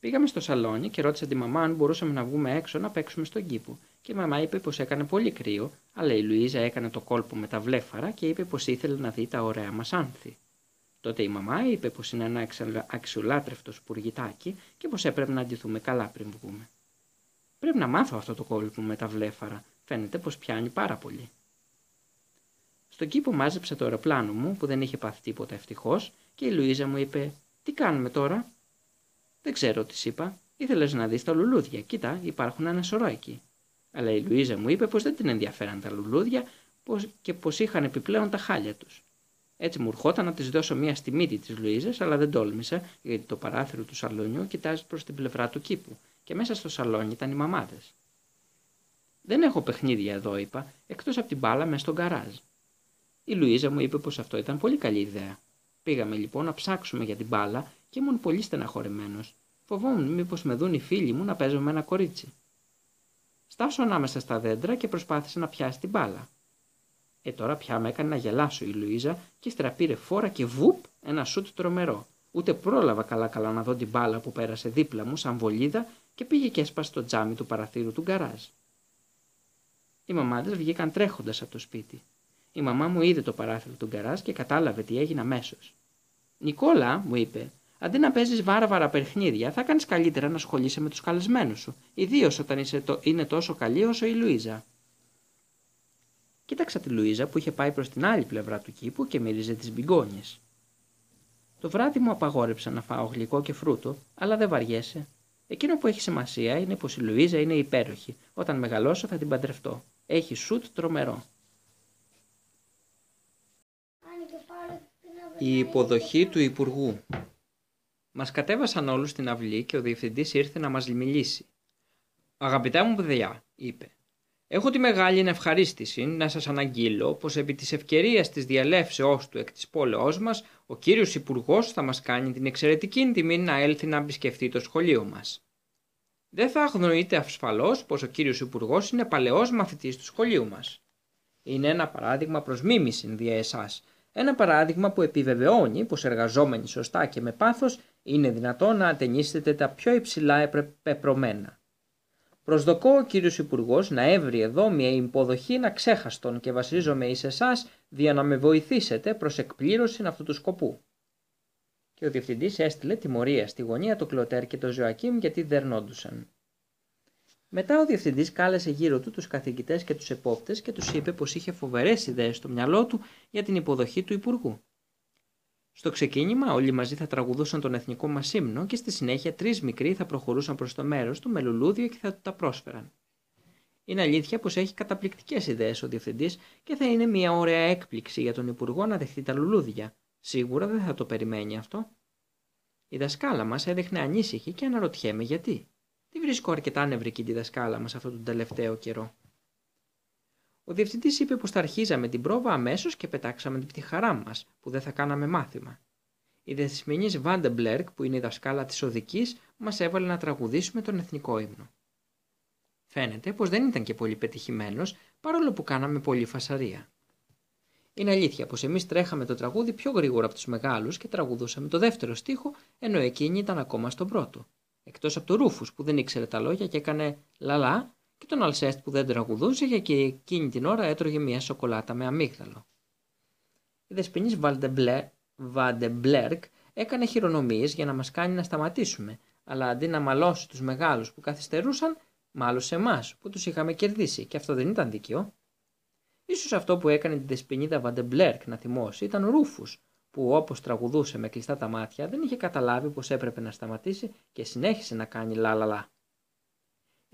Πήγαμε στο σαλόνι και ρώτησα τη μαμά αν μπορούσαμε να βγούμε έξω να παίξουμε στον κήπο. Και η μαμά είπε πως έκανε πολύ κρύο, αλλά η Λουίζα έκανε το κόλπο με τα βλέφαρα και είπε πως ήθελε να δει τα ωραία μας άνθη. Τότε η μαμά είπε πως είναι ένα αξιολάτρευτος σπουργητάκι και πως έπρεπε να αντιθούμε καλά πριν βγούμε. Πρέπει να μάθω αυτό το κόλπο με τα βλέφαρα. Φαίνεται πως πιάνει πάρα πολύ. Στον κήπο μάζεψα το αεροπλάνο μου που δεν είχε πάθει τίποτα ευτυχώς και η Λουίζα μου είπε: Τι κάνουμε τώρα; Δεν ξέρω, τι είπα. Ήθελες να δεις τα λουλούδια. Κοίτα, υπάρχουν ένα σωρό εκεί. Αλλά η Λουίζα μου είπε πως δεν την ενδιαφέραν τα λουλούδια και πως είχαν επιπλέον τα χάλια τους. Έτσι μου ερχόταν να της δώσω μία στη μύτη της Λουίζας, αλλά δεν τόλμησα, γιατί το παράθυρο του σαλονιού κοιτάζει προς την πλευρά του κήπου και μέσα στο σαλόνι ήταν οι μαμάδες. Δεν έχω παιχνίδια εδώ, είπα, εκτός από την μπάλα μες στον καράζ. Η Λουίζα μου είπε πως αυτό ήταν πολύ καλή ιδέα. Πήγαμε λοιπόν να ψάξουμε για την μπάλα και ήμουν πολύ στεναχωρημένος. Φοβόμουν μήπως με δουν οι φίλοι μου να παίζω με ένα κορίτσι. Στάσω ανάμεσα στα δέντρα και προσπάθησα να πιάσει την μπάλα. Ε, τώρα πια με έκανε να γελάσω η Λουίζα και ύστερα πήρε φόρα και βουπ ένα σουτ τρομερό. Ούτε πρόλαβα καλά-καλά να δω την μπάλα που πέρασε δίπλα μου σαν βολίδα και πήγε και έσπασε το τζάμι του παραθύρου του γκαράζ. Οι μαμάδες βγήκαν τρέχοντας από το σπίτι. Η μαμά μου είδε το παράθυρο του γκαράζ και κατάλαβε τι έγινε αμέσως. Νικόλα, μου είπε, αντί να παίζεις βάρα-βάρα παιχνίδια, θα κάνεις καλύτερα να ασχολείσαι με τους καλεσμένους σου, ιδίως όταν είσαι το... είναι τόσο καλή όσο η Λουίζα. Κοίταξα τη Λουίζα που είχε πάει προς την άλλη πλευρά του κήπου και μύριζε τις μπιγκόνιες. Το βράδυ μου απαγόρεψα να φάω γλυκό και φρούτο, αλλά δεν βαριέσαι. Εκείνο που έχει σημασία είναι πως η Λουίζα είναι υπέροχη. Όταν μεγαλώσω θα την παντρευτώ. Έχει σουτ τρομερό. Η υποδοχή του Υπουργού Μας κατέβασαν όλους στην αυλή και ο διευθυντής ήρθε να μας μιλήσει. «Αγαπητά μου παιδιά», είπε, Έχω τη μεγάλη ευχαρίστηση να σας αναγγείλω πως επί της ευκαιρίας της διαλέψεώς του εκ της πόλεώς μας ο κύριος υπουργός θα μας κάνει την εξαιρετική τιμή να έλθει να επισκεφτεί το σχολείο μας. Δεν θα αγνοείτε ασφαλώς πως ο κύριος υπουργός είναι παλαιός μαθητής του σχολείου μας. Είναι ένα παράδειγμα προς μίμηση δια εσάς, ένα παράδειγμα που επιβεβαιώνει πως εργαζόμενοι σωστά και με πάθος είναι δυνατό να ατενίσετε τα πιο υψηλά πεπρωμένα. Προσδοκώ ο κύριος Υπουργός να έβρει εδώ μια υποδοχή να ξέχαστον και βασίζομαι εις εσάς για να με βοηθήσετε προς εκπλήρωση αυτού του σκοπού. Και ο διευθυντής έστειλε τιμωρία στη γωνία του Κλωτέρ και του Ζωακίμ γιατί δερνόντουσαν. Μετά ο διευθυντής κάλεσε γύρω του τους καθηγητές και τους επόπτες και τους είπε πως είχε φοβερές ιδέες στο μυαλό του για την υποδοχή του Υπουργού. Στο ξεκίνημα όλοι μαζί θα τραγουδούσαν τον εθνικό μας ύμνο και στη συνέχεια τρεις μικροί θα προχωρούσαν προς το μέρος του με λουλούδια και θα του τα πρόσφεραν. Είναι αλήθεια πως έχει καταπληκτικές ιδέες ο διευθυντής και θα είναι μια ωραία έκπληξη για τον Υπουργό να δεχτεί τα λουλούδια. Σίγουρα δεν θα το περιμένει αυτό. Η δασκάλα μας έδειχνε ανήσυχη και αναρωτιέμαι γιατί. Τι βρίσκω αρκετά νευρική τη δασκάλα μας αυτόν τον τελευταίο καιρό; Ο διευθυντής είπε πως θα αρχίζαμε την πρόβα αμέσως και πετάξαμε την πτυχαρά μας, που δεν θα κάναμε μάθημα. Η δεσμηνή Βάντεμπλερκ, που είναι η δασκάλα της οδικής, μας έβαλε να τραγουδήσουμε τον εθνικό ύμνο. Φαίνεται πως δεν ήταν και πολύ πετυχημένος, παρόλο που κάναμε πολύ φασαρία. Είναι αλήθεια πως εμείς τρέχαμε το τραγούδι πιο γρήγορα από τους μεγάλους και τραγουδούσαμε το δεύτερο στίχο, ενώ εκείνη ήταν ακόμα στον πρώτο. Εκτός από το Ρούφους που δεν ήξερε τα λόγια και έκανε λαλά και τον Αλσέστ που δεν τραγουδούσε για και εκείνη την ώρα έτρωγε μια σοκολάτα με αμύγδαλο. Η δεσποινής Βαντεμπλέρκ έκανε χειρονομίες για να μας κάνει να σταματήσουμε, αλλά αντί να μαλώσει τους μεγάλους που καθυστερούσαν, μάλωσε εμάς που τους είχαμε κερδίσει και αυτό δεν ήταν δίκαιο. Ίσως αυτό που έκανε την δεσποινίδα Βαντεμπλέρκ να θυμώσει ήταν ο Ρούφους, που όπως τραγουδούσε με κλειστά τα μάτια δεν είχε καταλάβει πως έπρεπε να σταματήσει και συνέχισε να κάνει λα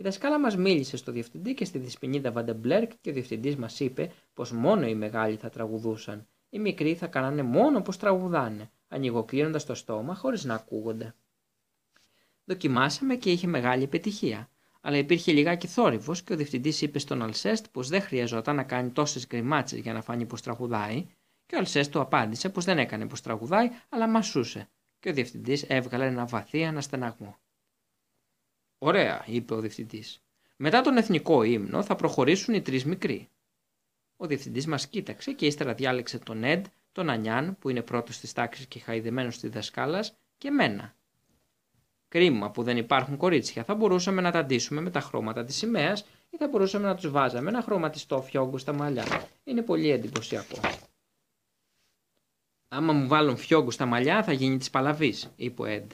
η δασκάλα μας μίλησε στο διευθυντή και στη δυσπινίδα Βαντεμπλέρκ και ο διευθυντής μας είπε πως μόνο οι μεγάλοι θα τραγουδούσαν. Οι μικροί θα κάνανε μόνο πως τραγουδάνε, ανοιγοκλίνοντας το στόμα χωρίς να ακούγονται. Δοκιμάσαμε και είχε μεγάλη επιτυχία. Αλλά υπήρχε λιγάκι θόρυβος και ο διευθυντής είπε στον Αλσέστ πως δεν χρειαζόταν να κάνει τόσες γκριμάτσες για να φάνει πως τραγουδάει, και ο Αλσέστ του απάντησε πως δεν έκανε πως τραγουδάει, αλλά μασούσε, και ο διευθυντής έβγαλε ένα βαθύ αναστεναγμό. Ωραία, είπε ο διευθυντής. Μετά τον εθνικό ύμνο θα προχωρήσουν οι τρεις μικροί. Ο διευθυντής μας κοίταξε και ύστερα διάλεξε τον Εντ, τον Ανιάν που είναι πρώτος της τάξης και χαϊδεμένος στη δασκάλας και μένα. Κρίμα που δεν υπάρχουν κορίτσια. Θα μπορούσαμε να τα ντύσουμε με τα χρώματα της σημαίας ή θα μπορούσαμε να τους βάζαμε ένα χρωματιστό φιόγκο στα μαλλιά. Είναι πολύ εντυπωσιακό. Άμα μου βάλουν φιόγκο στα μαλλιά θα γίνει της παλαβής, είπε ο Εντ.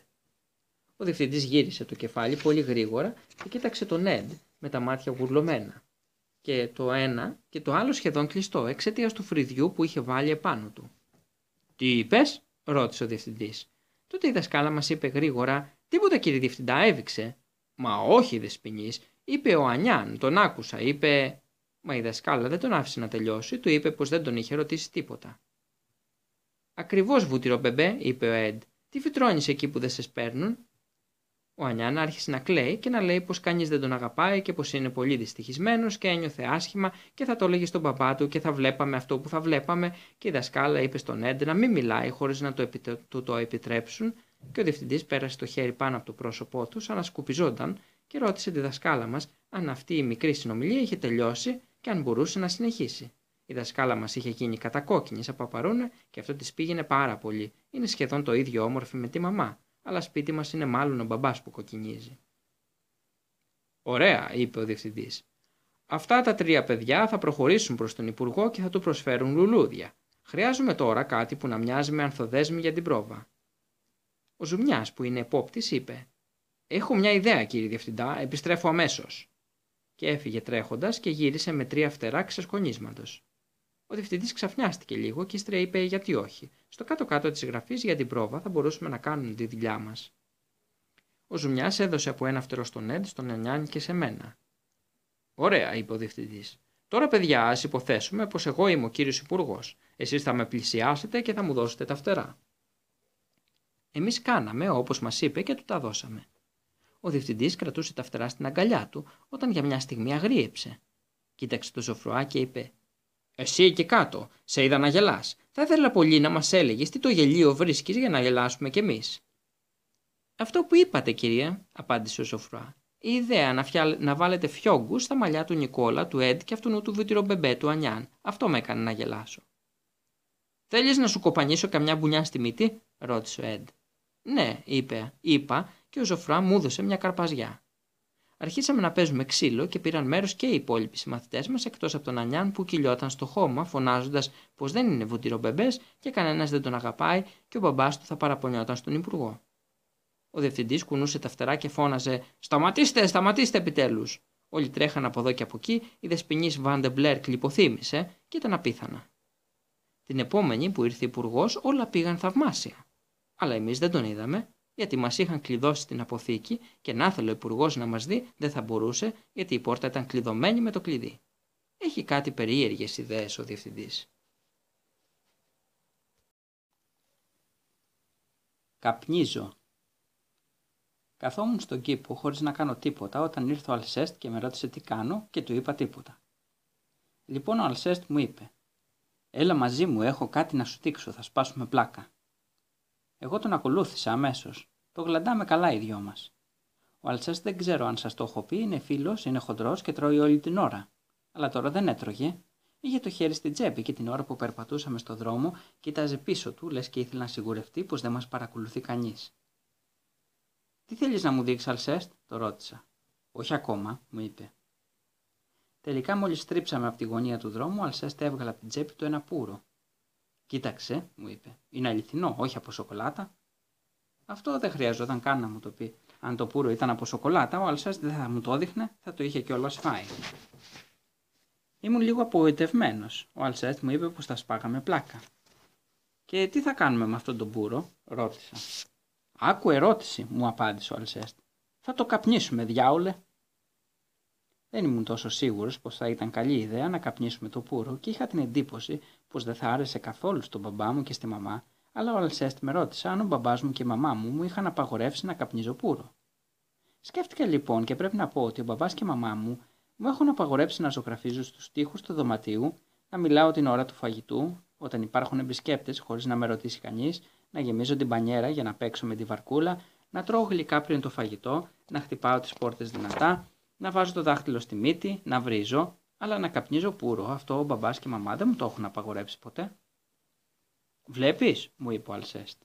Ο διευθυντής γύρισε το κεφάλι πολύ γρήγορα και κοίταξε τον Νέντ με τα μάτια γουρλωμένα. Και το ένα και το άλλο σχεδόν κλειστό εξαιτίας του φρυδιού που είχε βάλει επάνω του. Τι είπες, ρώτησε ο διευθυντής. Τότε η δασκάλα μας είπε γρήγορα: Τίποτα κύριε διευθυντά, έβηξε. Μα όχι, δεσπινή, είπε ο Ανιάν, τον άκουσα, είπε. Μα η δασκάλα δεν τον άφησε να τελειώσει, του είπε πως δεν τον είχε ρωτήσει τίποτα. Ακριβώς βούτυρο μπεμπέ, είπε ο Εντ. Τι φυτρώνεις εκεί που δεν σε παίρνουν. Ο Ανιάν άρχισε να κλαίει και να λέει πως κανείς δεν τον αγαπάει και πως είναι πολύ δυστυχισμένος και ένιωθε άσχημα και θα το έλεγε στον παπά του και θα βλέπαμε αυτό που θα βλέπαμε. Και η δασκάλα είπε στον Έντ να μην μιλάει χωρίς να το, του το επιτρέψουν. Και ο διευθυντής πέρασε το χέρι πάνω από το πρόσωπό τους, σαν να σκουπιζόταν, και ρώτησε τη δασκάλα μας αν αυτή η μικρή συνομιλία είχε τελειώσει και αν μπορούσε να συνεχίσει. Η δασκάλα μας είχε γίνει κατακόκκινης σαν παπαρούνε και αυτό της πήγαινε πάρα πολύ. Είναι σχεδόν το ίδιο όμορφη με τη μαμά αλλά σπίτι μας είναι μάλλον ο μπαμπάς που κοκκινίζει. Ωραία, είπε ο διευθυντής. Αυτά τα τρία παιδιά θα προχωρήσουν προς τον Υπουργό και θα του προσφέρουν λουλούδια. Χρειάζομαι τώρα κάτι που να μοιάζει με ανθοδέσμη για την πρόβα. Ο Ζουμιάς, που είναι επόπτης, είπε: Έχω μια ιδέα, κύριε Διευθυντά, επιστρέφω αμέσως. Και έφυγε τρέχοντας και γύρισε με τρία φτερά ξεσκονίσματος. Ο διευθυντής ξαφνιάστηκε λίγο και ύστερα είπε γιατί όχι; Στο κάτω-κάτω της γραφής για την πρόβα θα μπορούσαμε να κάνουμε τη δουλειά μας. Ο Ζουμιάς έδωσε από ένα φτερό στον Εντ, στον Ανιάν και σε μένα. Ωραία, είπε ο διευθυντής. Τώρα, παιδιά, ας υποθέσουμε πως εγώ είμαι ο κύριος Υπουργός. Εσείς θα με πλησιάσετε και θα μου δώσετε τα φτερά. Εμείς κάναμε όπως μας είπε και του τα δώσαμε. Ο διευθυντής κρατούσε τα φτερά στην αγκαλιά του όταν για μια στιγμή αγρίεψε. Κοίταξε το Σοφρουά και είπε «Εσύ εκεί κάτω, σε είδα να γελάς. Θα ήθελα πολύ να μας έλεγες τι το γελίο βρίσκεις για να γελάσουμε κι εμείς». «Αυτό που είπατε κυρία», απάντησε ο Σοφρουά. «Η ιδέα να, να βάλετε φιόγκους στα μαλλιά του Νικόλα, του Έντ και αυτού του βιτυρομπεμπέ του Ανιάν. Αυτό με έκανε να γελάσω». «Θέλεις να σου κοπανίσω καμιά μπουνιά στη μύτη» ρώτησε ο Έντ. «Ναι», είπε, είπα και ο Ζωφρά μου έδωσε μια καρπαζιά. Αρχίσαμε να παίζουμε ξύλο και πήραν μέρος και οι υπόλοιποι συμμαθητές μας εκτός από τον Ανιάν που κυλιόταν στο χώμα, φωνάζοντας πως δεν είναι βούτυρο και κανένας δεν τον αγαπάει και ο μπαμπάς του θα παραπονιόταν στον Υπουργό. Ο διευθυντής κουνούσε τα φτερά και φώναζε Σταματήστε, σταματήστε επιτέλους. Όλοι τρέχαν από εδώ και από εκεί, η δεσποινής Βαντεμπλερ κλειποθύμησε και ήταν απίθανα. Την επόμενη που ήρθε υπουργός όλα πήγαν θαυμάσια. Αλλά εμείς δεν τον είδαμε γιατί μας είχαν κλειδώσει την αποθήκη και να ήθελε ο υπουργός να μας δει δεν θα μπορούσε γιατί η πόρτα ήταν κλειδωμένη με το κλειδί. Έχει κάτι περίεργες ιδέες ο διευθυντής. Καπνίζω. Καθόμουν στον κήπο χωρίς να κάνω τίποτα όταν ήρθε ο Αλσέστ και με ρώτησε τι κάνω και του είπα τίποτα. Λοιπόν ο Αλσέστ μου είπε «Έλα μαζί μου, έχω κάτι να σου δείξω, θα σπάσουμε πλάκα». Εγώ τον ακολούθησα αμέσως. Το γλαντάμε καλά οι δυο μας. Ο Αλσέστ δεν ξέρω αν σας το έχω πει, είναι φίλος, είναι χοντρός και τρώει όλη την ώρα. Αλλά τώρα δεν έτρωγε. Είχε το χέρι στην τσέπη και την ώρα που περπατούσαμε στο δρόμο, κοίταζε πίσω του, λες και ήθελε να σιγουρευτεί πως δεν μας παρακολουθεί κανείς. Τι θέλεις να μου δείξεις, Αλσέστ, το ρώτησα. Όχι ακόμα, μου είπε. Τελικά, μόλις στρίψαμε από τη γωνία του δρόμου, ο Αλσέστ έβγαλε από την τσέπη του ένα πουρο. Κοίταξε, μου είπε. Είναι αληθινό, όχι από σοκολάτα. Αυτό δεν χρειαζόταν καν να μου το πει. Αν το πουρο ήταν από σοκολάτα, ο Αλσέστ δεν θα μου το έδειχνε, θα το είχε κιόλας φάει. Ήμουν λίγο απογοητευμένος. Ο Αλσέστ μου είπε πως θα σπάγαμε πλάκα. Και τι θα κάνουμε με αυτόν τον πουρο, ρώτησα. Άκου ερώτηση, μου απάντησε ο Αλσέστ. Θα το καπνίσουμε, διάολε. Δεν ήμουν τόσο σίγουρος πως θα ήταν καλή ιδέα να καπνίσουμε το πουρο και είχα την εντύπωση πως δεν θα άρεσε καθόλου στον μπαμπά μου και στη μαμά, αλλά ο Αλσέστ με ρώτησε αν ο μπαμπάς μου και η μαμά μου μου είχαν απαγορεύσει να καπνίζω πουρο. Σκέφτηκα λοιπόν και πρέπει να πω ότι ο μπαμπάς και η μαμά μου μου έχουν απαγορεύσει να ζωγραφίζω στους τοίχους του δωματίου, να μιλάω την ώρα του φαγητού, όταν υπάρχουν επισκέπτες χωρίς να με ρωτήσει κανείς, να γεμίζω την πανιέρα για να παίξω με τη βαρκούλα, να τρώω γλυκά πριν το φαγητό, να χτυπάω τις πόρτες δυνατά, να βάζω το δάχτυλο στη μύτη, να βρίζω, αλλά να καπνίζω πουρο, αυτό ο μπαμπάς και η μαμά δεν μου το έχουν απαγορέψει ποτέ. Βλέπεις, μου είπε ο Αλσέστ.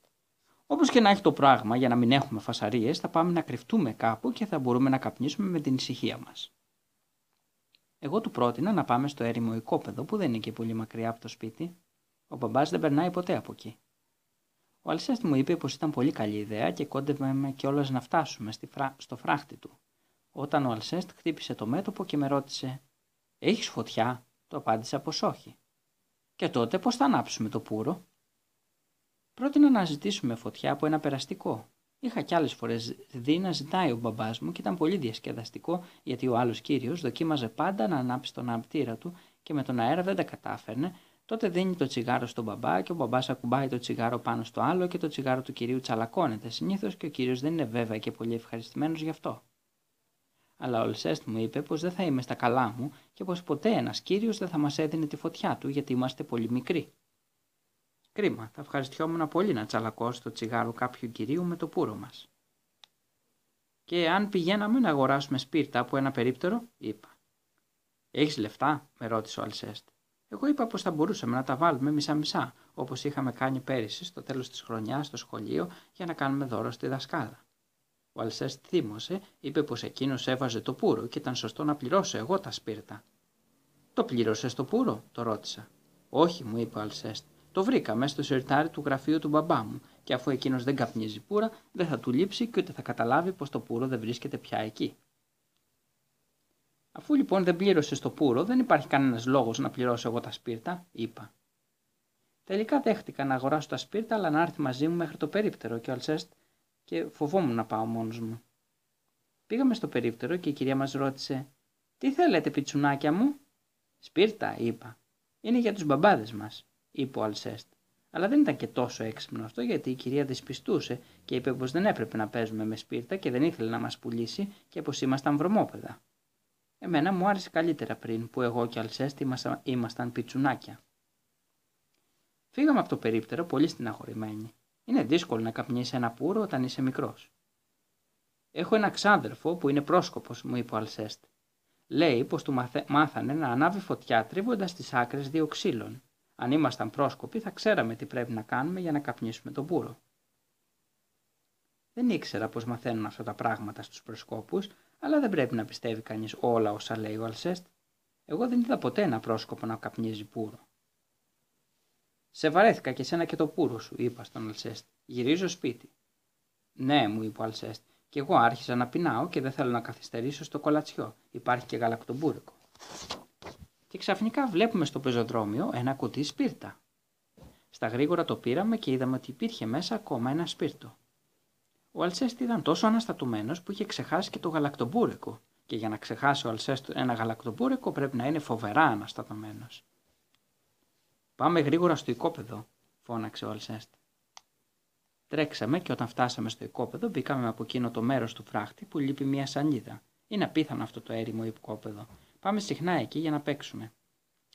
Όπως και να έχει το πράγμα, για να μην έχουμε φασαρίες, θα πάμε να κρυφτούμε κάπου και θα μπορούμε να καπνίσουμε με την ησυχία μας. Εγώ του πρότεινα να πάμε στο έρημο οικόπεδο που δεν είναι και πολύ μακριά από το σπίτι. Ο μπαμπάς δεν περνάει ποτέ από εκεί. Ο Αλσέστ μου είπε πως ήταν πολύ καλή ιδέα και κόντευαμε κιόλας να φτάσουμε στο φράχτη του. Όταν ο Αλσέστ χτύπησε το μέτωπο και με ρώτησε «Έχεις φωτιά» το απάντησα πως όχι. «Και τότε πώς θα ανάψουμε το πουρο» Πρότεινα να ζητήσουμε φωτιά από ένα περαστικό. Είχα κι άλλες φορές δει να ζητάει ο μπαμπάς μου και ήταν πολύ διασκεδαστικό γιατί ο άλλος κύριος δοκίμαζε πάντα να ανάψει τον αναπτήρα του και με τον αέρα δεν τα κατάφερνε. Τότε δίνει το τσιγάρο στον μπαμπά και ο μπαμπάς ακουμπάει το τσιγάρο πάνω στο άλλο και το τσιγάρο του κυρίου τσαλακώνεται συνήθως και ο κύριος δεν είναι βέβαια και πολύ ευχαριστημένος γι' αυτό αλλά ο Λσέστ μου είπε πως δεν θα είμαι στα καλά μου και πως ποτέ ένας κύριος δεν θα μας έδινε τη φωτιά του γιατί είμαστε πολύ μικροί. Κρίμα, θα ευχαριστιόμουν πολύ να τσαλακώσω το τσιγάρο κάποιου κυρίου με το πουρο μας. Και αν πηγαίναμε να αγοράσουμε σπίρτα από ένα περίπτερο, είπα. Έχεις λεφτά, με ρώτησε ο Αλσέστ. Εγώ είπα πως θα μπορούσαμε να τα βάλουμε μισά-μισά, όπως είχαμε κάνει πέρυσι στο τέλος της χρονιάς στο σχολείο για να κάνουμε δώρο στη δασκάλα. Ο Αλσέστ θύμωσε, είπε πως εκείνος έβαζε το πουρο και ήταν σωστό να πληρώσω εγώ τα σπίρτα. Το πλήρωσες το πουρο, το ρώτησα. Όχι, μου είπε ο Αλσέστ. Το βρήκα μέσα στο σιρτάρι του γραφείου του μπαμπά μου και αφού εκείνος δεν καπνίζει πουρα, δεν θα του λείψει και ούτε θα καταλάβει πως το πουρο δεν βρίσκεται πια εκεί. Αφού λοιπόν δεν πλήρωσες το πουρο, δεν υπάρχει κανένας λόγος να πληρώσω εγώ τα σπίρτα, είπα. Τελικά δέχτηκα να αγοράσω τα σπίρτα, αλλά να έρθει μαζί μου μέχρι το περίπτερο και ο Αλσέστ και φοβόμουν να πάω μόνος μου. Πήγαμε στο περίπτερο και η κυρία μας ρώτησε «Τι θέλετε πιτσουνάκια μου» «Σπίρτα» είπα. «Είναι για τους μπαμπάδες μας» είπε ο Αλσέστ. Αλλά δεν ήταν και τόσο έξυπνο αυτό γιατί η κυρία δυσπιστούσε και είπε πως δεν έπρεπε να παίζουμε με σπίρτα και δεν ήθελε να μας πουλήσει και πως ήμασταν βρωμόπεδα. Εμένα μου άρεσε καλύτερα πριν που εγώ και Αλσέστη ήμασταν πιτσουνάκια. Φύγαμε από το περίπτερο πολύ στεναχωρημένοι. Είναι δύσκολο να καπνίσει ένα πουρο όταν είσαι μικρός. Έχω ένα ξάδερφο που είναι πρόσκοπος, μου είπε ο Αλσέστ. Λέει πως του μάθανε να ανάβει φωτιά τρίβοντας τις άκρες δύο ξύλων. Αν ήμασταν πρόσκοποι, θα ξέραμε τι πρέπει να κάνουμε για να καπνίσουμε τον πουρο. Δεν ήξερα πώ μαθαίνουν αυτά τα πράγματα στους προσκόπους, αλλά δεν πρέπει να πιστεύει κανείς όλα όσα λέει ο Αλσέστ. Εγώ δεν είδα ποτέ ένα πρόσκοπο να καπνίζει πούρο. Σε βαρέθηκα και σένα και το πούρο σου, είπα στον Αλσέστ. Γυρίζω σπίτι. Ναι, μου είπε ο Αλσέστ, και εγώ άρχισα να πεινάω και δεν θέλω να καθυστερήσω στο κολατσιό. Υπάρχει και γαλακτομπούρικο. Και ξαφνικά βλέπουμε στο πεζοδρόμιο ένα κουτί σπίρτα. Στα γρήγορα το πήραμε και είδαμε ότι υπήρχε μέσα ακόμα ένα σπίρτο. Ο Αλσέστ ήταν τόσο αναστατωμένος που είχε ξεχάσει και το γαλακτομπούρικο. Και για να ξεχάσει ο Αλσέστ ένα γαλακτομπούρικο πρέπει να είναι φοβερά αναστατωμένος. Πάμε γρήγορα στο οικόπεδο, φώναξε ο Αλσέστ. Τρέξαμε και όταν φτάσαμε στο οικόπεδο μπήκαμε από εκείνο το μέρος του φράχτη που λείπει μια σανίδα. Είναι απίθανο αυτό το έρημο οικόπεδο. Πάμε συχνά εκεί για να παίξουμε.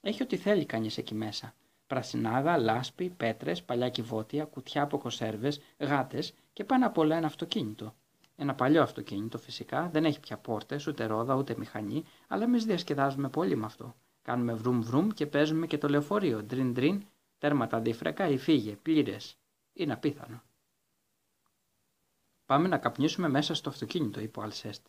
Έχει ό,τι θέλει κανείς εκεί μέσα. Πρασινάδα, λάσπη, πέτρες, παλιά κυβότια, κουτιά από κονσέρβε, γάτες και πάνω απ' όλα ένα αυτοκίνητο. Ένα παλιό αυτοκίνητο φυσικά, δεν έχει πια πόρτες, ούτε ρόδα, ούτε μηχανή, αλλά εμείς διασκεδάζουμε πολύ με αυτό. Κάνουμε βρουμ βρουμ και παίζουμε και το λεωφορείο. Ντριν ντριν, τέρματα αντίφρακα ή φύγε, πλήρες. Είναι απίθανο. Πάμε να καπνίσουμε μέσα στο αυτοκίνητο, είπε ο Αλσέστ.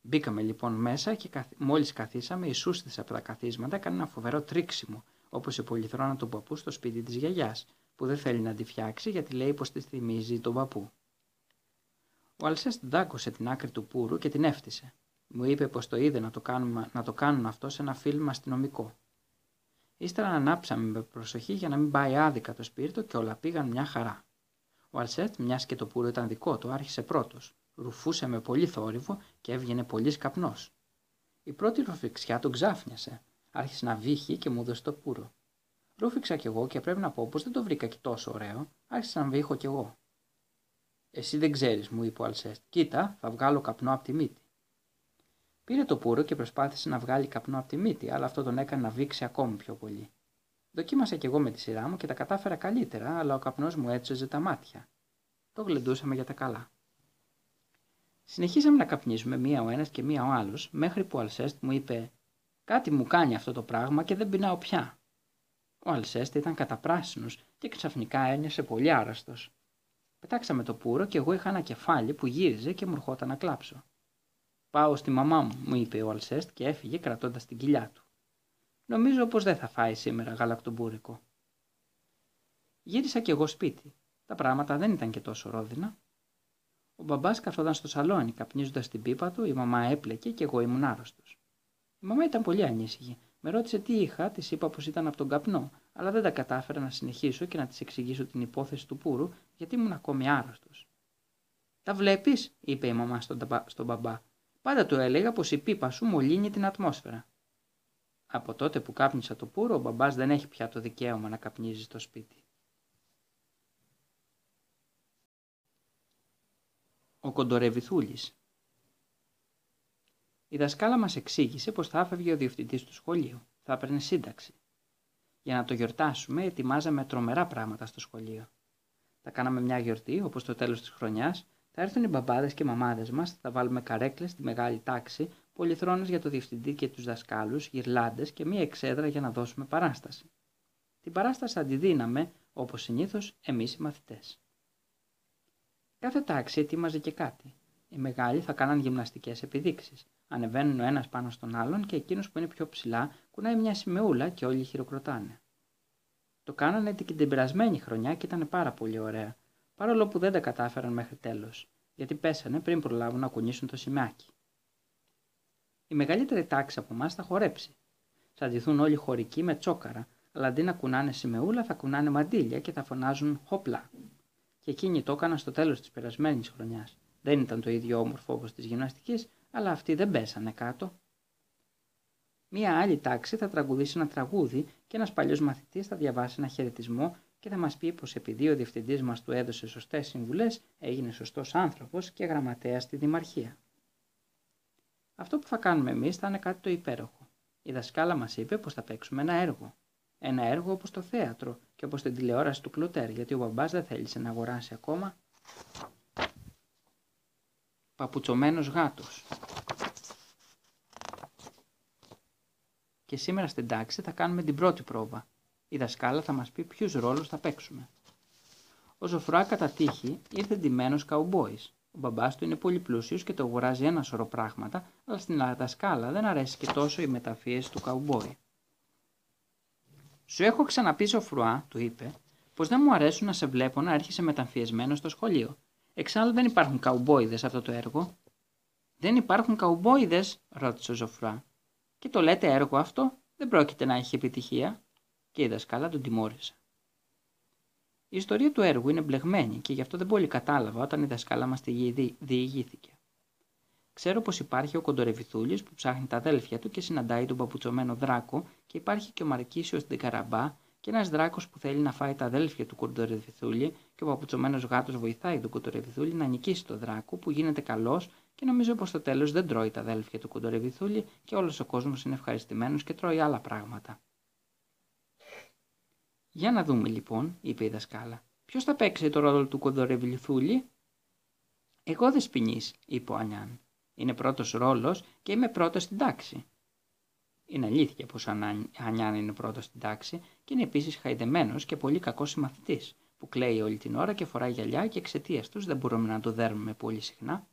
Μπήκαμε λοιπόν μέσα και καθ... μόλις καθίσαμε, η σούστησε από τα καθίσματα έκανε ένα φοβερό τρίξιμο, όπως η πολυθρόνα του παππού στο σπίτι της γιαγιάς, που δεν θέλει να τη φτιάξει γιατί λέει πως της θυμίζει τον παππού. Ο Αλσέστ δάκωσε την άκρη του πούρου και την έφτισε. Μου είπε πως το είδε να το, κάνουμε, να το κάνουν αυτό σε ένα φιλμ αστυνομικό. Ύστερα ανάψαμε με προσοχή για να μην πάει άδικα το σπίρτο και όλα πήγαν μια χαρά. Ο Αλσέτ, μιας και το πουρο ήταν δικό του, άρχισε πρώτος. Ρουφούσε με πολύ θόρυβο και έβγαινε πολύ καπνό. Η πρώτη ρουφιξιά τον ξάφνιασε. Άρχισε να βύχει και μου έδωσε το πουρο. Ρούφιξα κι εγώ και πρέπει να πω πως δεν το βρήκα και τόσο ωραίο. Άρχισα να βύχω κι εγώ. Εσύ δεν ξέρεις, μου είπε ο Αλσέστ. Κοίτα, θα βγάλω καπνό από τη μύτη. Πήρε το πουρο και προσπάθησε να βγάλει καπνό από τη μύτη, αλλά αυτό τον έκανε να βήξει ακόμη πιο πολύ. Δοκίμασα κι εγώ με τη σειρά μου και τα κατάφερα καλύτερα, αλλά ο καπνός μου έτσοζε τα μάτια. Το γλεντούσαμε για τα καλά. Συνεχίσαμε να καπνίζουμε μία ο ένας και μία ο άλλος, μέχρι που ο Αλσέστ μου είπε: Κάτι μου κάνει αυτό το πράγμα και δεν πεινάω πια. Ο Αλσέστ ήταν καταπράσινος και ξαφνικά ένιωσε πολύ άρρωστος. Πετάξαμε το πουρο και εγώ είχα ένα κεφάλι που γύριζε και μου ερχόταν να κλάψω. Πάω στη μαμά μου, μου είπε ο Αλσέστ και έφυγε κρατώντας την κοιλιά του. Νομίζω πως δεν θα φάει σήμερα γαλακτομπούρικο. Γύρισα κι εγώ σπίτι. Τα πράγματα δεν ήταν και τόσο ρόδινα. Ο μπαμπάς καθόταν στο σαλόνι, καπνίζοντας την πίπα του, η μαμά έπλεκε και εγώ ήμουν άρρωστος. Η μαμά ήταν πολύ ανήσυχη. Με ρώτησε τι είχα, της είπα πως ήταν από τον καπνό, αλλά δεν τα κατάφερα να συνεχίσω και να της εξηγήσω την υπόθεση του πούρου, γιατί ήμουν ακόμη άρρωστος. Τα βλέπεις, είπε η μαμά στον, στον μπαμπά. Πάντα του έλεγα πως η πίπα σου μολύνει την ατμόσφαιρα. Από τότε που κάπνισα το πουρο, ο μπαμπάς δεν έχει πια το δικαίωμα να καπνίζει στο σπίτι. Ο Κοντορεβιθούλης Η δασκάλα μας εξήγησε πως θα έφευγε ο διευθυντής του σχολείου. Θα έπαιρνε σύνταξη. Για να το γιορτάσουμε, ετοιμάζαμε τρομερά πράγματα στο σχολείο. Θα κάναμε μια γιορτή, όπως το τέλος της χρονιάς, θα έρθουν οι μπαμπάδες και μαμάδες μας, θα βάλουμε καρέκλες στη μεγάλη τάξη πολυθρόνες για το διευθυντή και τους δασκάλους, γυρλάντες και μία εξέδρα για να δώσουμε παράσταση. Την παράσταση αντιδίναμε, όπως συνήθως, εμείς οι μαθητές. Κάθε τάξη ετοίμαζε και κάτι. Οι μεγάλοι θα κάναν γυμναστικές επιδείξεις. Ανεβαίνουν ο ένας πάνω στον άλλον και εκείνος που είναι πιο ψηλά κουνάει μια σημεούλα και όλοι χειροκροτάνε. Το κάνανε και την περασμένη χρονιά και ήταν πάρα πολύ ωραία, παρόλο που δεν τα κατάφεραν μέχρι τέλος, γιατί πέσανε πριν προλάβουν να κουνήσουν το σημαίακι. Η μεγαλύτερη τάξη από εμάς θα χορέψει. Θα ντυθούν όλοι χωρικοί με τσόκαρα, αλλά αντί να κουνάνε σημεούλα θα κουνάνε μαντίλια και θα φωνάζουν χόπλα. Και εκείνοι το έκαναν στο τέλος της περασμένης χρονιάς. Δεν ήταν το ίδιο όμορφο όπως της γυμναστικής, αλλά αυτοί δεν πέσανε κάτω. Μία άλλη τάξη θα τραγουδήσει ένα τραγούδι και ένας παλιός μαθητής θα διαβάσει ένα χαιρετισμό και θα μας πει πως επειδή ο διευθυντής μας του έδωσε σωστές συμβουλές, έγινε σωστός άνθρωπος και γραμματέας στη Δημαρχία. Αυτό που θα κάνουμε εμείς θα είναι κάτι το υπέροχο. Η δασκάλα μας είπε πως θα παίξουμε ένα έργο. Ένα έργο όπως το θέατρο και όπως την τηλεόραση του Κλωτέρ, γιατί ο μπαμπάς δεν θέλησε να αγοράσει ακόμα παπουτσωμένος γάτος. Και σήμερα στην τάξη θα κάνουμε την πρώτη πρόβα. Η δασκάλα θα μας πει ποιους ρόλους θα παίξουμε. Ο Ζωφρά κατά τύχη ήρθε ντυμένος καουμπόης. Ο μπαμπάς του είναι πολύ πλούσιος και το αγοράζει ένα σωρό πράγματα, αλλά στην δασκάλα δεν αρέσει και τόσο η μεταφίεση του καουμπόη. Σου έχω ξαναπεί Ζωφρουά, του είπε, πως δεν μου αρέσουν να σε βλέπω να έρχεσαι μεταμφιεσμένο στο σχολείο. Εξάλλου δεν υπάρχουν καουμπόιδες σε αυτό το έργο. Δεν υπάρχουν καουμπόιδες, ρώτησε ο Ζωφρά. Και το λέτε έργο αυτό, δεν πρόκειται να έχει επιτυχία. Και η δασκάλα τον τιμώρησε. Η ιστορία του έργου είναι μπλεγμένη και γι' αυτό δεν πολύ κατάλαβα όταν η δασκάλα μας τη διηγήθηκε. Ξέρω πως υπάρχει ο Κοντορεβιθούλης που ψάχνει τα αδέλφια του και συναντάει τον παπουτσωμένο δράκο και υπάρχει και ο Μαρκίσιος στην Καραμπά και ένας δράκος που θέλει να φάει τα αδέλφια του Κοντορεβιθούλη και ο παπουτσωμένος γάτος βοηθάει τον Κοντορεβιθούλη να νικήσει τον δράκο που γίνεται καλός και νομίζω πως στο τέλος δεν τρώει τα αδέλφια του Κοντορεβιθούλη και όλος ο κόσμος είναι ευχαριστημένος και τρώει άλλα πράγματα. Για να δούμε λοιπόν, είπε η δασκάλα. Ποιος θα παίξει το ρόλο του Κοντορεβιθούλη. Εγώ δεν σπινεί, είπε ο Ανιάν. Είναι πρώτος ρόλος και είμαι πρώτος στην τάξη. Είναι αλήθεια πως ο Ανιάν είναι πρώτος στην τάξη και είναι επίσης χαϊδεμένος και πολύ κακός συμμαθητής, που κλαίει όλη την ώρα και φοράει γυαλιά και εξαιτίας τους δεν μπορούμε να το δέρνουμε πολύ συχνά.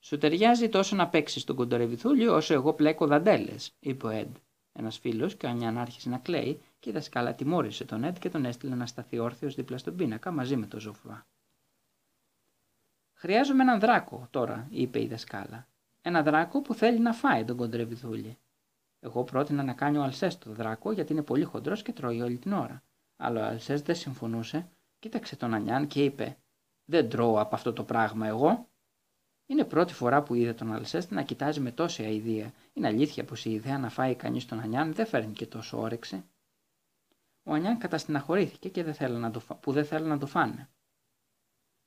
Σου ταιριάζει τόσο να παίξεις τον κοντορεβιθούλη όσο εγώ πλέκω δαντέλες, είπε ο Εντ. Ένας φίλος και ο Ανιάν άρχισε να κλαίει και η δασκάλα τιμώρησε τον Εντ και τον έστειλε να σταθεί όρθιος δίπλα στον πίνακα μαζί με τον Ζωφρουά. Χρειάζομαι έναν δράκο τώρα, είπε η δασκάλα. Ένα δράκο που θέλει να φάει τον κοντρεβιδούλη. Εγώ πρότεινα να κάνει ο Αλσές το δράκο γιατί είναι πολύ χοντρός και τρώει όλη την ώρα. Αλλά ο Αλσές δεν συμφωνούσε, κοίταξε τον Ανιάν και είπε: Δεν τρώω από αυτό το πράγμα εγώ. Είναι πρώτη φορά που είδε τον Αλσέστ να κοιτάζει με τόση αηδία. Είναι αλήθεια πως η ιδέα να φάει κανείς τον Ανιάν δεν φέρνει και τόσο όρεξη. Ο Ανιάν καταστηναχωρήθηκε και δεν να το, που δεν θέλει να το φάνε.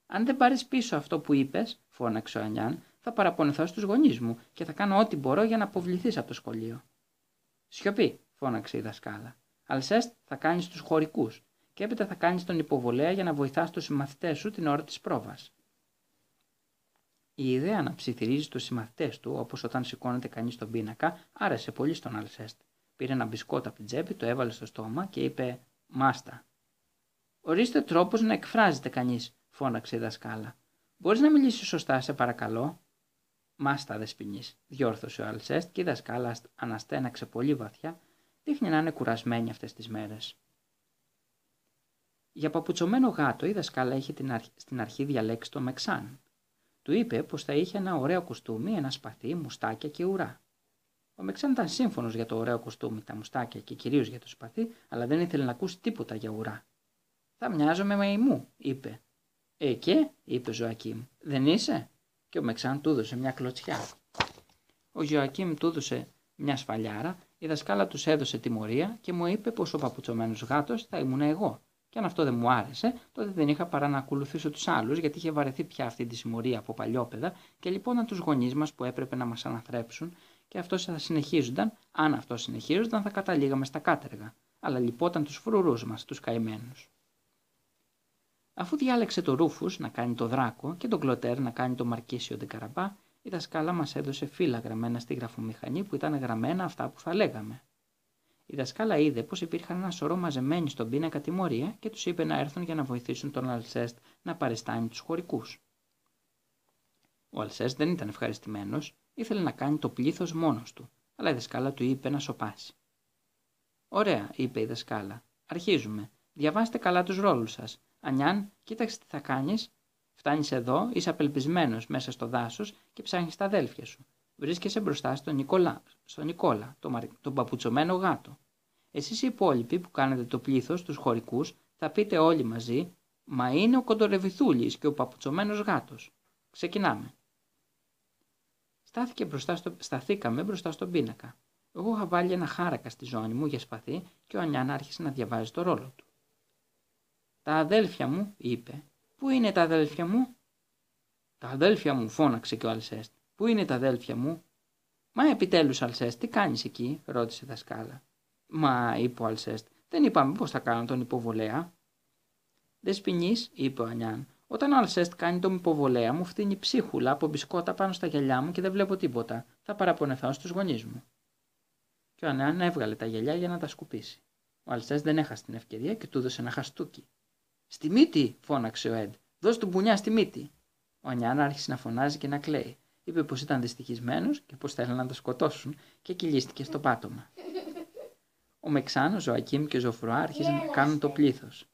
Αν δεν πάρεις πίσω αυτό που είπες, φώναξε ο Ανιάν, θα παραπονεθώ στους γονείς μου και θα κάνω ό,τι μπορώ για να αποβληθείς από το σχολείο. Σιωπή, φώναξε η δασκάλα. Αλσέστ θα κάνεις τους χωρικούς και έπειτα θα κάνεις τον υποβολέα για να βοηθάς τους συμμαθητέ σου την ώρα της πρόβας. Η ιδέα να ψιθυρίζει τους συμμαθητές του, όπως όταν σηκώνεται κανείς στον πίνακα, άρεσε πολύ στον Αλσέστ. Πήρε ένα μπισκότ από την τσέπη, το έβαλε στο στόμα και είπε: Μάστα. Ορίστε τρόπο να εκφράζεται κανείς, φώναξε η δασκάλα. Μπορείς να μιλήσεις σωστά, σε παρακαλώ. Μάστα δεσπινή, διόρθωσε ο Αλσέστ και η δασκάλα αναστέναξε πολύ βαθιά, δείχνει να είναι κουρασμένη αυτές τις μέρες. Για παπουτσωμένο γάτο η δασκάλα είχε την στην αρχή διαλέξει το Μεξάν. Του είπε πως θα είχε ένα ωραίο κουστούμι, ένα σπαθί, μουστάκια και ουρά. Ο Μεξάν ήταν σύμφωνος για το ωραίο κουστούμι, τα μουστάκια και κυρίως για το σπαθί, αλλά δεν ήθελε να ακούσει τίποτα για ουρά. Θα μοιάζομαι με ημού, είπε. Ε, και, είπε ο Ζωακίμ, δεν είσαι; Και ο Μεξάν του έδωσε μια κλωτσιά. Ο Ζωακίμ του έδωσε μια σφαλιάρα, η δασκάλα τους έδωσε τιμωρία και μου είπε πως ο παπουτσωμένος γάτος θα ήμουν εγώ. Και αν αυτό δεν μου άρεσε, τότε δεν είχα παρά να ακολουθήσω τους άλλους, γιατί είχε βαρεθεί πια αυτή τη συμμορία από παλιόπαιδα και λοιπόν τους γονείς μας που έπρεπε να μας αναθρέψουν και αυτό θα συνεχίζονταν, αν αυτό συνεχίζονταν θα καταλήγαμε στα κάτεργα. Αλλά λυπόταν τους φρουρούς μας, τους καημένους. Αφού διάλεξε το Ρούφους να κάνει το δράκο και τον Κλωτέρ να κάνει το Μαρκίσιο Καραμπά, η δασκάλα μας έδωσε φύλλα γραμμένα στη γραφομηχανή που ήταν γραμμένα αυτά που θα λέγαμε. Η δασκάλα είδε πως υπήρχαν ένα σωρό μαζεμένοι στον πίνακα τιμωρία και τους είπε να έρθουν για να βοηθήσουν τον Αλσέστ να παριστάνει τους χωρικούς. Ο Αλσέστ δεν ήταν ευχαριστημένος, ήθελε να κάνει το πλήθος μόνος του, αλλά η δασκάλα του είπε να σοπάσει. Ωραία, είπε η δασκάλα. Αρχίζουμε. Διαβάστε καλά τους ρόλους σας. Ανιάν, κοίταξε τι θα κάνεις. Φτάνεις εδώ, είσαι απελπισμένος μέσα στο δάσος και ψάχνεις τα αδέλφια σου. Βρίσκεσαι μπροστά στον Νικόλα, στον Νικόλα τον, τον παπουτσωμένο γάτο. Εσείς οι υπόλοιποι που κάνετε το πλήθος, τους χωρικούς, θα πείτε όλοι μαζί Μα είναι ο κοντορεβιθούλης και ο παπουτσωμένος γάτος. Ξεκινάμε. Στάθηκε μπροστά στο, σταθήκαμε μπροστά στον πίνακα. Εγώ είχα βάλει ένα χάρακα στη ζώνη μου για σπαθί και ο Ανιάν άρχισε να διαβάζει το ρόλο του. Τα αδέλφια μου, είπε. Πού είναι τα αδέλφια μου; Τα αδέλφια μου, φώναξε και ο Αλσέστ. Πού είναι τα αδέλφια μου; Μα επιτέλους, Αλσέστ, τι κάνεις εκεί, ρώτησε η δασκάλα. Μα, είπε ο Αλσέστ, δεν είπαμε πώς θα κάνω τον υποβολέα. Δεσποινή, είπε ο Ανιάν, όταν ο Αλσέστ κάνει τον υποβολέα μου, φτύνει ψίχουλα από μπισκότα πάνω στα γυαλιά μου και δεν βλέπω τίποτα. Θα παραπονεθώ στους γονείς μου. Και ο Ανιάν έβγαλε τα γυαλιά για να τα σκουπίσει. Ο Αλσέστ δεν έχασε την ευκαιρία και του έδωσε ένα χαστούκι. Στη μύτη, φώναξε ο Εντ. Δώσ' του μπουνιά στη μύτη. Ο Ανιάν άρχισε να φωνάζει και να κλαίει. Είπε πως ήταν δυστυχισμένος και πως θέλουν να το σκοτώσουν και κυλίστηκε στο πάτωμα. Ο Μεξάνος, ο Ζωακίμ και ο Ζωφρουά άρχισαν να κάνουν το πλήθος.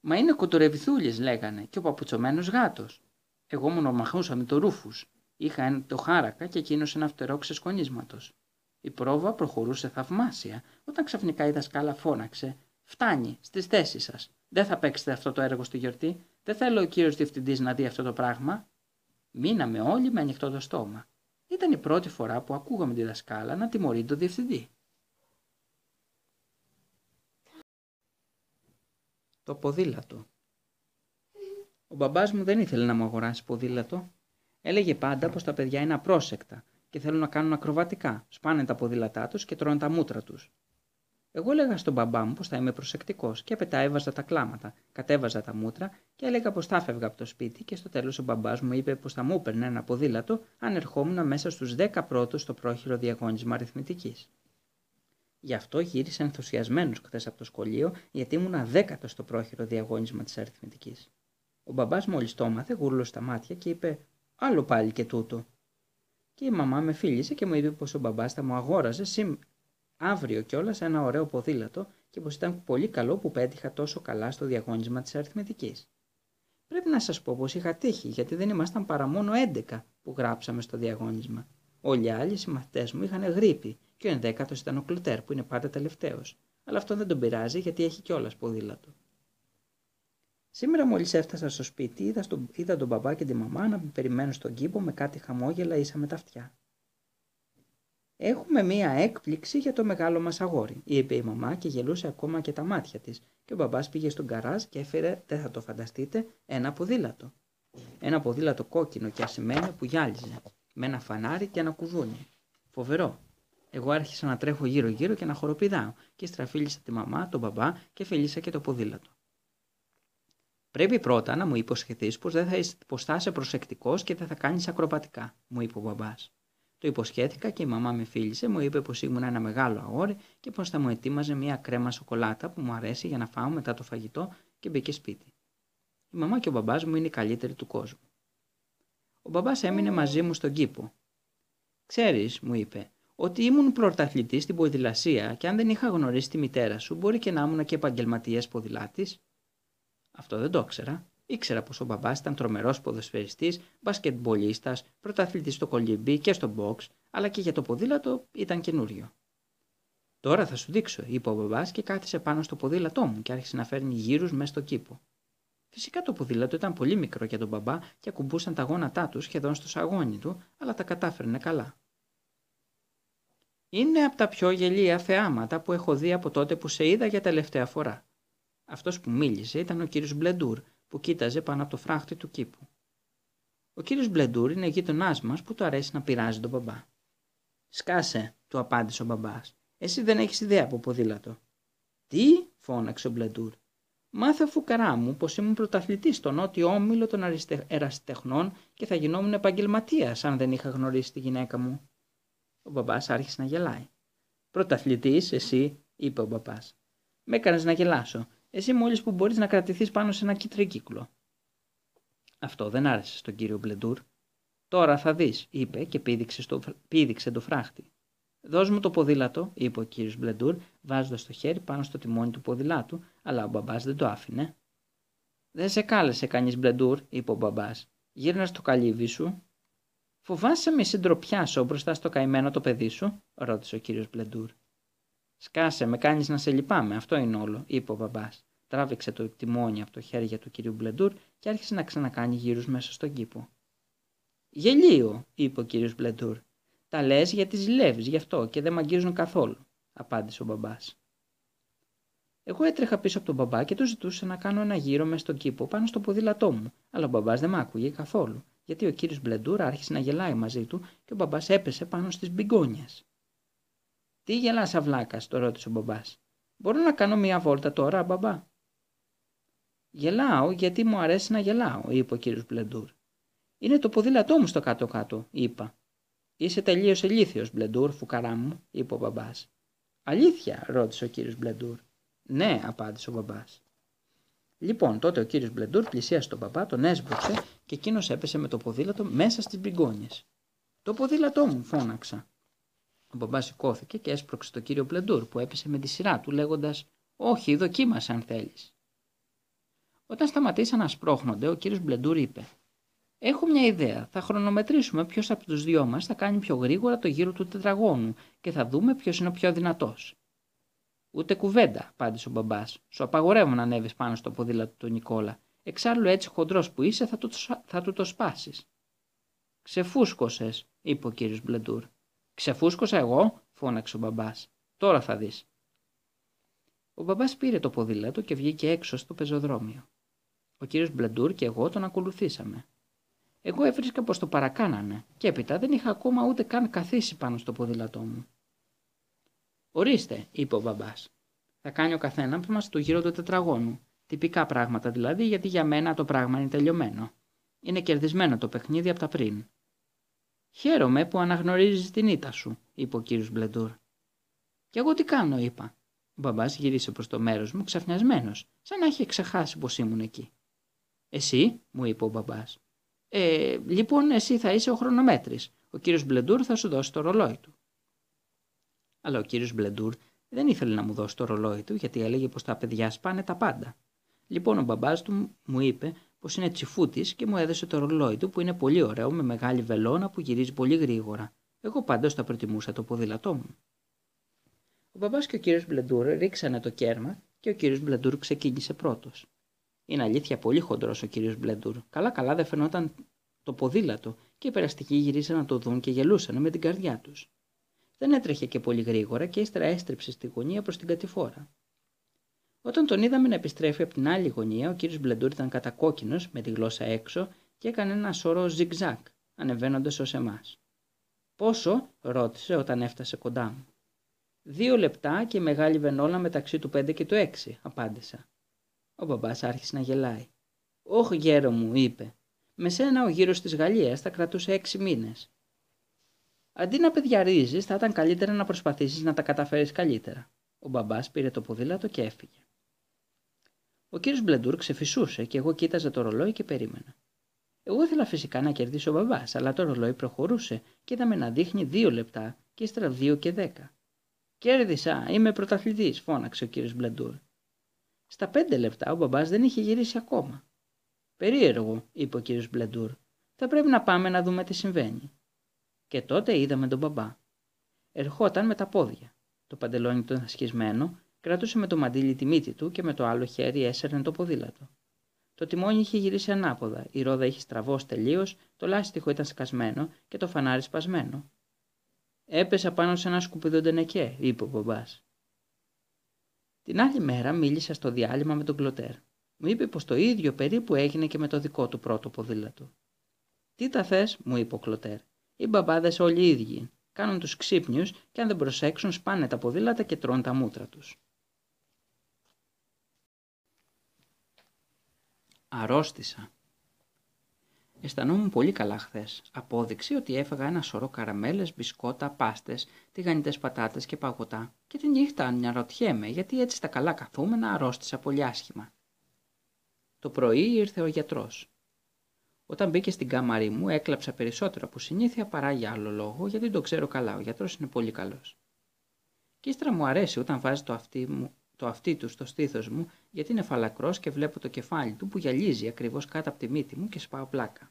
Μα είναι κοτορεβιθούλε, λέγανε, και ο παπουτσωμένος γάτος. Εγώ μονομαχούσα με το ρούφους. Είχα ένα το χάρακα και εκείνος ένα φτερό ξεσκονίσματος. Η πρόβα προχωρούσε θαυμάσια, όταν ξαφνικά η δασκάλα φώναξε: Φτάνει, στις θέσεις σας. Δεν θα παίξετε αυτό το έργο στη γιορτή. Δεν θέλω ο κύριος διευθυντής να δει αυτό το πράγμα. Μείναμε όλοι με ανοιχτό το στόμα. Ήταν η πρώτη φορά που ακούγαμε τη δασκάλα να τιμωρεί τον διευθυντή. Το ποδήλατο. Ο μπαμπάς μου δεν ήθελε να μου αγοράσει ποδήλατο. Έλεγε πάντα πως τα παιδιά είναι απρόσεκτα και θέλουν να κάνουν ακροβατικά. Σπάνε τα ποδήλατά τους και τρώνε τα μούτρα τους. Εγώ έλεγα στον μπαμπά μου πως θα είμαι προσεκτικός και έπειτα έβαζα τα κλάματα, κατέβαζα τα μούτρα και έλεγα πως θα έφευγα από το σπίτι και στο τέλος ο μπαμπάς μου είπε πως θα μου έπαιρνε ένα ποδήλατο αν ερχόμουν μέσα στους 10 πρώτους στο πρόχειρο διαγώνισμα αριθμητικής. Γι' αυτό γύρισα ενθουσιασμένος χθες από το σχολείο, γιατί ήμουν αδέκατο στο πρόχειρο διαγώνισμα της αριθμητικής. Ο μπαμπάς μόλις το έμαθε, γούρλωσε τα μάτια και είπε: Άλλο πάλι και τούτο. Και η μαμά με φίλησε και μου είπε πως ο μπαμπάς θα μου αγόραζε σήμ... αύριο κιόλας ένα ωραίο ποδήλατο και πως ήταν πολύ καλό που πέτυχα τόσο καλά στο διαγώνισμα της αριθμητικής. Πρέπει να σας πω πως είχα τύχει, γιατί δεν ήμασταν παρά μόνο 11 που γράψαμε στο διαγώνισμα. Όλοι οι άλλοι συμμαθητές μου είχαν γρήπη και ο ενδέκατος ήταν ο Κλουτέρ που είναι πάντα τελευταίος. Αλλά αυτό δεν τον πειράζει γιατί έχει κιόλας ποδήλατο. Σήμερα μόλις έφτασα στο σπίτι είδα, στον, είδα τον μπαμπά και τη μαμά να με περιμένουν στον κήπο με κάτι χαμόγελα ίσα με τα αυτιά. Έχουμε μία έκπληξη για το μεγάλο μας αγόρι, είπε η μαμά και γελούσε ακόμα και τα μάτια της, και ο μπαμπάς πήγε στον καράζ και έφερε, δεν θα το φανταστείτε, ένα ποδήλατο. Ένα ποδήλατο κόκκινο και ασημένιο που γυάλιζε, με ένα φανάρι και ένα κουδούνι. Φοβερό. Εγώ άρχισα να τρέχω γύρω-γύρω και να χοροπηδάω και στραφίλησα τη μαμά, τον μπαμπά και φιλήσα και το ποδήλατο. Πρέπει πρώτα να μου υποσχεθείς πως θα, πως θα είσαι προσεκτικός και δεν θα κάνεις ακροπατικά, μου είπε ο μπαμπάς. Το υποσχέθηκα και η μαμά με φίλησε, μου είπε πως ήμουν ένα μεγάλο αγόρι και πως θα μου ετοίμαζε μια κρέμα σοκολάτα που μου αρέσει για να φάω μετά το φαγητό και μπήκε σπίτι. Η μαμά και ο μπαμπάς μου είναι οι καλύτεροι του κόσμου. Ο μπαμπάς έμεινε μαζί μου στον κήπο. Ξέρεις, μου είπε, ότι ήμουν πρωταθλητής στην ποδηλασία και αν δεν είχα γνωρίσει τη μητέρα σου, μπορεί και να ήμουν και επαγγελματίας ποδηλάτης. Αυτό δεν το ήξερα. Ήξερα πως ο μπαμπάς ήταν τρομερός ποδοσφαιριστής, μπασκετμπολίστας, πρωταθλητής στο κολυμπή και στο box, αλλά και για το ποδήλατο ήταν καινούριο. Τώρα θα σου δείξω, είπε ο μπαμπάς και κάθισε πάνω στο ποδήλατό μου και άρχισε να φέρνει γύρους μέσα στο κήπο. Φυσικά το ποδήλατο ήταν πολύ μικρό για τον μπαμπά και ακουμπούσαν τα γόνατά του σχεδόν στο σαγόνι του, αλλά τα κατάφερνε καλά. Είναι από τα πιο γελία θεάματα που έχω δει από τότε που σε είδα για τελευταία φορά. Αυτός που μίλησε ήταν ο κύριος Μπλεντούρ που κοίταζε πάνω από το φράχτη του κήπου. Ο κύριος Μπλεντούρ είναι γείτονάς μας που του αρέσει να πειράζει τον μπαμπά. Σκάσε, του απάντησε ο μπαμπάς. Εσύ δεν έχεις ιδέα από ποδήλατο. Τι, φώναξε ο Μπλεντούρ. Μάθε φουκαρά μου πως ήμουν πρωταθλητής στο νότιο όμιλο των ερασιτεχνών και θα γινόμουν επαγγελματίας αν δεν είχα γνωρίσει τη γυναίκα μου. Ο μπαμπάς άρχισε να γελάει. Πρωταθλητής, εσύ, είπε ο μπαμπάς. Με έκανες να γελάσω. Εσύ μόλις που μπορείς να κρατηθείς πάνω σε ένα κύκλο. Αυτό δεν άρεσε στον κύριο Μπλεντούρ. Τώρα θα δεις, είπε και πήδηξε, στο, πήδηξε το φράχτη. Δώσ' μου το ποδήλατο, είπε ο κύριος Μπλεντούρ, βάζοντας το χέρι πάνω στο τιμόνι του ποδηλάτου, αλλά ο μπαμπάς δεν το άφηνε. Δεν σε κάλεσε κανείς Μπλεντούρ, είπε ο μπαμπάς. Γύρνας στο καλύβι σου Φοβάσαι μη συντροπιάσω μπροστά στο καημένο το παιδί σου, ρώτησε ο κύριος Μπλεντούρ. Σκάσε, με κάνεις να σε λυπάμαι, αυτό είναι όλο, είπε ο μπαμπάς. Τράβηξε το τιμόνι από το χέρι του κυρίου Μπλεντούρ και άρχισε να ξανακάνει γύρους μέσα στον κήπο. Γελίο, είπε ο κύριος Μπλεντούρ. Τα λες γιατί ζηλεύεις γι' αυτό και δεν μ' καθόλου, απάντησε ο μπαμπάς. Εγώ έτρεχα πίσω από τον μπαμπά και του ζητούσα να κάνω ένα γύρο μες στον κήπο πάνω στο ποδήλατό μου, αλλά ο μπαμπάς δεν μ' άκουγε καθόλου γιατί ο κύριος Μπλεντούρα άρχισε να γελάει μαζί του και ο μπαμπάς έπεσε πάνω στις μπιγκόνιες. «Τι γελάς αυλάκας» το ρώτησε ο μπαμπάς. «Μπορώ να κάνω μια βόλτα τώρα, μπαμπά» «Γελάω γιατί μου αρέσει να γελάω», είπε ο κύριος Μπλεντούρ. «Είναι το ποδήλατό μου στο κάτω-κάτω», είπα. «Είσαι τελείως ηλίθιος, Μπλεντούρ, φουκαρά μου», είπε ο μπαμπάς. «Αλήθεια», ρώτησε ο κύριος Μπλεντούρ. «Ναι», απάντησε ο μπαμπάς. Λοιπόν, τότε ο κύριος Μπλεντούρ πλησίασε τον μπαμπά, τον έσβοξε και εκείνος έπεσε με το ποδήλατο μέσα στις μπιγκόνιες. «Το ποδήλατό μου», φώναξα. Ο μπαμπάς σηκώθηκε και έσπρωξε τον κύριο Μπλεντούρ που έπεσε με τη σειρά του λέγοντας «Όχι, δοκίμασε αν θέλεις». Όταν σταματήσαν να σπρώχνονται, ο κύριος Μπλεντούρ είπε Έχω μια ιδέα. Θα χρονομετρήσουμε ποιος από τους δυο μας θα κάνει πιο γρήγορα το γύρο του τετραγώνου και θα δούμε ποιος είναι ο πιο δυνατός. Ούτε κουβέντα, απάντησε ο μπαμπάς. Σου απαγορεύω να ανέβεις πάνω στο ποδήλατο του Νικόλα. Εξάλλου έτσι χοντρός που είσαι θα του, θα του το σπάσεις. Ξεφούσκωσες, είπε ο κύριος Μπλεντούρ. Ξεφούσκωσα εγώ, φώναξε ο μπαμπάς. Τώρα θα δεις. Ο μπαμπάς πήρε το ποδήλατο και βγήκε έξω στο πεζοδρόμιο. Ο κύριος Μπλεντούρ και εγώ τον ακολουθήσαμε. Εγώ έβρισκα πως το παρακάνανε και έπειτα δεν είχα ακόμα ούτε καν καθίσει πάνω στο ποδήλατό μου. Ορίστε, είπε ο μπαμπάς. Θα κάνει ο καθένας μας το γύρο του τετραγώνου. Τυπικά πράγματα δηλαδή, γιατί για μένα το πράγμα είναι τελειωμένο. Είναι κερδισμένο το παιχνίδι από τα πριν. Χαίρομαι που αναγνωρίζεις την ήττα σου, είπε ο κύριος Μπλεντούρ. Κι εγώ τι κάνω, είπα. Ο μπαμπάς γύρισε προς το μέρος μου ξαφνιασμένος, σαν να είχε ξεχάσει πως ήμουν εκεί. Εσύ, μου είπε ο μπαμπάς. Ε, λοιπόν, εσύ θα είσαι ο χρονομέτρης. Ο κύριος Μπλεντούρ θα σου δώσει το ρολόι του. Αλλά ο κύριος Μπλεντούρ δεν ήθελε να μου δώσει το ρολόι του γιατί έλεγε πως τα παιδιά σπάνε τα πάντα. Λοιπόν, ο μπαμπάς του μου είπε πως είναι τσιφούτης και μου έδωσε το ρολόι του που είναι πολύ ωραίο με μεγάλη βελόνα που γυρίζει πολύ γρήγορα. Εγώ πάντως θα προτιμούσα το ποδήλατό μου. Ο μπαμπάς και ο κύριος Μπλεντούρ ρίξανε το κέρμα και ο κύριος Μπλεντούρ ξεκίνησε πρώτος. Είναι αλήθεια πολύ χοντρός ο κύριος Μπλεντούρ. Καλά-καλά δεν φαινόταν το ποδήλατο και οι περαστικοί γυρίσαν να το δουν και γελούσαν με την καρδιά τους. Δεν έτρεχε και πολύ γρήγορα και ύστερα έστρεψε στη γωνία προς την κατηφόρα. Όταν τον είδαμε να επιστρέφει από την άλλη γωνία, ο κύριος Μπλεντούρ ήταν κατακόκκινος με τη γλώσσα έξω και έκανε ένα σωρό ζιγζάκ, ανεβαίνοντας ως εμάς. Πόσο, ρώτησε όταν έφτασε κοντά μου. Δύο λεπτά και μεγάλη βενόλα μεταξύ του πέντε και του έξι, απάντησα. Ο μπαμπάς άρχισε να γελάει. «Όχ, γέρο μου», είπε. «Με σένα ο γύρος της Γαλλίας θα κρατούσε έξι μήνες». Αντί να παιδιαρίζεις, θα ήταν καλύτερα να προσπαθήσεις να τα καταφέρεις καλύτερα. Ο μπαμπάς πήρε το ποδήλατο και έφυγε. Ο κύριος Μπλεντούρ ξεφυσούσε και εγώ κοίταζα το ρολόι και περίμενα. Εγώ ήθελα φυσικά να κερδίσω ο μπαμπάς, αλλά το ρολόι προχωρούσε και είδαμε να δείχνει δύο λεπτά και ύστερα δύο και δέκα. Κέρδισα, είμαι πρωταθλητής, φώναξε ο κύριος Μπλεντούρ. Στα πέντε λεπτά ο μπαμπάς δεν είχε γυρίσει ακόμα. Περίεργο, είπε ο κύριος Μπλεντούρ. Θα πρέπει να πάμε να δούμε τι συμβαίνει. Και τότε είδαμε τον μπαμπά. Ερχόταν με τα πόδια. Το παντελόνι του ήταν κρατούσε με το μαντίλι τη μύτη του και με το άλλο χέρι έσαιρνε το ποδήλατο. Το τιμόνι είχε γυρίσει ανάποδα, η ρόδα είχε στραβώσει τελείως, το λάστιχο ήταν σκασμένο και το φανάρι σπασμένο. Έπεσα πάνω σε ένα σκουπίδο ντενεκέ, είπε ο μπαμπάς. Την άλλη μέρα μίλησα στο διάλειμμα με τον Κλωτέρ. Μου είπε πως το ίδιο περίπου έγινε και με το δικό του πρώτο ποδήλατο. Τι τα θες, μου είπε ο Κλωτέρ. Οι μπαμπάδες όλοι οι ίδιοι. Κάνουν τους ξύπνιους και αν δεν προσέξουν σπάνε τα ποδήλατα και τρώνε τα μούτρα τους. Αρρώστησα. Αισθανόμουν πολύ καλά χθες. Απόδειξη ότι έφαγα ένα σωρό καραμέλες, μπισκότα, πάστες, τηγανιτές πατάτες και παγωτά. Και τη νύχτα αναρωτιέμαι γιατί έτσι στα καλά καθούμενα αρρώστησα πολύ άσχημα. Το πρωί ήρθε ο γιατρός. Όταν μπήκε στην κάμαρή μου, έκλαψα περισσότερο από συνήθεια παρά για άλλο λόγο, γιατί το ξέρω καλά. Ο γιατρός είναι πολύ καλός. Και ύστερα μου αρέσει όταν βάζει το αυτί, μου, το αυτί του στο στήθος μου, γιατί είναι φαλακρός και βλέπω το κεφάλι του που γυαλίζει ακριβώς κάτω από τη μύτη μου και σπάω πλάκα.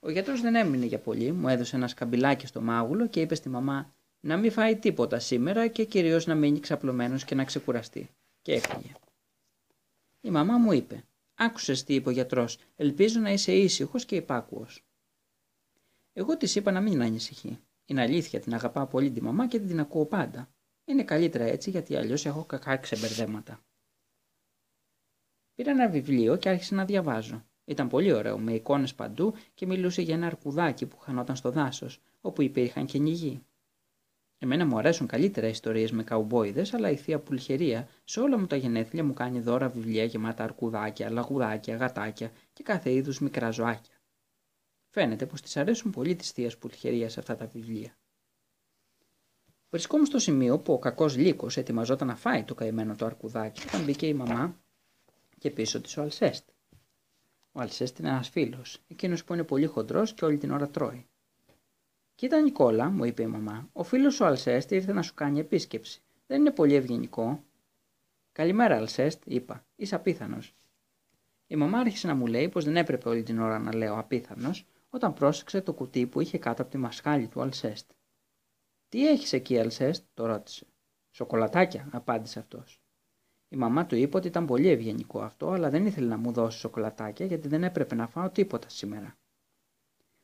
Ο γιατρός δεν έμεινε για πολύ, μου έδωσε ένα σκαμπιλάκι στο μάγουλο και είπε στη μαμά να μην φάει τίποτα σήμερα και κυρίως να μείνει ξαπλωμένος και να ξεκουραστεί. Και έφυγε. Η μαμά μου είπε: Άκουσες τι είπε ο γιατρός, ελπίζω να είσαι ήσυχος και υπάκουος. Εγώ της είπα να μην ανησυχεί. Είναι αλήθεια, την αγαπάω πολύ τη μαμά και την ακούω πάντα. Είναι καλύτερα έτσι γιατί αλλιώς έχω κακά ξεμπερδέματα. Πήρα ένα βιβλίο και άρχισα να διαβάζω. Ήταν πολύ ωραίο, με εικόνες παντού και μιλούσε για ένα αρκουδάκι που χανόταν στο δάσος, όπου υπήρχαν και νυγοί. Εμένα μου αρέσουν καλύτερα ιστορίες με καουμπόιδες, αλλά η θεία Πουλχερία σε όλα μου τα γενέθλια μου κάνει δώρα βιβλία γεμάτα αρκουδάκια, λαγουδάκια, γατάκια και κάθε είδους μικρά ζωάκια. Φαίνεται πως τη αρέσουν πολύ της θείας Πουλχερίας αυτά τα βιβλία. Βρισκόμουν στο σημείο που ο κακός λύκος ετοιμαζόταν να φάει το καημένο το αρκουδάκι όταν μπήκε η μαμά και πίσω της ο Αλσέστ. Ο Αλσέστ είναι ένας φίλος, εκείνος που είναι πολύ χοντρός και όλη την ώρα τρώει. Κοίτα, Νικόλα, μου είπε η μαμά, ο φίλος ο Αλσέστ ήρθε να σου κάνει επίσκεψη. Δεν είναι πολύ ευγενικό. Καλημέρα, Αλσέστ, είπα. Είσαι απίθανος. Η μαμά άρχισε να μου λέει πως δεν έπρεπε όλη την ώρα να λέω απίθανος, όταν πρόσεξε το κουτί που είχε κάτω από τη μασχάλη του Αλσέστ. Τι έχεις εκεί, Αλσέστ, το ρώτησε. Σοκολατάκια, απάντησε αυτός. Η μαμά του είπε ότι ήταν πολύ ευγενικό αυτό, αλλά δεν ήθελε να μου δώσει σοκολατάκια γιατί δεν έπρεπε να φάω τίποτα σήμερα.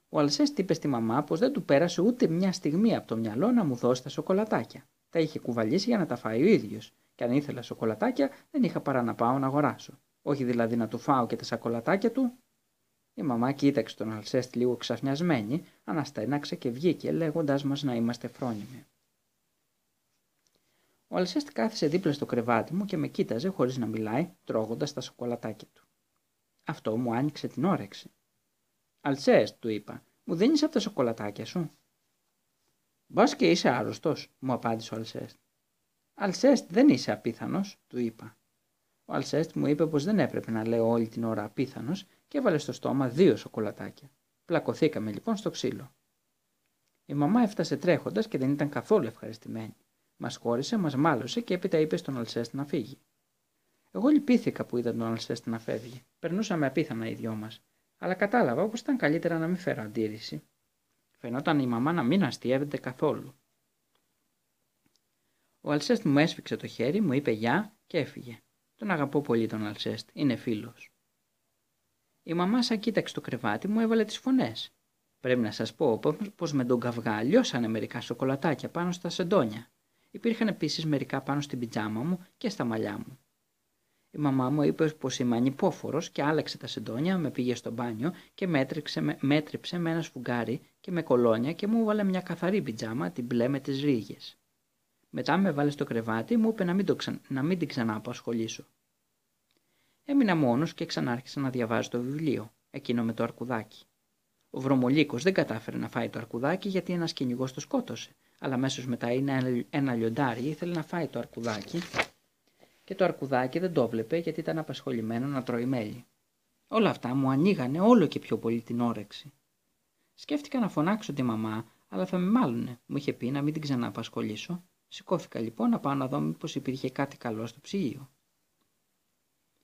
Ο Αλσέστ είπε στη μαμά πως δεν του πέρασε ούτε μια στιγμή από το μυαλό να μου δώσει τα σοκολατάκια. Τα είχε κουβαλήσει για να τα φάει ο ίδιος, και αν ήθελα σοκολατάκια δεν είχα παρά να πάω να αγοράσω. Όχι δηλαδή να του φάω και τα σοκολατάκια του. Η μαμά κοίταξε τον Αλσέστ λίγο ξαφνιασμένη, αναστέναξε και βγήκε λέγοντάς μας να είμαστε φρόνιμοι. Ο Αλσέστ κάθισε δίπλα στο κρεβάτι μου και με κοίταζε χωρίς να μιλάει, τρώγοντας τα σοκολατάκια του. Αυτό μου άνοιξε την όρεξη. Αλσέστ, του είπα, μου δίνεις από τα σοκολατάκια σου; Μπας και είσαι άρρωστος, μου απάντησε ο Αλσέστ. Αλσέστ, δεν είσαι απίθανος, του είπα. Ο Αλσέστ μου είπε πως δεν έπρεπε να λέω όλη την ώρα απίθανος και έβαλε στο στόμα δύο σοκολατάκια. Πλακωθήκαμε λοιπόν στο ξύλο. Η μαμά έφτασε τρέχοντας και δεν ήταν καθόλου ευχαριστημένη. Μας χώρισε, μας μάλωσε και έπειτα είπε στον Αλσέστ να φύγει. Εγώ λυπήθηκα που είδα τον Αλσέστ να φεύγει. Περνούσαμε απίθανα οι δυο μας αλλά κατάλαβα πως ήταν καλύτερα να μην φέρω αντίρρηση. Φαινόταν η μαμά να μην αστείευεται καθόλου. Ο Αλσέστ μου έσφιξε το χέρι, μου είπε γεια και έφυγε. Τον αγαπώ πολύ τον Αλσέστ, είναι φίλος. Η μαμά σαν κοίταξε το κρεβάτι μου έβαλε τις φωνές. Πρέπει να σας πω πω με τον καυγά λιώσανε μερικά σοκολατάκια πάνω στα σεντόνια. Υπήρχαν επίσης μερικά πάνω στην πιτζάμα μου και στα μαλλιά μου. Η μαμά μου είπε πως είμαι ανυπόφορος και άλλαξε τα σεντόνια, με πήγε στο μπάνιο και μέτρηξε, με, μέτρηψε με ένα σφουγγάρι και με κολόνια και μου έβαλε μια καθαρή πιτζάμα, την μπλε με τις ρίγες. Μετά με βάλε στο κρεβάτι, μου είπε να μην, το να μην την ξανά απασχολήσω. Έμεινα μόνος και ξανάρχισα να διαβάζω το βιβλίο, εκείνο με το αρκουδάκι. Ο βρωμολίκος δεν κατάφερε να φάει το αρκουδάκι γιατί ένας κυνηγός το σκότωσε, αλλά αμέσως μετά είναι ένα λιοντάρι ήθελε να φάει το αρκουδάκι και το αρκουδάκι δεν το βλέπε γιατί ήταν απασχολημένο να τρώει μέλι. Όλα αυτά μου ανοίγανε όλο και πιο πολύ την όρεξη. Σκέφτηκα να φωνάξω τη μαμά, αλλά θα με μάλωνε. Μου είχε πει να μην την ξαναπασχολήσω. Σηκώθηκα λοιπόν να πάω να δω μήπως υπήρχε κάτι καλό στο ψυγείο.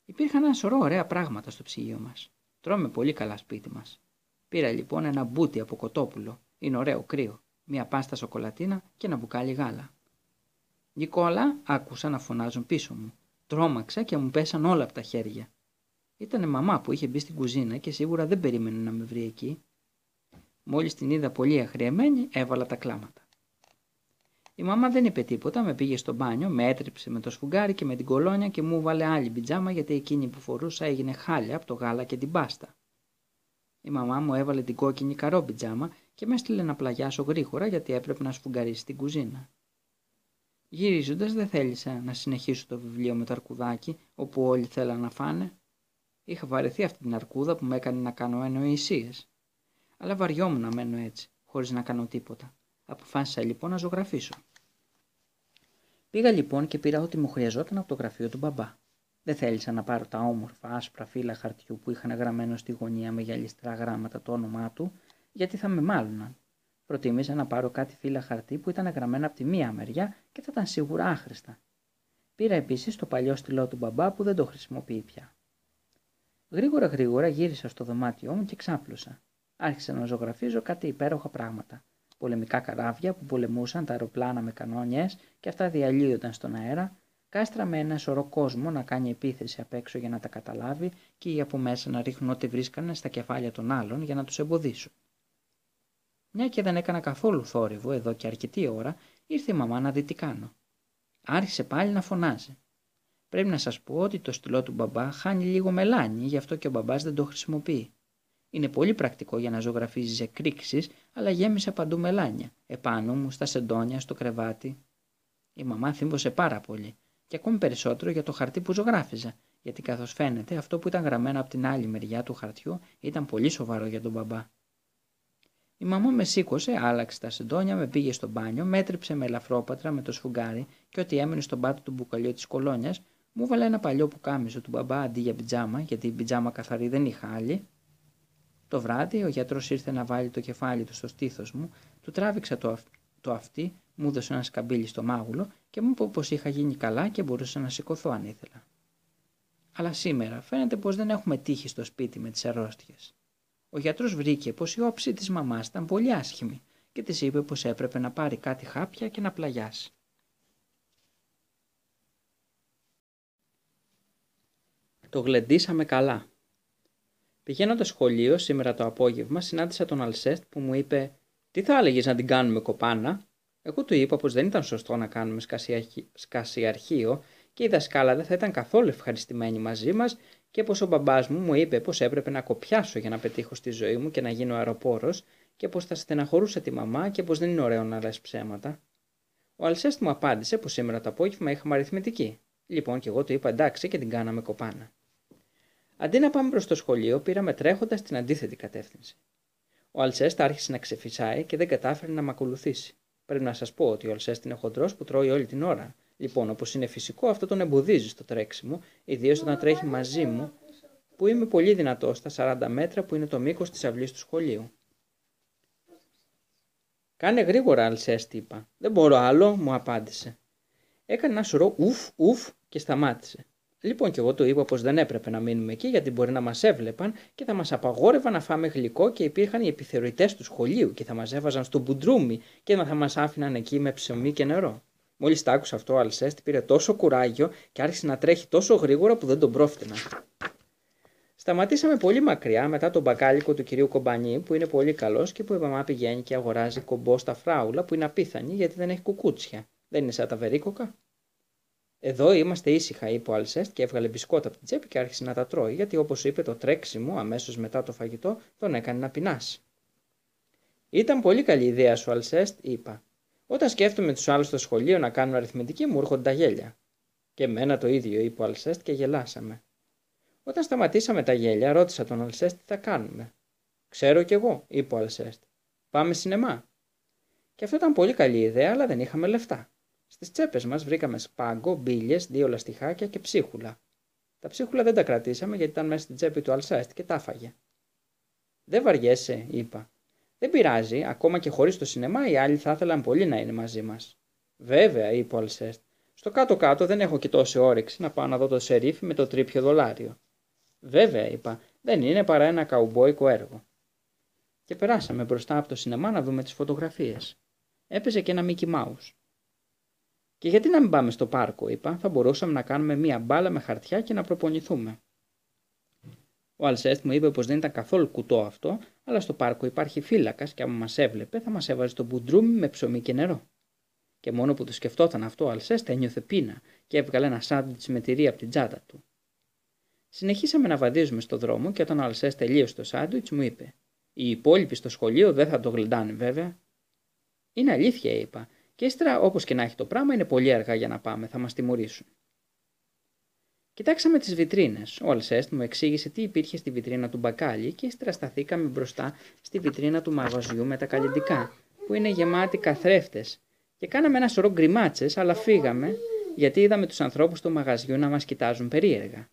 Υπήρχαν ένα σωρό ωραία πράγματα στο ψυγείο μας. Τρώμε πολύ καλά σπίτι μας. Πήρα λοιπόν ένα μπούτι από κοτόπουλο. Είναι ωραίο κρύο. Μια πάστα σοκολατίνα και ένα μπουκάλι γάλα. Νικόλα, άκουσα να φωνάζουν πίσω μου. Τρώμαξα και μου πέσαν όλα από τα χέρια. Ήταν μαμά που είχε μπει στην κουζίνα και σίγουρα δεν περίμενε να με βρει εκεί. Μόλις την είδα πολύ αχρεαμένη, έβαλα τα κλάματα. Η μαμά δεν είπε τίποτα, με πήγε στο μπάνιο, με έτριψε με το σφουγγάρι και με την κολόνια και μου βάλε άλλη πιτζάμα γιατί εκείνη που φορούσα έγινε χάλια από το γάλα και την πάστα. Η μαμά μου έβαλε την κόκκινη καρό πιτζάμα και με έστειλε να πλαγιάσω γρήγορα γιατί έπρεπε να σφουγγαρίσει την κουζίνα. Γυρίζοντας δεν θέλησα να συνεχίσω το βιβλίο με το αρκουδάκι όπου όλοι θέλαν να φάνε. Είχα βαρεθεί αυτή την αρκούδα που με έκανε να κάνω εννοησίες. Αλλά βαριόμουν να μένω έτσι, χωρίς να κάνω τίποτα. Αποφάσισα λοιπόν να ζωγραφίσω. Πήγα λοιπόν και πήρα ό,τι μου χρειαζόταν από το γραφείο του μπαμπά. Δεν θέλησα να πάρω τα όμορφα άσπρα φύλλα χαρτιού που είχαν γραμμένο στη γωνία με γυαλιστρά γράμματα το όνομά του, γιατί θα με μάλωναν. Προτίμησα να πάρω κάτι φύλλα χαρτί που ήταν γραμμένα από τη μία μεριά και θα ήταν σίγουρα άχρηστα. Πήρα επίσης το παλιό στυλό του μπαμπά που δεν το χρησιμοποιεί πια. Γρήγορα γρήγορα γύρισα στο δωμάτιό μου και ξάπλωσα. Άρχισα να ζωγραφίζω κάτι υπέροχα πράγματα. Πολεμικά καράβια που πολεμούσαν τα αεροπλάνα με κανόνιες και αυτά διαλύονταν στον αέρα, κάστρα με ένα σωρό κόσμο να κάνει επίθεση απ' έξω για να τα καταλάβει και οι από μέσα να ρίχνουν ό,τι βρίσκανε στα κεφάλια των άλλων για να τους εμποδίσουν. Μια και δεν έκανα καθόλου θόρυβο εδώ και αρκετή ώρα, ήρθε η μαμά να δει τι κάνω. Άρχισε πάλι να φωνάζει. Πρέπει να σας πω ότι το στυλό του μπαμπά χάνει λίγο μελάνι, γι' αυτό και ο μπαμπάς δεν το χρησιμοποιεί. Είναι πολύ πρακτικό για να ζωγραφίζεις εκρήξεις, αλλά γέμισε παντού μελάνια. Επάνω μου, στα σεντόνια, στο κρεβάτι. Η μαμά θύμβωσε πάρα πολύ, και ακόμη περισσότερο για το χαρτί που ζωγράφιζα, γιατί καθώς φαίνεται αυτό που ήταν γραμμένο από την άλλη μεριά του χαρτιού ήταν πολύ σοβαρό για τον μπαμπά. Η μαμά με σήκωσε, άλλαξε τα σεντόνια, με πήγε στο μπάνιο, μέτρηψε με ελαφρόπατρα με το σφουγγάρι και ό,τι έμενε στον πάτο του μπουκαλιού της κολόνιας, μου έβαλε ένα παλιό πουκάμισο του μπαμπά αντί για πιτζάμα, γιατί η πιτζάμα καθαρή δεν είχα άλλη. Το βράδυ ο γιατρός ήρθε να βάλει το κεφάλι του στο στήθος μου, του τράβηξα το, το αυτί, μου έδωσε ένα σκαμπίλι στο μάγουλο και μου είπε πως είχα γίνει καλά και μπορούσα να σηκωθώ αν ήθελα. Αλλά σήμερα φαίνεται πως δεν έχουμε τύχει στο σπίτι με τις αρρώστιες. Ο γιατρός βρήκε πως η όψη της μαμάς ήταν πολύ άσχημη και της είπε πως έπρεπε να πάρει κάτι χάπια και να πλαγιάσει. Το γλεντήσαμε καλά. Πηγαίνοντας σχολείο σήμερα το απόγευμα, συνάντησα τον Αλσέστ που μου είπε: Τι θα έλεγες να την κάνουμε κοπάνα; Εγώ του είπα πως δεν ήταν σωστό να κάνουμε σκασιαρχείο και η δασκάλα δεν θα ήταν καθόλου ευχαριστημένη μαζί μας και πως ο μπαμπάς μου μου είπε πως έπρεπε να κοπιάσω για να πετύχω στη ζωή μου και να γίνω αεροπόρος και πως θα στεναχωρούσε τη μαμά και πως δεν είναι ωραίο να λες ψέματα. Ο Αλσέστ μου απάντησε πως σήμερα το απόγευμα είχαμε αριθμητική. Λοιπόν, και εγώ του είπα εντάξει και την κάναμε κοπάνα. Αντί να πάμε προς το σχολείο, πήραμε τρέχοντας στην αντίθετη κατεύθυνση. Ο Αλσέστ άρχισε να ξεφυσάει και δεν κατάφερε να με ακολουθήσει. Πρέπει να σας πω ότι ο Αλσέστ είναι χοντρός που τρώει όλη την ώρα. Λοιπόν, όπως είναι φυσικό, αυτό τον εμποδίζει στο τρέξιμο, ιδίως όταν τρέχει μαζί μου, που είμαι πολύ δυνατός στα 40 μέτρα που είναι το μήκος της αυλής του σχολείου. Κάνε γρήγορα, Αλσέστ, είπα. Δεν μπορώ άλλο, μου απάντησε. Έκανε ένα σωρό ουφ, ουφ και σταμάτησε. Λοιπόν, και εγώ του είπα πως δεν έπρεπε να μείνουμε εκεί γιατί μπορεί να μας έβλεπαν και θα μας απαγόρευαν να φάμε γλυκό και υπήρχαν οι επιθεωρητές του σχολείου και θα μας έβαζαν στο μπουντρούμι και θα μας άφηναν εκεί με ψωμί και νερό. Μόλις τα άκουσα αυτό, ο Αλσέστ πήρε τόσο κουράγιο και άρχισε να τρέχει τόσο γρήγορα που δεν τον πρόφτυνα. Σταματήσαμε πολύ μακριά μετά τον μπακάλικο του κυρίου Κομπανί που είναι πολύ καλός και που η μαμά πηγαίνει και αγοράζει κομπό στα φράουλα που είναι απίθανη γιατί δεν έχει κουκούτσια. Δεν είναι σαν τα βερίκοκα. Εδώ είμαστε ήσυχα, είπε ο Αλσέστ και έβγαλε μπισκότα από την τσέπη και άρχισε να τα τρώει, γιατί όπως είπε, το τρέξιμο αμέσως μετά το φαγητό τον έκανε να πεινάσει. Ήταν πολύ καλή ιδέα σου, Αλσέστ, είπα. Όταν σκέφτομαι τους άλλους στο σχολείο να κάνουν αριθμητική, μου έρχονται τα γέλια. Και εμένα το ίδιο, είπε ο Αλσέστ και γελάσαμε. Όταν σταματήσαμε τα γέλια, ρώτησα τον Αλσέστ τι θα κάνουμε. Ξέρω κι εγώ, είπε ο Αλσέστ. Πάμε σινεμά. Και αυτό ήταν πολύ καλή ιδέα, αλλά δεν είχαμε λεφτά. Στις τσέπες μας βρήκαμε σπάγκο, μπύλε, δύο λαστιχάκια και ψίχουλα. Τα ψίχουλα δεν τα κρατήσαμε γιατί ήταν μέσα στην τσέπη του Αλσέστ και τα φάγε. Δεν βαριέσαι, είπα. Δεν πειράζει, ακόμα και χωρίς το σινεμά οι άλλοι θα ήθελαν πολύ να είναι μαζί μας. Βέβαια, είπε ο Αλσέστ. Στο κάτω-κάτω δεν έχω και τόση όρεξη να πάω να δω το σερίφι με το τρίπιο δολάριο. Βέβαια, είπα, δεν είναι παρά ένα καουμπόικο έργο. Και περάσαμε μπροστά από το σινεμά να δούμε τις φωτογραφίες. Έπαιζε και ένα Μίκι Mouse. Και γιατί να μην πάμε στο πάρκο, είπα, θα μπορούσαμε να κάνουμε μία μπάλα με χαρτιά και να προπονηθούμε. Ο Αλσέστ μου είπε πως δεν ήταν καθόλου κουτό αυτό, αλλά στο πάρκο υπάρχει φύλακας και άμα μας έβλεπε θα μας έβαζε στο μπουντρούμι με ψωμί και νερό. Και μόνο που το σκεφτόταν αυτό, ο Αλσέστ ένιωθε πείνα και έβγαλε ένα σάντουιτς με τυρί από την τσάντα του. Συνεχίσαμε να βαδίζουμε στο δρόμο και όταν ο Αλσέστ τελείωσε το σάντουιτς μου είπε: Οι υπόλοιποι στο σχολείο δεν θα το γλεντάνε βέβαια. Είναι αλήθεια, είπα, και ύστερα, όπως και να έχει το πράγμα, είναι πολύ αργά για να πάμε, θα μας τιμωρήσουν. Κοιτάξαμε τις βιτρίνες. Ο Αλσέστ μου εξήγησε τι υπήρχε στη βιτρίνα του μπακάλι και ύστερα σταθήκαμε μπροστά στη βιτρίνα του μαγαζιού με τα καλλιντικά, που είναι γεμάτη καθρέφτες. Και κάναμε ένα σωρό γκριμάτσες, αλλά φύγαμε γιατί είδαμε τους ανθρώπους του μαγαζιού να μας κοιτάζουν περίεργα.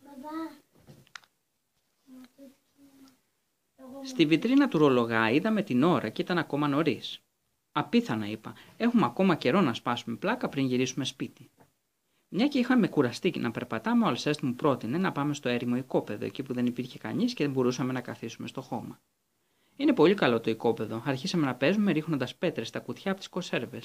Στη βιτρίνα του ρολογά είδαμε την ώρα και ήταν ακόμα νωρίς. Απίθανα είπα. Έχουμε ακόμα καιρό να σπάσουμε πλάκα πριν γυρίσουμε σπίτι. Μια και είχαμε κουραστεί να περπατάμε, ο Αλσέστ μου πρότεινε να πάμε στο έρημο οικόπεδο, εκεί που δεν υπήρχε κανείς και δεν μπορούσαμε να καθίσουμε στο χώμα. Είναι πολύ καλό το οικόπεδο. Αρχίσαμε να παίζουμε ρίχνοντας πέτρες στα κουτιά από τις κονσέρβε.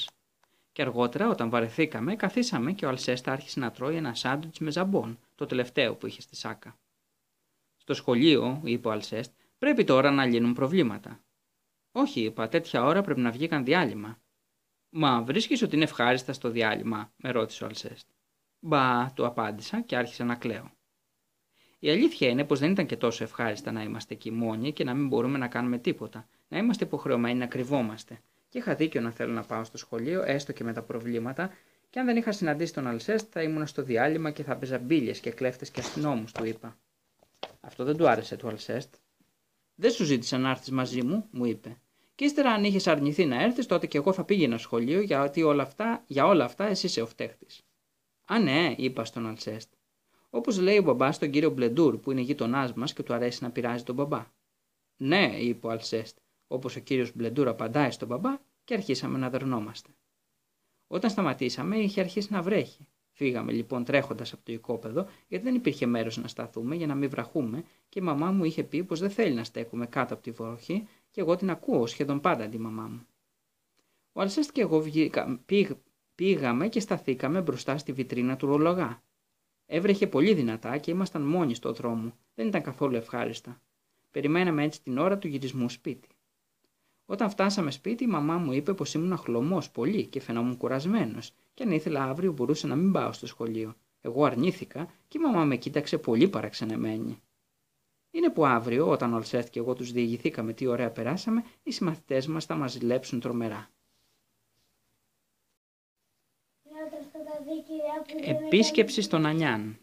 Και αργότερα, όταν βαρεθήκαμε, καθίσαμε και ο Αλσέστα άρχισε να τρώει ένα σάντουιτς με ζαμπόν, το τελευταίο που είχε στη σάκα. Στο σχολείο, είπε ο Αλσέστ, πρέπει τώρα να λύνουν προβλήματα. Όχι, είπα, τέτοια ώρα πρέπει να βγει καν διάλειμμα. Μα βρίσκεις ότι είναι ευχάριστα στο διάλειμμα, με ρώτησε ο Αλσέστ. Μπα, του απάντησα και άρχισα να κλαίω. Η αλήθεια είναι πως δεν ήταν και τόσο ευχάριστα να είμαστε εκεί μόνοι και να μην μπορούμε να κάνουμε τίποτα, να είμαστε υποχρεωμένοι να κρυβόμαστε. Και είχα δίκιο να θέλω να πάω στο σχολείο, έστω και με τα προβλήματα, και αν δεν είχα συναντήσει τον Αλσέστ, θα ήμουν στο διάλειμμα και θα παίζα μπύλε και κλέφτες και αστυνόμους, του είπα. Αυτό δεν του άρεσε του Αλσέστ. Δεν σου ζήτησα να έρθεις μαζί μου, μου είπε. Και ύστερα, αν είχες αρνηθεί να έρθεις, τότε και εγώ θα πήγαινα σχολείο, γιατί όλα αυτά, για όλα αυτά εσύ είσαι ο φταίχτης. Α, ναι, είπα στον Αλσέστ. Όπως λέει ο μπαμπάς στον κύριο Μπλεντούρ, που είναι γείτονάς μας και του αρέσει να πειράζει τον μπαμπά. Ναι, είπε ο Αλσέστ, όπως ο κύριος Μπλεντούρ απαντάει στον μπαμπά και αρχίσαμε να δερνόμαστε. Όταν σταματήσαμε, είχε αρχίσει να βρέχει. Φύγαμε λοιπόν τρέχοντας από το οικόπεδο, γιατί δεν υπήρχε μέρος να σταθούμε για να μην βραχούμε και η μαμά μου είχε πει πως δεν θέλει να στέκουμε κάτω από τη βροχή και εγώ την ακούω σχεδόν πάντα τη μαμά μου. Ο Αλσέστ και εγώ πήγαμε και σταθήκαμε μπροστά στη βιτρίνα του ρολογά. Έβρεχε πολύ δυνατά και ήμασταν μόνοι στο δρόμο. Δεν ήταν καθόλου ευχάριστα. Περιμέναμε έτσι την ώρα του γυρισμού σπίτι. Όταν φτάσαμε σπίτι, η μαμά μου είπε πως ήμουν χλωμό πολύ και φαινόμουν κουρασμένος, και αν ήθελα αύριο μπορούσα να μην πάω στο σχολείο. Εγώ αρνήθηκα και η μαμά με κοίταξε πολύ παραξενεμένη. Είναι που αύριο, όταν ο Αλσέθ και εγώ τους διηγηθήκαμε τι ωραία περάσαμε, οι συμμαθητές μας θα μας ζηλέψουν τρομερά. Επίσκεψη στον Ανιάν.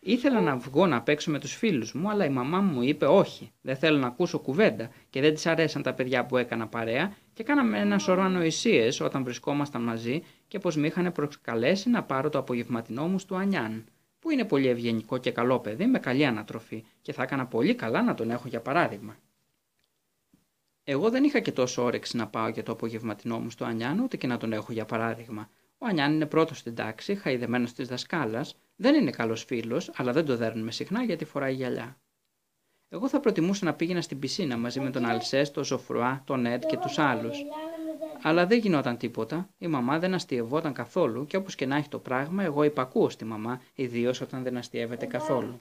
Ήθελα να βγω να παίξω με τους φίλους μου, αλλά η μαμά μου είπε όχι, δεν θέλω να ακούσω κουβέντα και δεν της αρέσαν τα παιδιά που έκανα παρέα και κάναμε ένα σωρό ανοησίες όταν βρισκόμασταν μαζί και πως με είχαν προσκαλέσει να πάρω το απογευματινό μου στο Ανιάν, που είναι πολύ ευγενικό και καλό παιδί με καλή ανατροφή και θα έκανα πολύ καλά να τον έχω για παράδειγμα. Εγώ δεν είχα και τόσο όρεξη να πάω για το απογευματινό μου στο Ανιάν ούτε και να τον έχω για παράδειγμα, ο Ανιάν είναι πρώτος στην τάξη, χαϊδεμένος της δασκάλας, δεν είναι καλός φίλος, αλλά δεν το δέρνουμε συχνά γιατί φοράει γυαλιά. Εγώ θα προτιμούσα να πήγαινα στην πισίνα μαζί με τον Αλσέ, τον Ζωφρουά, τον Έντ και τους άλλους. Αλλά δεν γινόταν τίποτα. Η μαμά δεν αστειευόταν καθόλου και όπως και να έχει το πράγμα, εγώ υπακούω στη μαμά, ιδίως όταν δεν αστειεύεται καθόλου.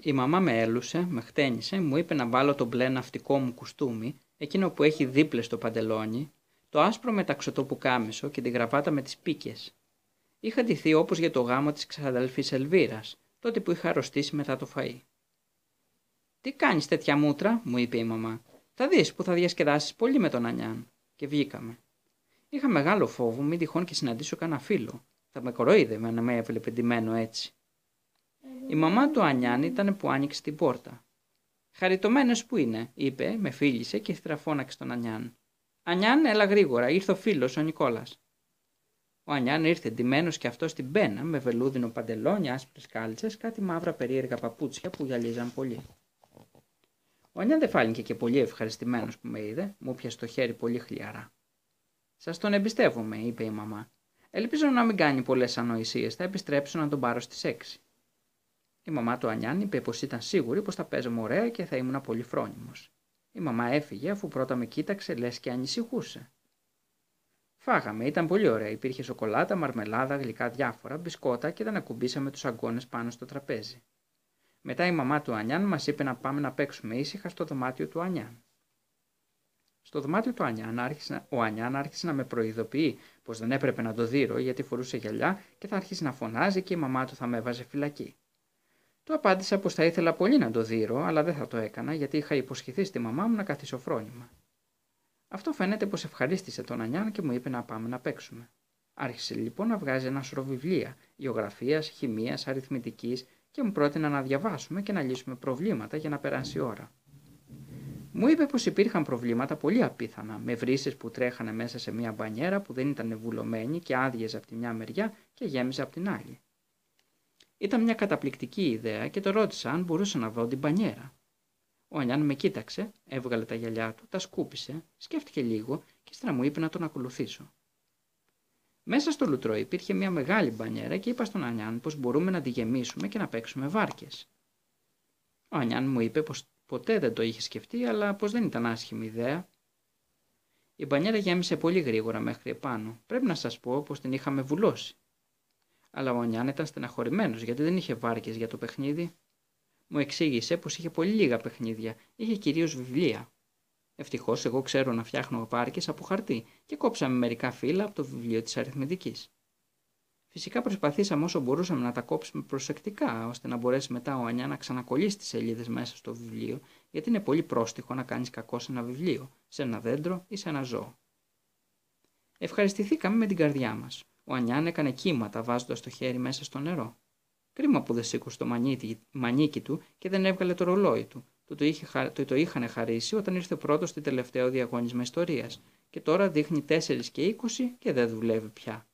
Η μαμά με έλουσε, με χτένισε, μου είπε να βάλω το μπλε ναυτικό μου κουστούμι, εκείνο που έχει δίπλες στο παντελόνι, το άσπρο μεταξωτό που κάμισο και την γραβάτα με τις πίκες. Είχα ντυθεί όπως για το γάμο της ξαδελφής Ελβίρας, τότε που είχα αρρωστήσει μετά το φαΐ. «Τι κάνεις τέτοια μούτρα», μου είπε η μαμά. «Θα δεις που θα διασκεδάσεις πολύ με τον Ανιάν». Και βγήκαμε. Είχα μεγάλο φόβο μην τυχόν και συναντήσω κανένα φίλο. Θα με κοροϊδεύε να με έβλεπε ντυμένο έτσι. Η μαμά του Ανιάν ήταν που άνοιξε την πόρτα. Χαριτωμένος που είναι, είπε, με φίλησε και στραφώναξε τον Ανιάν. Ανιάν, έλα γρήγορα, ήρθε ο φίλος ο Νικόλας. Ο Ανιάν ήρθε ντυμένος και αυτός στην πένα, με βελούδινο παντελόνι, άσπρες κάλτσες, κάτι μαύρα περίεργα παπούτσια που γυαλίζαν πολύ. Ο Ανιάν δεν φάνηκε και πολύ ευχαριστημένος που με είδε, μου πιασε το χέρι πολύ χλιαρά. Σας τον εμπιστεύομαι, είπε η μαμά. Ελπίζω να μην κάνει πολλές ανοησίες, θα επιστρέψω να τον πάρω στις έξι. Η μαμά του Ανιάν είπε πως ήταν σίγουρη πως θα παίζαμε ωραία και θα ήμουν πολύ φρόνιμος. Η μαμά έφυγε αφού πρώτα με κοίταξε λες και ανησυχούσε. Φάγαμε, ήταν πολύ ωραία. Υπήρχε σοκολάτα, μαρμελάδα, γλυκά διάφορα, μπισκότα και δεν ακουμπήσαμε τους αγκώνες πάνω στο τραπέζι. Μετά η μαμά του Ανιάν μας είπε να πάμε να παίξουμε ήσυχα στο δωμάτιο του Ανιάν. Στο δωμάτιο του Ανιάν άρχισε, ο Ανιάν άρχισε να με προειδοποιεί πως δεν έπρεπε να το δείρω γιατί φορούσε γυαλιά και θα αρχίσει να φωνάζει και η μαμά του θα με έβαζε φυλακή. Του απάντησα πως θα ήθελα πολύ να το δείρω, αλλά δεν θα το έκανα γιατί είχα υποσχεθεί στη μαμά μου να καθίσω φρόνημα. Αυτό φαίνεται πως ευχαρίστησε τον Ανιάν και μου είπε να πάμε να παίξουμε. Άρχισε λοιπόν να βγάζει ένα σωρό βιβλία, γεωγραφίας, χημίας, αριθμητικής και μου πρότεινε να διαβάσουμε και να λύσουμε προβλήματα για να περάσει η ώρα. Μου είπε πως υπήρχαν προβλήματα πολύ απίθανα, με βρύσει που τρέχανε μέσα σε μια μπανιέρα που δεν ήταν βουλωμένη και άδειε από τη μια μεριά και γέμιζε από την άλλη. Ήταν μια καταπληκτική ιδέα και το ρώτησα αν μπορούσα να δω την πανιέρα. Ο Ανιάν με κοίταξε, έβγαλε τα γυαλιά του, τα σκούπισε, σκέφτηκε λίγο και ύστερα μου είπε να τον ακολουθήσω. Μέσα στο λουτρό υπήρχε μια μεγάλη μπανιέρα και είπα στον Ανιάν πως μπορούμε να τη γεμίσουμε και να παίξουμε βάρκες. Ο Ανιάν μου είπε πως ποτέ δεν το είχε σκεφτεί, αλλά πως δεν ήταν άσχημη ιδέα. Η μπανιέρα γέμισε πολύ γρήγορα μέχρι επάνω. Πρέπει να σας πω πως την είχαμε βουλώσει αλλά ο Νιάν ήταν στεναχωρημένος γιατί δεν είχε βάρκες για το παιχνίδι. Μου εξήγησε πως είχε πολύ λίγα παιχνίδια, είχε κυρίως βιβλία. Ευτυχώς εγώ ξέρω να φτιάχνω βάρκε από χαρτί και κόψαμε μερικά φύλλα από το βιβλίο της αριθμητικής. Φυσικά προσπαθήσαμε όσο μπορούσαμε να τα κόψουμε προσεκτικά, ώστε να μπορέσει μετά ο Ανιά να ξανακολλήσει τις σελίδες μέσα στο βιβλίο, γιατί είναι πολύ πρόστιχο να κάνεις κακό σε ένα βιβλίο, σε ένα δέντρο ή σε ένα ζώο. Ευχαριστηθήκαμε με την καρδιά μας. Ο Ανιάν έκανε κύματα βάζοντας το χέρι μέσα στο νερό. Κρίμα που δεν σήκωσε το μανίκι του και δεν έβγαλε το ρολόι του. Του το, είχε, το, το είχαν χαρίσει όταν ήρθε πρώτος στην τελευταίο διαγώνισμα ιστορίας και τώρα δείχνει 4 και 20 και δεν δουλεύει πια.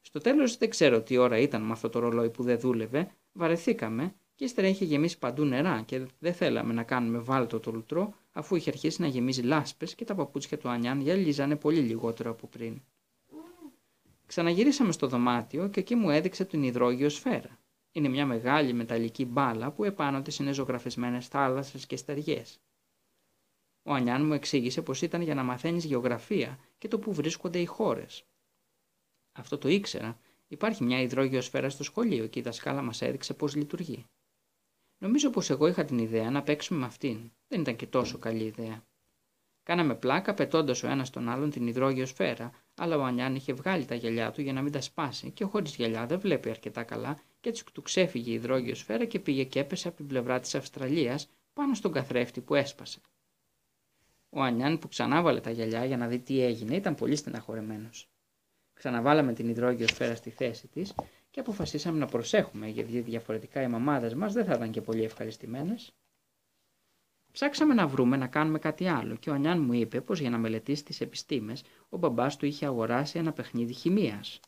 Στο τέλος δεν ξέρω τι ώρα ήταν με αυτό το ρολόι που δεν δούλευε, βαρεθήκαμε και ύστερα είχε γεμίσει παντού νερά και δεν θέλαμε να κάνουμε βάλτο το λουτρό αφού είχε αρχίσει να γεμίζει λάσπες και τα παπούτσια του Ανιάν γυαλίζανε πολύ λιγότερο από πριν. Ξαναγυρίσαμε στο δωμάτιο και εκεί μου έδειξε την υδρόγειο σφαίρα. Είναι μια μεγάλη μεταλλική μπάλα που επάνω τη είναι ζωγραφισμένες θάλασσες και στεριές. Ο Ανιάν μου εξήγησε πως ήταν για να μαθαίνεις γεωγραφία και το που βρίσκονται οι χώρες. Αυτό το ήξερα. Υπάρχει μια υδρόγειο σφαίρα στο σχολείο και η δασκάλα μας έδειξε πώ λειτουργεί. Νομίζω πως εγώ είχα την ιδέα να παίξουμε με αυτήν. Δεν ήταν και τόσο καλή ιδέα. Κάναμε πλάκα πετώντας ο ένας τον άλλον την υδρόγειο σφαίρα, αλλά ο Ανιάν είχε βγάλει τα γυαλιά του για να μην τα σπάσει και χωρίς γυαλιά δεν βλέπει αρκετά καλά και έτσι του ξέφυγε η υδρόγειο σφαίρα και πήγε και έπεσε από την πλευρά της Αυστραλίας πάνω στον καθρέφτη που έσπασε. Ο Ανιάν που ξανάβαλε τα γυαλιά για να δει τι έγινε ήταν πολύ στεναχωρεμένος. Ξαναβάλαμε την υδρόγειο σφαίρα στη θέση της και αποφασίσαμε να προσέχουμε γιατί διαφορετικά οι μαμάδες μας δεν θα ήταν και πολύ ευχαριστημένες. Ψάξαμε να βρούμε να κάνουμε κάτι άλλο και ο Ανιάν μου είπε πως για να μελετήσει τις επιστήμες ο μπαμπάς του είχε αγοράσει ένα παιχνίδι χημίας.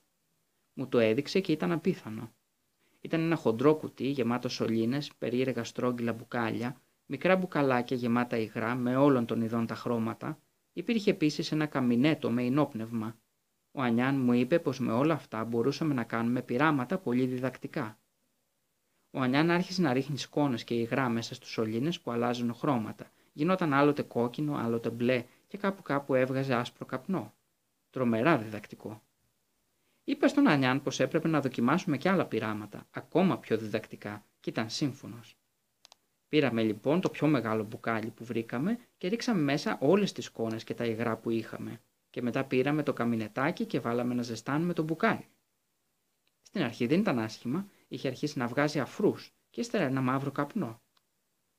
Μου το έδειξε και ήταν απίθανο. Ήταν ένα χοντρό κουτί γεμάτο σωλήνες, περίεργα στρόγγυλα μπουκάλια, μικρά μπουκαλάκια γεμάτα υγρά με όλων των ειδών τα χρώματα. Υπήρχε επίσης ένα καμινέτο με ενόπνευμα. Ο Ανιάν μου είπε πως με όλα αυτά μπορούσαμε να κάνουμε πειράματα πολύ διδακτικά. Ο Ανιάν άρχισε να ρίχνει σκόνες και υγρά μέσα στους σωλήνες που αλλάζουν χρώματα. Γινόταν άλλοτε κόκκινο, άλλοτε μπλε και κάπου κάπου έβγαζε άσπρο καπνό. Τρομερά διδακτικό. Είπα στον Ανιάν πως έπρεπε να δοκιμάσουμε και άλλα πειράματα, ακόμα πιο διδακτικά, και ήταν σύμφωνος. Πήραμε λοιπόν το πιο μεγάλο μπουκάλι που βρήκαμε και ρίξαμε μέσα όλες τις σκόνες και τα υγρά που είχαμε. Και μετά πήραμε το καμινετάκι και βάλαμε να ζεστάνουμε το μπουκάλι. Στην αρχή δεν ήταν άσχημα, είχε αρχίσει να βγάζει αφρούς και ύστερα ένα μαύρο καπνό.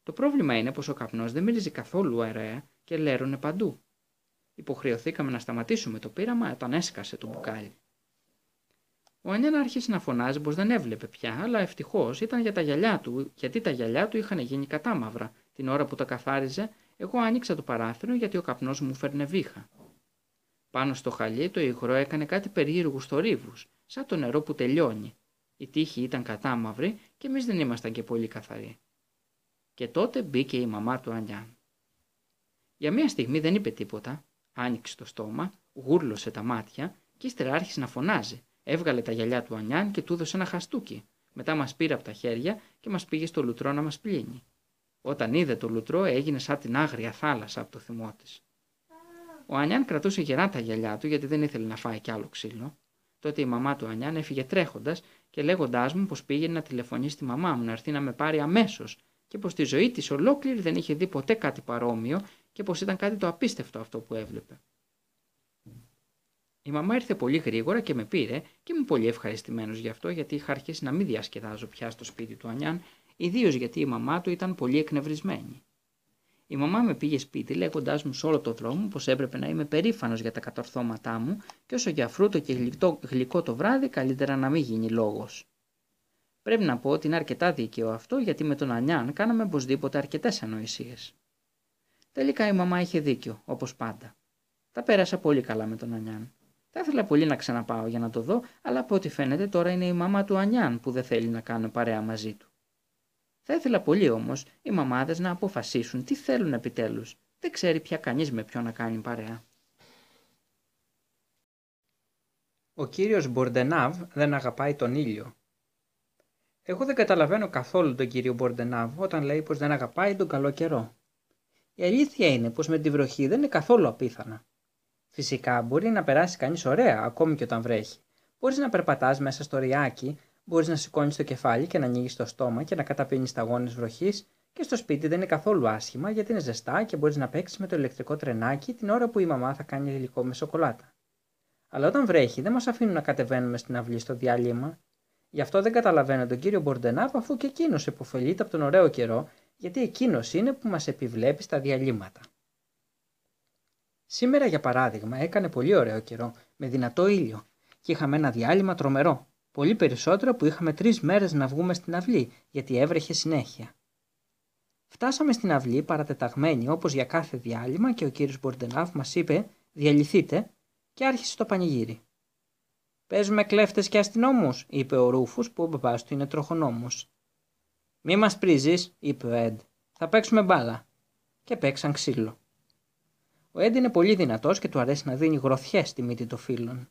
Το πρόβλημα είναι πως ο καπνός δεν μυρίζει καθόλου αεραία και λέρωνε παντού. Υποχρεωθήκαμε να σταματήσουμε το πείραμα όταν έσκασε το μπουκάλι. Ο Ανιάν άρχισε να φωνάζει πως δεν έβλεπε πια, αλλά ευτυχώς ήταν για τα γυαλιά του, γιατί τα γυαλιά του είχαν γίνει κατάμαυρα. Την ώρα που τα καθάριζε, εγώ άνοιξα το παράθυρο γιατί ο καπνός μου φέρνε βήχα. Πάνω στο χαλί το υγρό έκανε κάτι περίεργου θορύβου, σαν το νερό που τελειώνει. Η τύχη ήταν κατάμαυρη και εμείς δεν ήμασταν και πολύ καθαροί. Και τότε μπήκε η μαμά του Ανιάν. Για μία στιγμή δεν είπε τίποτα, άνοιξε το στόμα, γούρλωσε τα μάτια και ύστερα άρχισε να φωνάζει. Έβγαλε τα γυαλιά του Ανιάν και του έδωσε ένα χαστούκι. Μετά μας πήρε από τα χέρια και μας πήγε στο λουτρό να μας πλύνει. Όταν είδε το λουτρό έγινε σαν την άγρια θάλασσα από το θυμό της. Ο Ανιάν κρατούσε γερά τα γυαλιά του γιατί δεν ήθελε να φάει κι άλλο ξύλο. Τότε η μαμά του Ανιάν έφυγε τρέχοντας και λέγοντάς μου πως πήγαινε να τηλεφωνήσει τη μαμά μου να έρθει να με πάρει αμέσως και πως στη ζωή της ολόκληρη δεν είχε δει ποτέ κάτι παρόμοιο και πως ήταν κάτι το απίστευτο αυτό που έβλεπε. Η μαμά ήρθε πολύ γρήγορα και με πήρε και ήμουν πολύ ευχαριστημένος γι' αυτό γιατί είχα αρχίσει να μην διασκεδάζω πια στο σπίτι του Ανιάν, ιδίως γιατί η μαμά του ήταν πολύ εκνευρισμένη. Η μαμά με πήγε σπίτι λέγοντάς μου σε όλο το δρόμο πως έπρεπε να είμαι περήφανος για τα κατορθώματά μου και όσο για φρούτο και γλυκό, γλυκό το βράδυ, καλύτερα να μην γίνει λόγος. Πρέπει να πω ότι είναι αρκετά δίκαιο αυτό γιατί με τον Ανιάν κάναμε οπωσδήποτε αρκετές ανοησίες. Τελικά η μαμά είχε δίκιο, όπως πάντα. Τα πέρασα πολύ καλά με τον Ανιάν. Θα ήθελα πολύ να ξαναπάω για να το δω, αλλά από ό,τι φαίνεται τώρα είναι η μαμά του Ανιάν που δεν θέλει να κάνω παρέα μαζί του. Θα ήθελα πολύ όμως οι μαμάδες να αποφασίσουν τι θέλουν επιτέλους. Δεν ξέρει πια κανείς με ποιον να κάνει παρέα. Ο κύριος Μπορντενάβ δεν αγαπάει τον ήλιο. Εγώ δεν καταλαβαίνω καθόλου τον κύριο Μπορντενάβ όταν λέει πως δεν αγαπάει τον καλό καιρό. Η αλήθεια είναι πως με τη βροχή δεν είναι καθόλου απίθανα. Φυσικά μπορεί να περάσει κανείς ωραία ακόμη και όταν βρέχει. Μπορείς να περπατάς μέσα στο ριάκι, μπορείς να σηκώνεις το κεφάλι και να ανοίγεις το στόμα και να καταπίνεις σταγόνε βροχής και στο σπίτι δεν είναι καθόλου άσχημα γιατί είναι ζεστά και μπορείς να παίξεις με το ηλεκτρικό τρενάκι την ώρα που η μαμά θα κάνει υλικό με σοκολάτα. Αλλά όταν βρέχει δεν μας αφήνουν να κατεβαίνουμε στην αυλή στο διάλειμμα. Γι' αυτό δεν καταλαβαίνω τον κύριο Μπορντενάβ αφού και εκείνος υποφελείται από τον ωραίο καιρό, γιατί εκείνος είναι που μας επιβλέπει στα διαλύματα. Σήμερα, για παράδειγμα, έκανε πολύ ωραίο καιρό, με δυνατό ήλιο, και είχαμε ένα διάλειμμα τρομερό. Πολύ περισσότερο που είχαμε τρεις μέρες να βγούμε στην αυλή, γιατί έβρεχε συνέχεια. Φτάσαμε στην αυλή παρατεταγμένοι όπως για κάθε διάλειμμα και ο κύριος Μπορντενάβ μας είπε: Διαλυθείτε, και άρχισε το πανηγύρι. Παίζουμε κλέφτες και αστυνόμους, είπε ο Ρούφος που ο μπαμπάς του είναι τροχονόμος. Μη μας πρίζεις, είπε ο Εντ. Θα παίξουμε μπάλα. Και παίξαν ξύλο. Ο Εντ είναι πολύ δυνατός και του αρέσει να δίνει γροθιές στη μύτη των φίλων.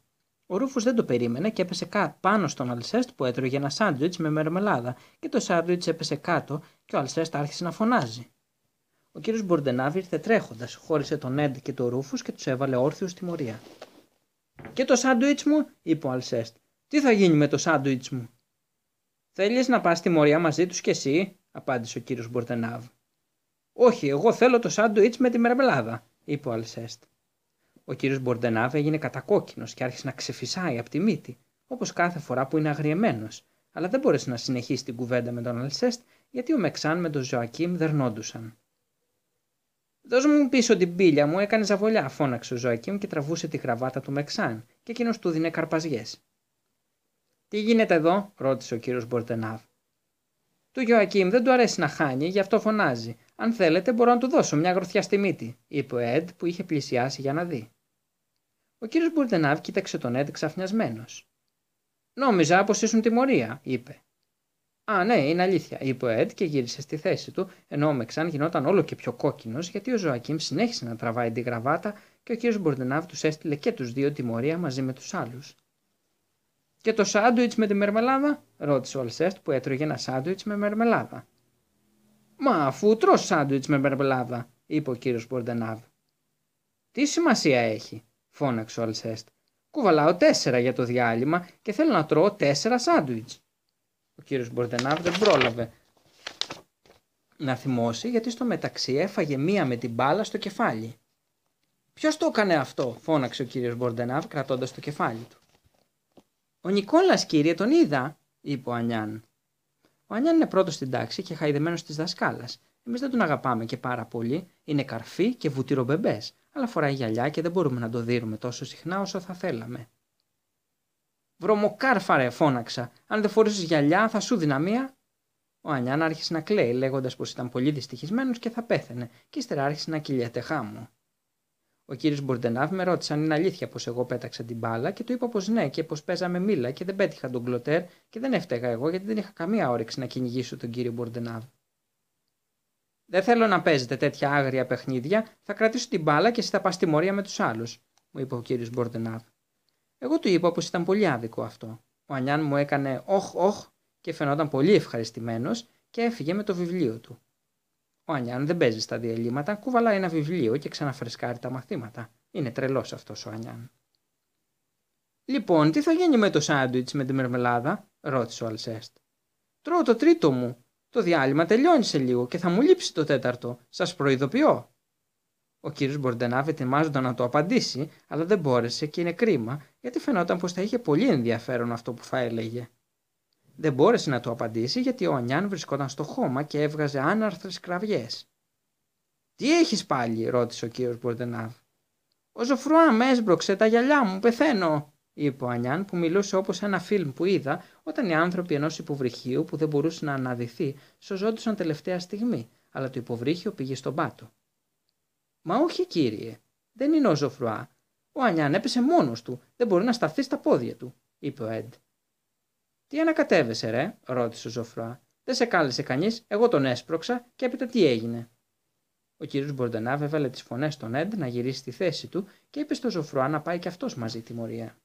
Ο Ρούφος δεν το περίμενε και έπεσε κάτω πάνω στον Αλσέστ που έτρωγε ένα σάντουιτς με μερμελάδα και το σάντουιτς έπεσε κάτω και ο Αλσέστ άρχισε να φωνάζει. Ο κύριος Μπορντενάβη ήρθε τρέχοντας, χώρισε τον Εντ και τον Ρούφους και τους έβαλε όρθιου στη μορία. Και το σάντουιτς μου, είπε ο Αλσέστ. Τι θα γίνει με το σάντουιτς μου; Θέλεις να πας στη μορία μαζί τους κι εσύ, απάντησε ο κύριος Μπορντενάβ. Όχι, εγώ θέλω το σάντουιτς με τη μερμελάδα, είπε ο Αλσέστ. Ο κύριος Μπορντενάβ έγινε κατακόκκινος και άρχισε να ξεφυσάει από τη μύτη, όπως κάθε φορά που είναι αγριεμένος, αλλά δεν μπόρεσε να συνεχίσει την κουβέντα με τον Αλσέστ γιατί ο Μεξάν με τον Ζωακίμ δερνόντουσαν. Δώσ' μου πίσω την πύλια μου, έκανε ζαβολιά, φώναξε ο Ζωακίμ και τραβούσε τη γραβάτα του Μεξάν και εκείνος του δίνε καρπαζιές. Τι γίνεται εδώ, ρώτησε ο κύριος Μπορντενάβ. Του Γιωακίμ δεν του αρέσει να χάνει, γι' αυτό φωνάζει. Αν θέλετε, μπορώ να του δώσω μια γροθιά στη μύτη, είπε ο Εντ που είχε πλησιάσει για να δει. Ο κύριος Μπουρντενάβ κοίταξε τον Εντ ξαφνιασμένος. Νόμιζα πως ήσουν τιμωρία, είπε. Α, ναι, είναι αλήθεια, είπε ο Εντ και γύρισε στη θέση του, ενώ ο Μεξάν γινόταν όλο και πιο κόκκινος γιατί ο Ζωακίμ συνέχισε να τραβάει την γραβάτα και ο κύριος Μπουρντενάβ τους έστειλε και τους δύο τιμωρία μαζί με τους άλλους. Και το σάντουιτς με τη μερμελάδα, ρώτησε ο Αλσέστ που έτρωγε ένα σάντουιτς με μερμελάδα. Μα αφού τρώ σάντουιτς με μερμελάδα, είπε ο κύριος Μπορντενάβ. Τι σημασία έχει, φώναξε ο Αλσέστ. Κουβαλάω τέσσερα για το διάλειμμα και θέλω να τρώω τέσσερα σάντουιτς. Ο κύριος Μπορντενάβ δεν πρόλαβε να θυμώσει γιατί στο μεταξύ έφαγε μία με την μπάλα στο κεφάλι. Ποιος το έκανε αυτό, φώναξε ο κύριος Μπορντενάβ κρατώντας το κεφάλι του. Ο Νικόλας, κύριε, τον είδα, είπε ο Ανιάν. Ο Ανιάν είναι πρώτος στην τάξη και χαϊδεμένος της δασκάλας. Εμείς δεν τον αγαπάμε και πάρα πολύ. Είναι καρφί και βουτυρομπεμπέ, αλλά φοράει γυαλιά και δεν μπορούμε να το δίνουμε τόσο συχνά όσο θα θέλαμε. Βρωμοκάρφαρε, φώναξα. Αν δεν φορούσε γυαλιά, θα σου δυναμία. Ο Ανιάν άρχισε να κλαίει, λέγοντας πως ήταν πολύ δυστυχισμένος και θα πέθαινε, και ύστερα άρχισε να κυλιέται χάμω. Ο κύριος Μπορντενάβ με ρώτησε αν είναι αλήθεια πως εγώ πέταξα την μπάλα και του είπα πως ναι και πως παίζαμε μίλα και δεν πέτυχα τον κλωτέρ και δεν έφταιγα εγώ γιατί δεν είχα καμία όρεξη να κυνηγήσω τον κύριο Μπορντενάβ. Δεν θέλω να παίζετε τέτοια άγρια παιχνίδια, θα κρατήσω την μπάλα και εσύ θα πας στη μορία με τους άλλους, μου είπε ο κύριος Μπορντενάβ. Εγώ του είπα πως ήταν πολύ άδικο αυτό. Ο Ανιάν μου έκανε όχ όχ και φαινόταν πολύ ευχαριστημένος και έφυγε με το βιβλίο του. Ο Ανιάν δεν παίζει στα διαλύματα, κουβαλάει ένα βιβλίο και ξαναφρεσκάρει τα μαθήματα. Είναι τρελός αυτός ο Ανιάν. Λοιπόν, τι θα γίνει με το σάντουιτς με τη μερμελάδα, ρώτησε ο Αλσέστ. Τρώω το τρίτο μου. Το διάλειμμα τελειώνει σε λίγο και θα μου λείψει το τέταρτο. Σας προειδοποιώ. Ο κύριος Μπορντενάβ ετοιμάζονταν να το απαντήσει, αλλά δεν μπόρεσε και είναι κρίμα, γιατί φαινόταν πως θα είχε πολύ ενδιαφέρον αυτό που θα έλεγε. Δεν μπόρεσε να το απαντήσει γιατί ο Ανιάν βρισκόταν στο χώμα και έβγαζε άναρθρες κραυγές. «Τι έχεις πάλι» ρώτησε ο κύριος Μπορντενάβ. «Ο Ζωφρουά με έσπρωξε τα γυαλιά μου, πεθαίνω» είπε ο Ανιάν που μιλούσε όπως ένα φιλμ που είδα όταν οι άνθρωποι ενός υποβρυχίου που δεν μπορούσε να αναδυθεί σωζόντουσαν τελευταία στιγμή, αλλά το υποβρύχιο πήγε στον πάτο. «Μα όχι κύριε, δεν είναι ο Ζωφρουά. Ο Ανιάν έπεσε μόνος του, δεν μπορεί να σταθεί στα πόδια του», είπε ο Εντ. Τι ανακατεύεσαι, ρε, ρώτησε ο Ζωφρά. Δεν σε κάλεσε κανείς, εγώ τον έσπρωξα και έπειτα τι έγινε. Ο κύριος Μπορντενάβ έβαλε τις φωνές στον Έντ να γυρίσει στη θέση του και είπε στο Ζωφρουά να πάει και αυτός μαζί τιμωρία.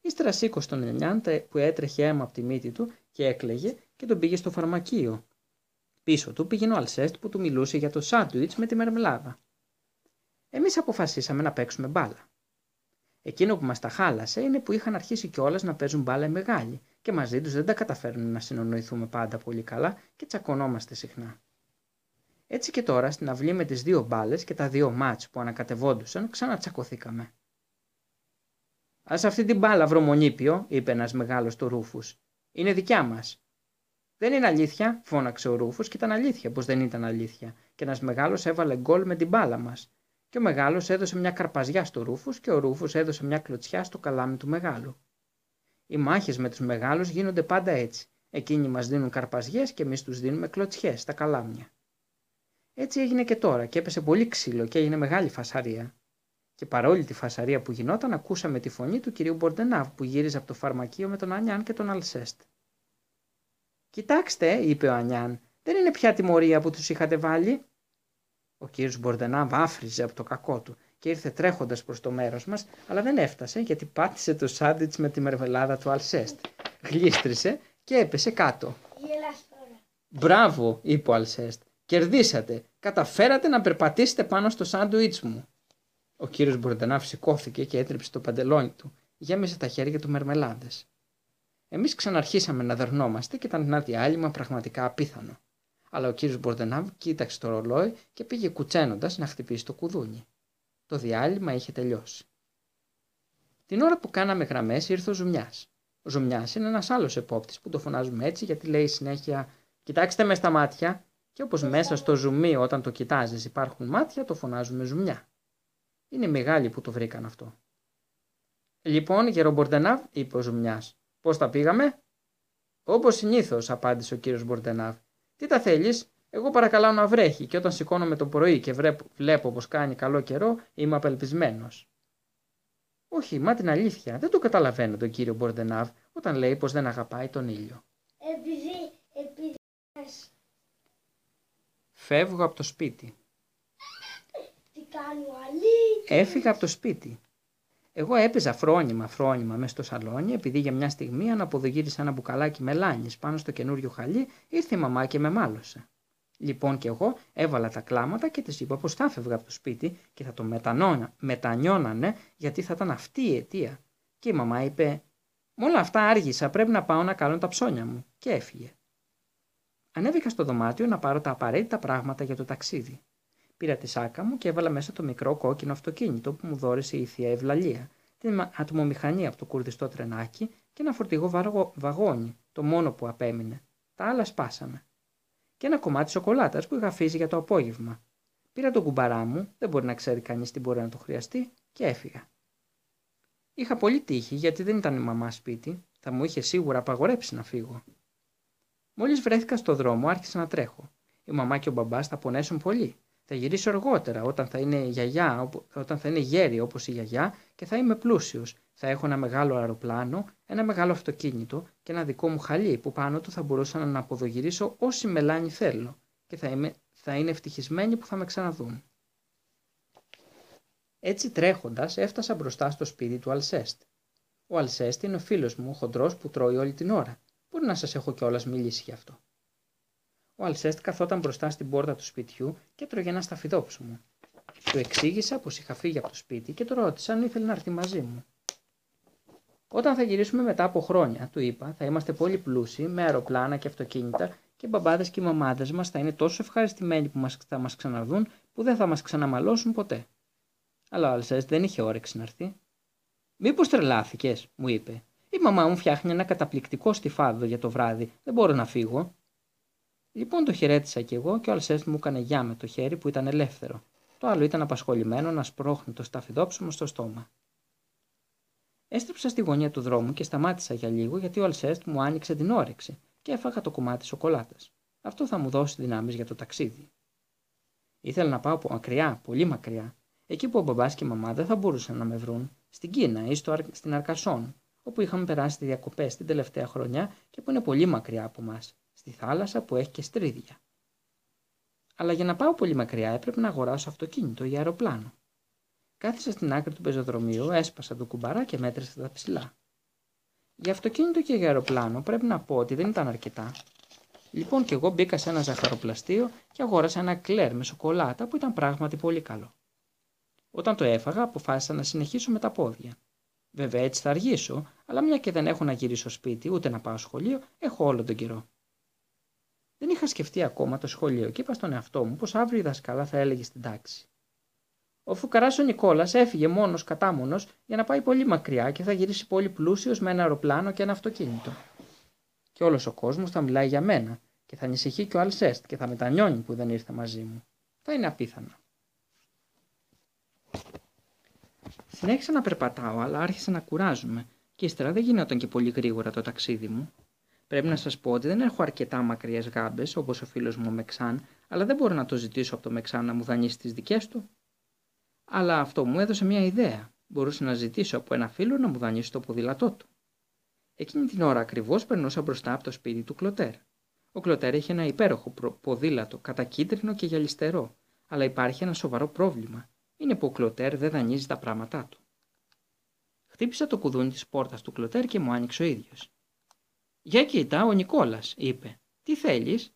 Ύστερα σήκωσε τον Ενιάντα που έτρεχε αίμα από τη μύτη του και έκλαιγε και τον πήγε στο φαρμακείο. Πίσω του πήγαινε ο Αλσέστ που του μιλούσε για το σάντουιτς με τη μερμελάδα. Εμείς αποφασίσαμε να παίξουμε μπάλα. Εκείνο που μας τα χάλασε είναι που είχαν αρχίσει κιόλας να παίζουν μπάλα οι μεγάλοι και μαζί τους δεν τα καταφέρνουμε να συνονοηθούμε πάντα πολύ καλά και τσακωνόμαστε συχνά. Έτσι και τώρα στην αυλή με τις δύο μπάλες και τα δύο μάτς που ανακατευόντουσαν ξανατσακωθήκαμε. Α αυτή την μπάλα, βρωμονίπιο, είπε ένας μεγάλος του Ρούφους. Είναι δικιά μας. Δεν είναι αλήθεια, φώναξε ο Ρούφο και ήταν αλήθεια πως δεν ήταν αλήθεια. Και ένας μεγάλος έβαλε γκολ με την μπάλα μας. Και ο μεγάλος έδωσε μια καρπαζιά στο Ρούφους και ο Ρούφο έδωσε μια κλωτσιά στο καλάμι του μεγάλου. Οι μάχες με τους μεγάλους γίνονται πάντα έτσι. Εκείνοι μας δίνουν καρπαζιές και εμείς τους δίνουμε κλωτσιές στα καλάμια. Έτσι έγινε και τώρα και έπεσε πολύ ξύλο και έγινε μεγάλη φασαρία. Και παρόλη τη φασαρία που γινόταν, ακούσαμε τη φωνή του κυρίου Μπορντενάβ που γύριζε από το φαρμακείο με τον Ανιάν και τον Αλσέστ. Κοιτάξτε, είπε ο Ανιάν, δεν είναι πια τιμωρία που τους είχατε βάλει. Ο κύριος Μπορντενάβ άφριζε από το κακό του και ήρθε τρέχοντας προς το μέρος μας, αλλά δεν έφτασε γιατί πάτησε το σάντουιτ με τη μερβελάδα του Αλσέστ. Γλίστρισε και έπεσε κάτω. Μπράβο, είπε ο Αλσέστ. Κερδίσατε. Καταφέρατε να περπατήσετε πάνω στο σάντουιτς μου. Ο κύριος Μπορντενάβ σηκώθηκε και έτριψε το παντελόνι του. Γέμισε τα χέρια του μαρμελάδες. Εμείς ξαναρχίσαμε να δερνόμαστε και ήταν ένα διάλειμμα πραγματικά απίθανο. Αλλά ο κύριος Μπορντενάβ κοίταξε το ρολόι και πήγε κουτσαίνοντας να χτυπήσει το κουδούνι. Το διάλειμμα είχε τελειώσει. Την ώρα που κάναμε γραμμές ήρθε ο Ζουμιάς. Ο Ζουμιάς είναι ένας άλλος επόπτης που το φωνάζουμε έτσι γιατί λέει συνέχεια Κοιτάξτε με στα μάτια και όπως μέσα στο ζουμί όταν το κοιτάζεις υπάρχουν μάτια, το φωνάζουμε ζουμιά. Είναι μεγάλοι που το βρήκαν αυτό. Λοιπόν, γερο-Μπορντενάβ, είπε ο Ζουμιάς, πώς τα πήγαμε; Όπως συνήθως, απάντησε ο κύριος Μπορντενάβ. Τι τα θέλεις, εγώ παρακαλάω να βρέχει και όταν σηκώνομαι το πρωί και βλέπω πως κάνει καλό καιρό, είμαι απελπισμένος. Όχι, μα την αλήθεια, δεν το καταλαβαίνω τον κύριο Μπορντενάβ όταν λέει πως δεν αγαπάει τον ήλιο. Επειδή, επειδή Φεύγω από το σπίτι. Τι κάνω αλήθεια. Έφυγα από το σπίτι. Εγώ έπαιζα φρόνημα φρόνημα μέσα στο σαλόνι επειδή για μια στιγμή αναποδογύρισα ένα μπουκαλάκι μελάνης πάνω στο καινούριο χαλί ήρθε η μαμά και με μάλωσε. Λοιπόν και εγώ έβαλα τα κλάματα και της είπα πως θα έφευγα από το σπίτι και θα το μετανώνα, μετανιώνανε γιατί θα ήταν αυτή η αιτία. Και η μαμά είπε «Με όλα αυτά άργησα, πρέπει να πάω να κάνω τα ψώνια μου» και έφυγε. Ανέβηκα στο δωμάτιο να πάρω τα απαραίτητα πράγματα για το ταξίδι. Πήρα τη σάκα μου και έβαλα μέσα το μικρό κόκκινο αυτοκίνητο που μου δόρισε η θεία Ευλαλία, την ατμομηχανή από το κουρδιστό τρενάκι και ένα φορτηγό βαγόνι, το μόνο που απέμεινε. Τα άλλα σπάσαμε. Και ένα κομμάτι σοκολάτας που είχα αφήσει για το απόγευμα. Πήρα τον κουμπαρά μου, δεν μπορεί να ξέρει κανείς τι μπορεί να το χρειαστεί, και έφυγα. Είχα πολύ τύχη γιατί δεν ήταν η μαμά σπίτι, θα μου είχε σίγουρα απαγορέψει να φύγω. Μόλις βρέθηκα στο δρόμο, άρχισα να τρέχω. Η μαμά και ο μπαμπάς θα πονέσουν πολύ. Θα γυρίσω αργότερα, όταν θα είναι, γιαγιά, όταν θα είναι γέρι όπως η γιαγιά και θα είμαι πλούσιος. Θα έχω ένα μεγάλο αεροπλάνο, ένα μεγάλο αυτοκίνητο και ένα δικό μου χαλί που πάνω του θα μπορούσα να αποδογυρίσω όση μελάνη θέλω και θα, είμαι, θα είναι ευτυχισμένοι που θα με ξαναδούν. Έτσι τρέχοντας, έφτασα μπροστά στο σπίτι του Αλσέστ. Ο Αλσέστ είναι ο φίλος μου, ο χοντρός που τρώει όλη την ώρα Μπορεί να σας έχω κιόλας μιλήσει γι' αυτό. Ο Αλσέστ καθόταν μπροστά στην πόρτα του σπιτιού και τρώγε ένα σταφιδόψωμο. Του εξήγησα πως είχα φύγει από το σπίτι και το ρώτησα αν ήθελε να έρθει μαζί μου. Όταν θα γυρίσουμε μετά από χρόνια, του είπα, θα είμαστε πολύ πλούσιοι, με αεροπλάνα και αυτοκίνητα και οι μπαμπάδες και οι μαμάδες μας θα είναι τόσο ευχαριστημένοι που μας, θα μας ξαναδούν που δεν θα μας ξαναμαλώσουν ποτέ. Αλλά ο Αλσέστ δεν είχε όρεξη να έρθει. Μήπως τρελάθηκες, μου είπε. Η μαμά μου φτιάχνει ένα καταπληκτικό στιφάδο για το βράδυ. Δεν μπορώ να φύγω. Λοιπόν το χαιρέτησα κι εγώ και ο Αλσέστ μου έκανε γεια με το χέρι που ήταν ελεύθερο. Το άλλο ήταν απασχολημένο να σπρώχνει το σταφιδόψιμο στο στόμα. Έστρεψα στη γωνία του δρόμου και σταμάτησα για λίγο γιατί ο Αλσέστ μου άνοιξε την όρεξη και έφαγα το κομμάτι σοκολάτας. Αυτό θα μου δώσει δυνάμεις για το ταξίδι. Ήθελα να πάω από μακριά, πολύ μακριά, εκεί που ο μπαμπάς και η μαμά δεν θα μπορούσαν να με βρουν, στην Κίνα ή στο, στην Αρκασόν, όπου είχαμε περάσει τη διακοπές την τελευταία χρονιά και που είναι πολύ μακριά από εμά, στη θάλασσα που έχει και στρίδια. Αλλά για να πάω πολύ μακριά έπρεπε να αγοράσω αυτοκίνητο ή αεροπλάνο. Κάθισα στην άκρη του πεζοδρομίου, έσπασα το κουμπαρά και μέτρησα τα ψηλά. Για αυτοκίνητο και για αεροπλάνο πρέπει να πω ότι δεν ήταν αρκετά. Λοιπόν και εγώ μπήκα σε ένα ζαχαροπλαστείο και αγόρασα ένα κλέρ με σοκολάτα που ήταν πράγματι πολύ καλό. Όταν το έφαγα αποφάσισα να συνεχίσω με τα πόδια. Βέβαια έτσι θα αργήσω, αλλά μια και δεν έχω να γυρίσω σπίτι ούτε να πάω σχολείο, έχω όλο τον καιρό. Δεν είχα σκεφτεί ακόμα το σχολείο και είπα στον εαυτό μου πως αύριο η δασκάλα θα έλεγε στην τάξη. Ο φουκαρά ο Νικόλας έφυγε μόνος κατάμονος για να πάει πολύ μακριά και θα γυρίσει πολύ πλούσιος με ένα αεροπλάνο και ένα αυτοκίνητο. Και όλος ο κόσμος θα μιλάει για μένα και θα ανησυχεί και ο Αλσέστ και θα μετανιώνει που δεν ήρθε μαζί μου. Θα είναι απίθανο. Συνέχισα να περπατάω, αλλά άρχισα να κουράζομαι και ύστερα δεν γινόταν και πολύ γρήγορα το ταξίδι μου. Πρέπει να σας πω ότι δεν έχω αρκετά μακριές γάμπες όπως ο φίλος μου ο Μεξάν, αλλά δεν μπορώ να το ζητήσω από το Μεξάν να μου δανείσει τις δικές του. Αλλά αυτό μου έδωσε μια ιδέα. Μπορούσα να ζητήσω από ένα φίλο να μου δανείσει το ποδήλατό του. Εκείνη την ώρα ακριβώς περνούσα μπροστά από το σπίτι του Κλωτέρ. Ο Κλωτέρ είχε ένα υπέροχο ποδήλατο, κατακίτρινο και γυαλιστερό, αλλά υπάρχει ένα σοβαρό πρόβλημα. Είναι που ο Κλωτέρ δεν δανείζει τα πράγματά του. Χτύπησα το κουδούνι της πόρτας του Κλωτέρ και μου άνοιξε ο ίδιος. Για κοίτα, ο Νικόλας, είπε. Τι θέλεις,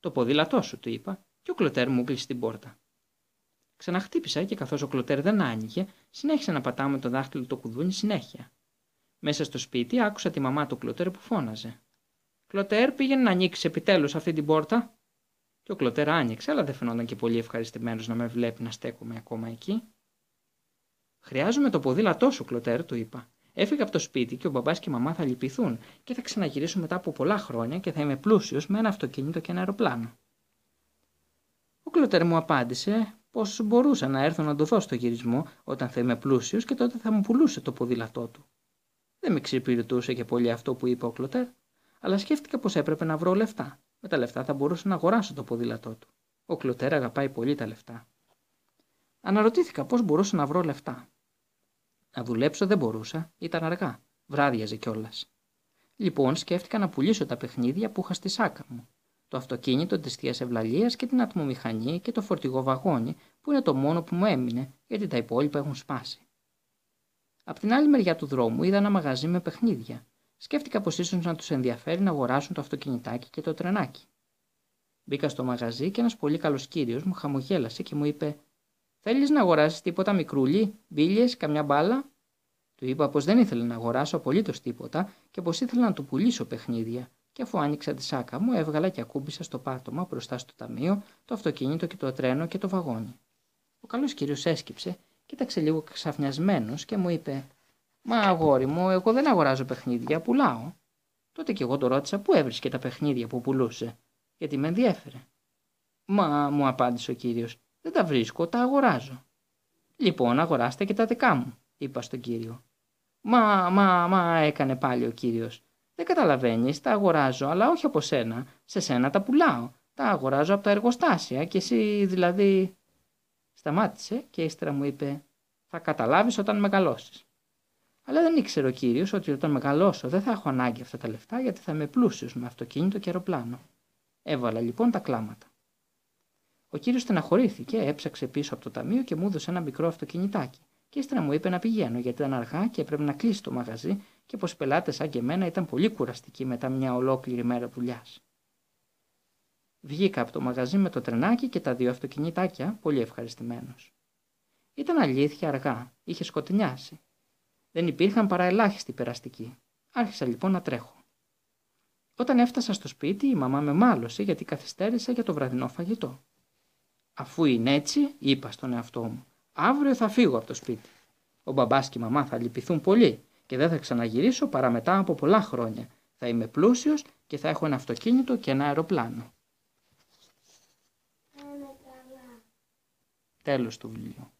το ποδήλατό σου, του είπα, και ο Κλωτέρ μου κλείσει την πόρτα. Ξαναχτύπησα και καθώς ο Κλωτέρ δεν άνοιγε, συνέχισε να πατάω με το δάχτυλο το κουδούνι συνέχεια. Μέσα στο σπίτι άκουσα τη μαμά του Κλωτέρ που φώναζε. Κλωτέρ, πήγαινε να ανοίξεις επιτέλους αυτή την πόρτα. Και ο Κλωτέρ άνοιξε, αλλά δεν φαινόταν και πολύ ευχαριστημένος να με βλέπει να στέκομαι ακόμα εκεί. Χρειάζομαι το ποδήλατό σου, Κλωτέρ, του είπα. Έφυγα από το σπίτι και ο μπαμπάς και η μαμά θα λυπηθούν και θα ξαναγυρίσω μετά από πολλά χρόνια και θα είμαι πλούσιος με ένα αυτοκίνητο και ένα αεροπλάνο. Ο Κλωτέρ μου απάντησε πως μπορούσα να έρθω να το δω στο γυρισμό όταν θα είμαι πλούσιος και τότε θα μου πουλούσε το ποδήλατό του. Δεν με εξυπηρετούσε και πολύ αυτό που είπε ο Κλωτέρ, αλλά σκέφτηκα πως έπρεπε να βρω λεφτά. Με τα λεφτά θα μπορούσα να αγοράσω το ποδήλατό του. Ο Κλωτέρ αγαπάει πολύ τα λεφτά. Αναρωτήθηκα πώ μπορούσα να βρω λεφτά. Να δουλέψω δεν μπορούσα, ήταν αργά. Βράδιαζε κιόλας. Λοιπόν, σκέφτηκα να πουλήσω τα παιχνίδια που είχα στη σάκα μου. Το αυτοκίνητο της θείας Ευλαλίας και την ατμομηχανή και το φορτηγό βαγόνι, που είναι το μόνο που μου έμεινε, γιατί τα υπόλοιπα έχουν σπάσει. Απ' την άλλη μεριά του δρόμου είδα ένα μαγαζί με παιχνίδια. Σκέφτηκα πως ίσως να τους ενδιαφέρει να αγοράσουν το αυτοκινητάκι και το τρενάκι. Μπήκα στο μαγαζί και ένας πολύ καλός κύριος μου χαμογέλασε και μου είπε: Θέλεις να αγοράσεις τίποτα μικρούλι, μπίλιες, καμιά μπάλα; Του είπα πως δεν ήθελε να αγοράσω απολύτως τίποτα και πως ήθελα να του πουλήσω παιχνίδια. Και αφού άνοιξα τη σάκα μου, έβγαλα και ακούμπησα στο πάτωμα μπροστά στο ταμείο το αυτοκίνητο και το τρένο και το βαγόνι. Ο καλός κύριος έσκυψε, κοίταξε λίγο ξαφνιασμένος και μου είπε: Μα αγόρι μου, εγώ δεν αγοράζω παιχνίδια, πουλάω. Τότε και εγώ το ρώτησα πού έβρισκε τα παιχνίδια που πουλούσε, γιατί με ενδιέφερε. Μα, μου απάντησε ο κύριος, δεν τα βρίσκω, τα αγοράζω. Λοιπόν, αγοράστε και τα δικά μου, είπα στον κύριο. Μα, μα, μα, έκανε πάλι ο κύριος. Δεν καταλαβαίνεις, τα αγοράζω, αλλά όχι από σένα. Σε σένα τα πουλάω. Τα αγοράζω από τα εργοστάσια και εσύ δηλαδή. Σταμάτησε και ύστερα μου είπε: Θα καταλάβεις όταν μεγαλώσεις. Αλλά δεν ήξερε ο κύριος ότι όταν μεγαλώσω δεν θα έχω ανάγκη αυτά τα λεφτά γιατί θα είμαι πλούσιος με αυτοκίνητο και αεροπλάνο. Έβαλα λοιπόν τα κλάματα. Ο κύριος στεναχωρήθηκε, έψαξε πίσω από το ταμείο και μου έδωσε ένα μικρό αυτοκινητάκι. Και ύστερα μου είπε να πηγαίνω γιατί ήταν αργά και έπρεπε να κλείσει το μαγαζί και πως οι πελάτες σαν και εμένα ήταν πολύ κουραστικοί μετά μια ολόκληρη μέρα δουλειάς. Βγήκα από το μαγαζί με το τρενάκι και τα δύο αυτοκινητάκια, πολύ ευχαριστημένος. Ήταν αλήθεια αργά, είχε σκοτεινιάσει. Δεν υπήρχαν παρά ελάχιστοι περαστικοί. Άρχισα λοιπόν να τρέχω. Όταν έφτασα στο σπίτι, η μαμά με μάλωσε γιατί καθυστέρησα για το βραδινό φαγητό. Αφού είναι έτσι, είπα στον εαυτό μου, αύριο θα φύγω από το σπίτι. Ο μπαμπάς και η μαμά θα λυπηθούν πολύ και δεν θα ξαναγυρίσω παρά μετά από πολλά χρόνια. Θα είμαι πλούσιος και θα έχω ένα αυτοκίνητο και ένα αεροπλάνο. Τέλος του βιβλίου.